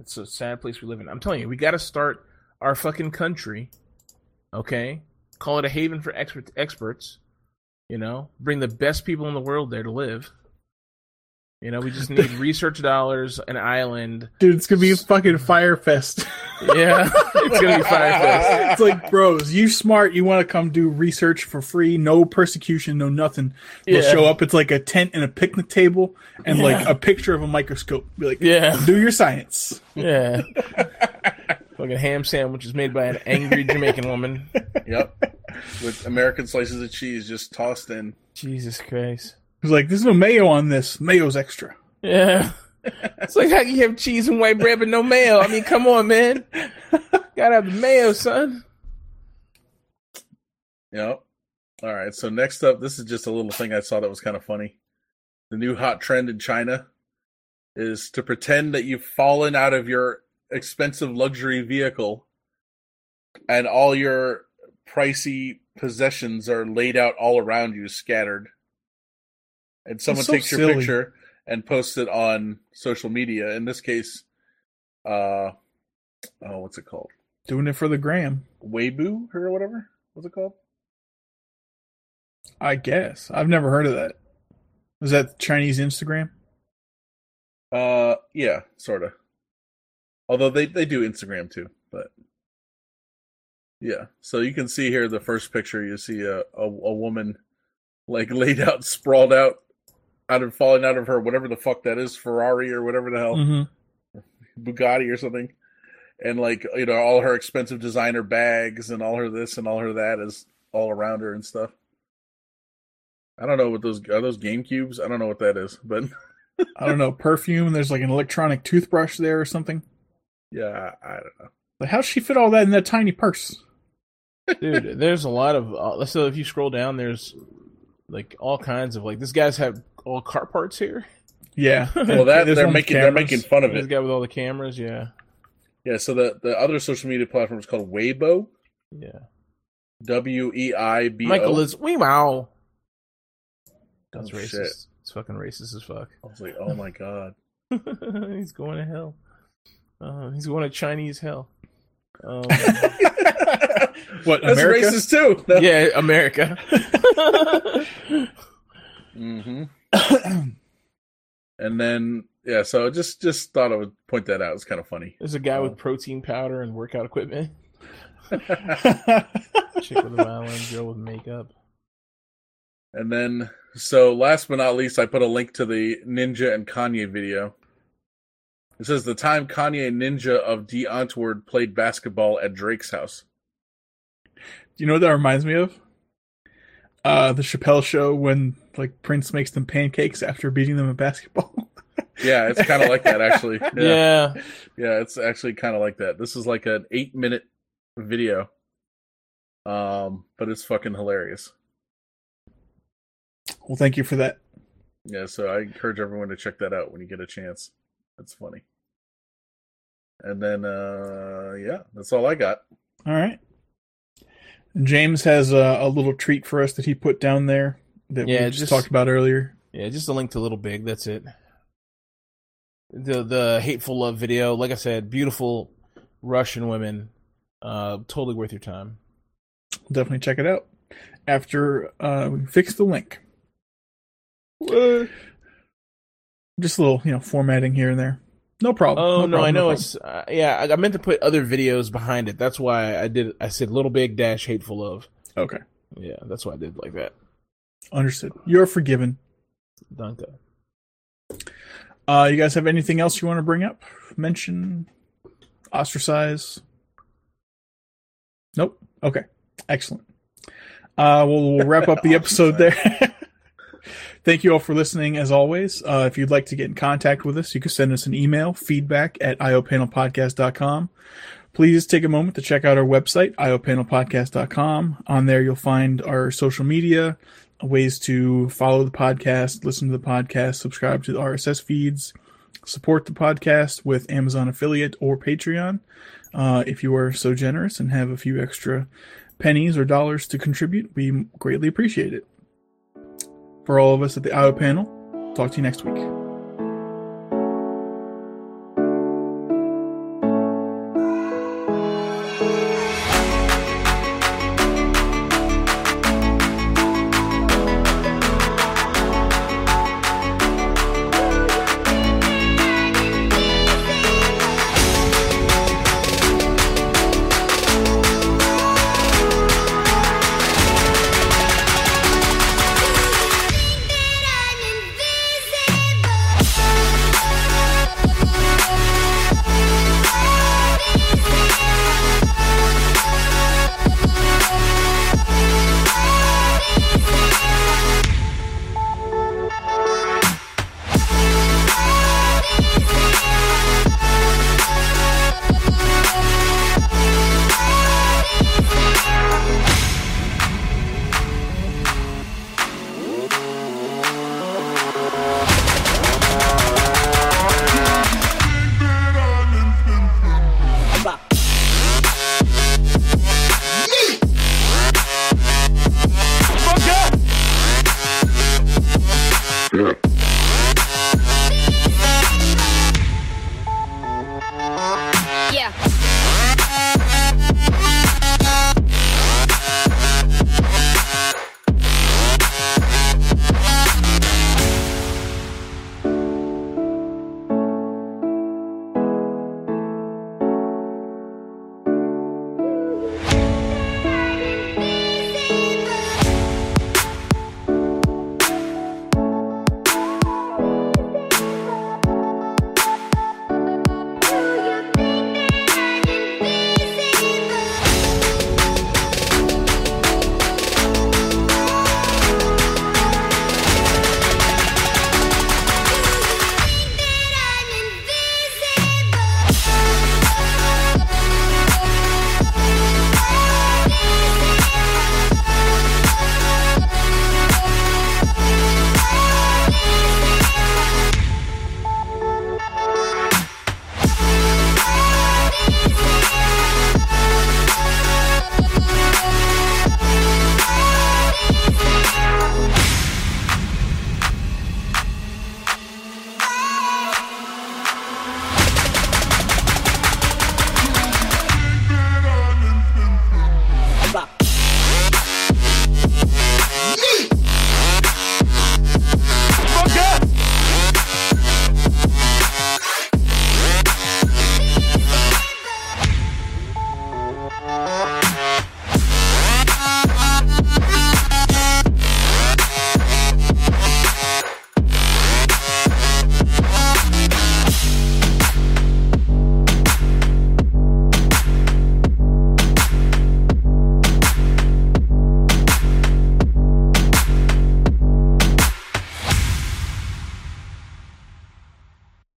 It's a sad place we live in. I'm telling you, we got to start our fucking country. Okay, call it a haven for expert experts. You know, bring the best people in the world there to live. You know, we just need research dollars, an island. Dude, it's gonna be a fucking Fyre Fest. Yeah, it's gonna be Fyre Fest. it's like, bros, you smart, you want to come do research for free, no persecution, no nothing. They'll Yeah. show up, it's like a tent and a picnic table and like a picture of a microscope. Be like, Yeah. do your science. Yeah, fucking ham sandwiches made by an angry Jamaican woman. Yep. With American slices of cheese just tossed in. Jesus Christ. It's like, there's no mayo on this. Mayo's extra. Yeah. It's like how can you have cheese and white bread but no mayo? I mean, come on, man. Gotta have the mayo, son. Yep. All right. So next up, this is just a little thing I saw that was kind of funny. The new hot trend in China is to pretend that you've fallen out of your expensive luxury vehicle and all your pricey possessions are laid out all around you, scattered. And someone so takes your silly. picture and posts it on social media. In this case, uh, oh, what's it called? Doing it for the gram. Weibo or whatever. What's it called? I guess. I've never heard of that. Is that Chinese Instagram? Uh, yeah, sort of. Although they they do Instagram too, but yeah. So you can see here the first picture. You see a a, a woman like laid out, sprawled out, out of falling out of her whatever the fuck that is, Ferrari or whatever the hell, Mm-hmm. Bugatti or something, and like you know all her expensive designer bags and all her this and all her that is all around her and stuff. I don't know what those are. Those Game Cubes. I don't know what that is, but I don't know. Perfume. There's like an electronic toothbrush there or something. yeah, I don't know. Like, how'd she fit all that in that tiny purse? Dude, there's a lot of. Uh, so if you scroll down, there's like all kinds of like this guy's have all car parts here. Yeah. Well, that they're making they're making fun of This it. guy with all the cameras, yeah, Yeah, so the the other social media platform is called Weibo. yeah. W E I B Michael is wee wow. That's Oh, racist. shit. It's fucking racist as fuck. I was like, oh my god. he's going to hell. Uh, he's going to Chinese hell. Um, What, That's America? racist too. No. yeah, America. hmm and then yeah, so I just just thought I would point that out. It's kind of funny. There's a guy Oh. with protein powder and workout equipment. Chick with a violin, girl with makeup. And then so last but not least, I put a link to the Ninja and Kanye video. It says the time Kanye and Ninja of Die Antwoord played basketball at Drake's house. Do you know what that reminds me of? Uh, the Chappelle show when like Prince makes them pancakes after beating them in basketball. Yeah, it's kind of like that actually. Yeah. Yeah. Yeah, it's actually kind of like that. This is like an eight minute video. Um, but it's fucking hilarious. well, thank you for that. Yeah, so I encourage everyone to check that out when you get a chance. That's funny. And then uh yeah, that's all I got. All right. James has a, a little treat for us that he put down there that Yeah, we just, just- talked about earlier. Yeah, just a link to Little Big. That's it. The the hateful love video, like I said, beautiful Russian women. Uh, totally worth your time. Definitely check it out after uh, we fix the link. Just a little, you know, formatting here and there. No problem. Oh no, problem, I know problem. it's uh, yeah. I, I meant to put other videos behind it. That's why I did. I said little big dash hateful love. okay. Yeah, that's why I did like that. Understood. You're forgiven. Danke. Uh, you guys have anything else you want to bring up? Mention? Ostracize? Nope. Okay. Excellent. Uh, we'll, we'll wrap up the episode there. Thank you all for listening. As always, uh, if you'd like to get in contact with us, you can send us an email, feedback at iopanelpodcast.com. Please take a moment to check out our website, iopanelpodcast.com. On there, you'll find our social media, ways to follow the podcast, listen to the podcast, subscribe to the RSS feeds, support the podcast with Amazon affiliate or Patreon. Uh, if you are so generous and have a few extra pennies or dollars to contribute, we greatly appreciate it. For all of us at the IO panel, talk to you next week.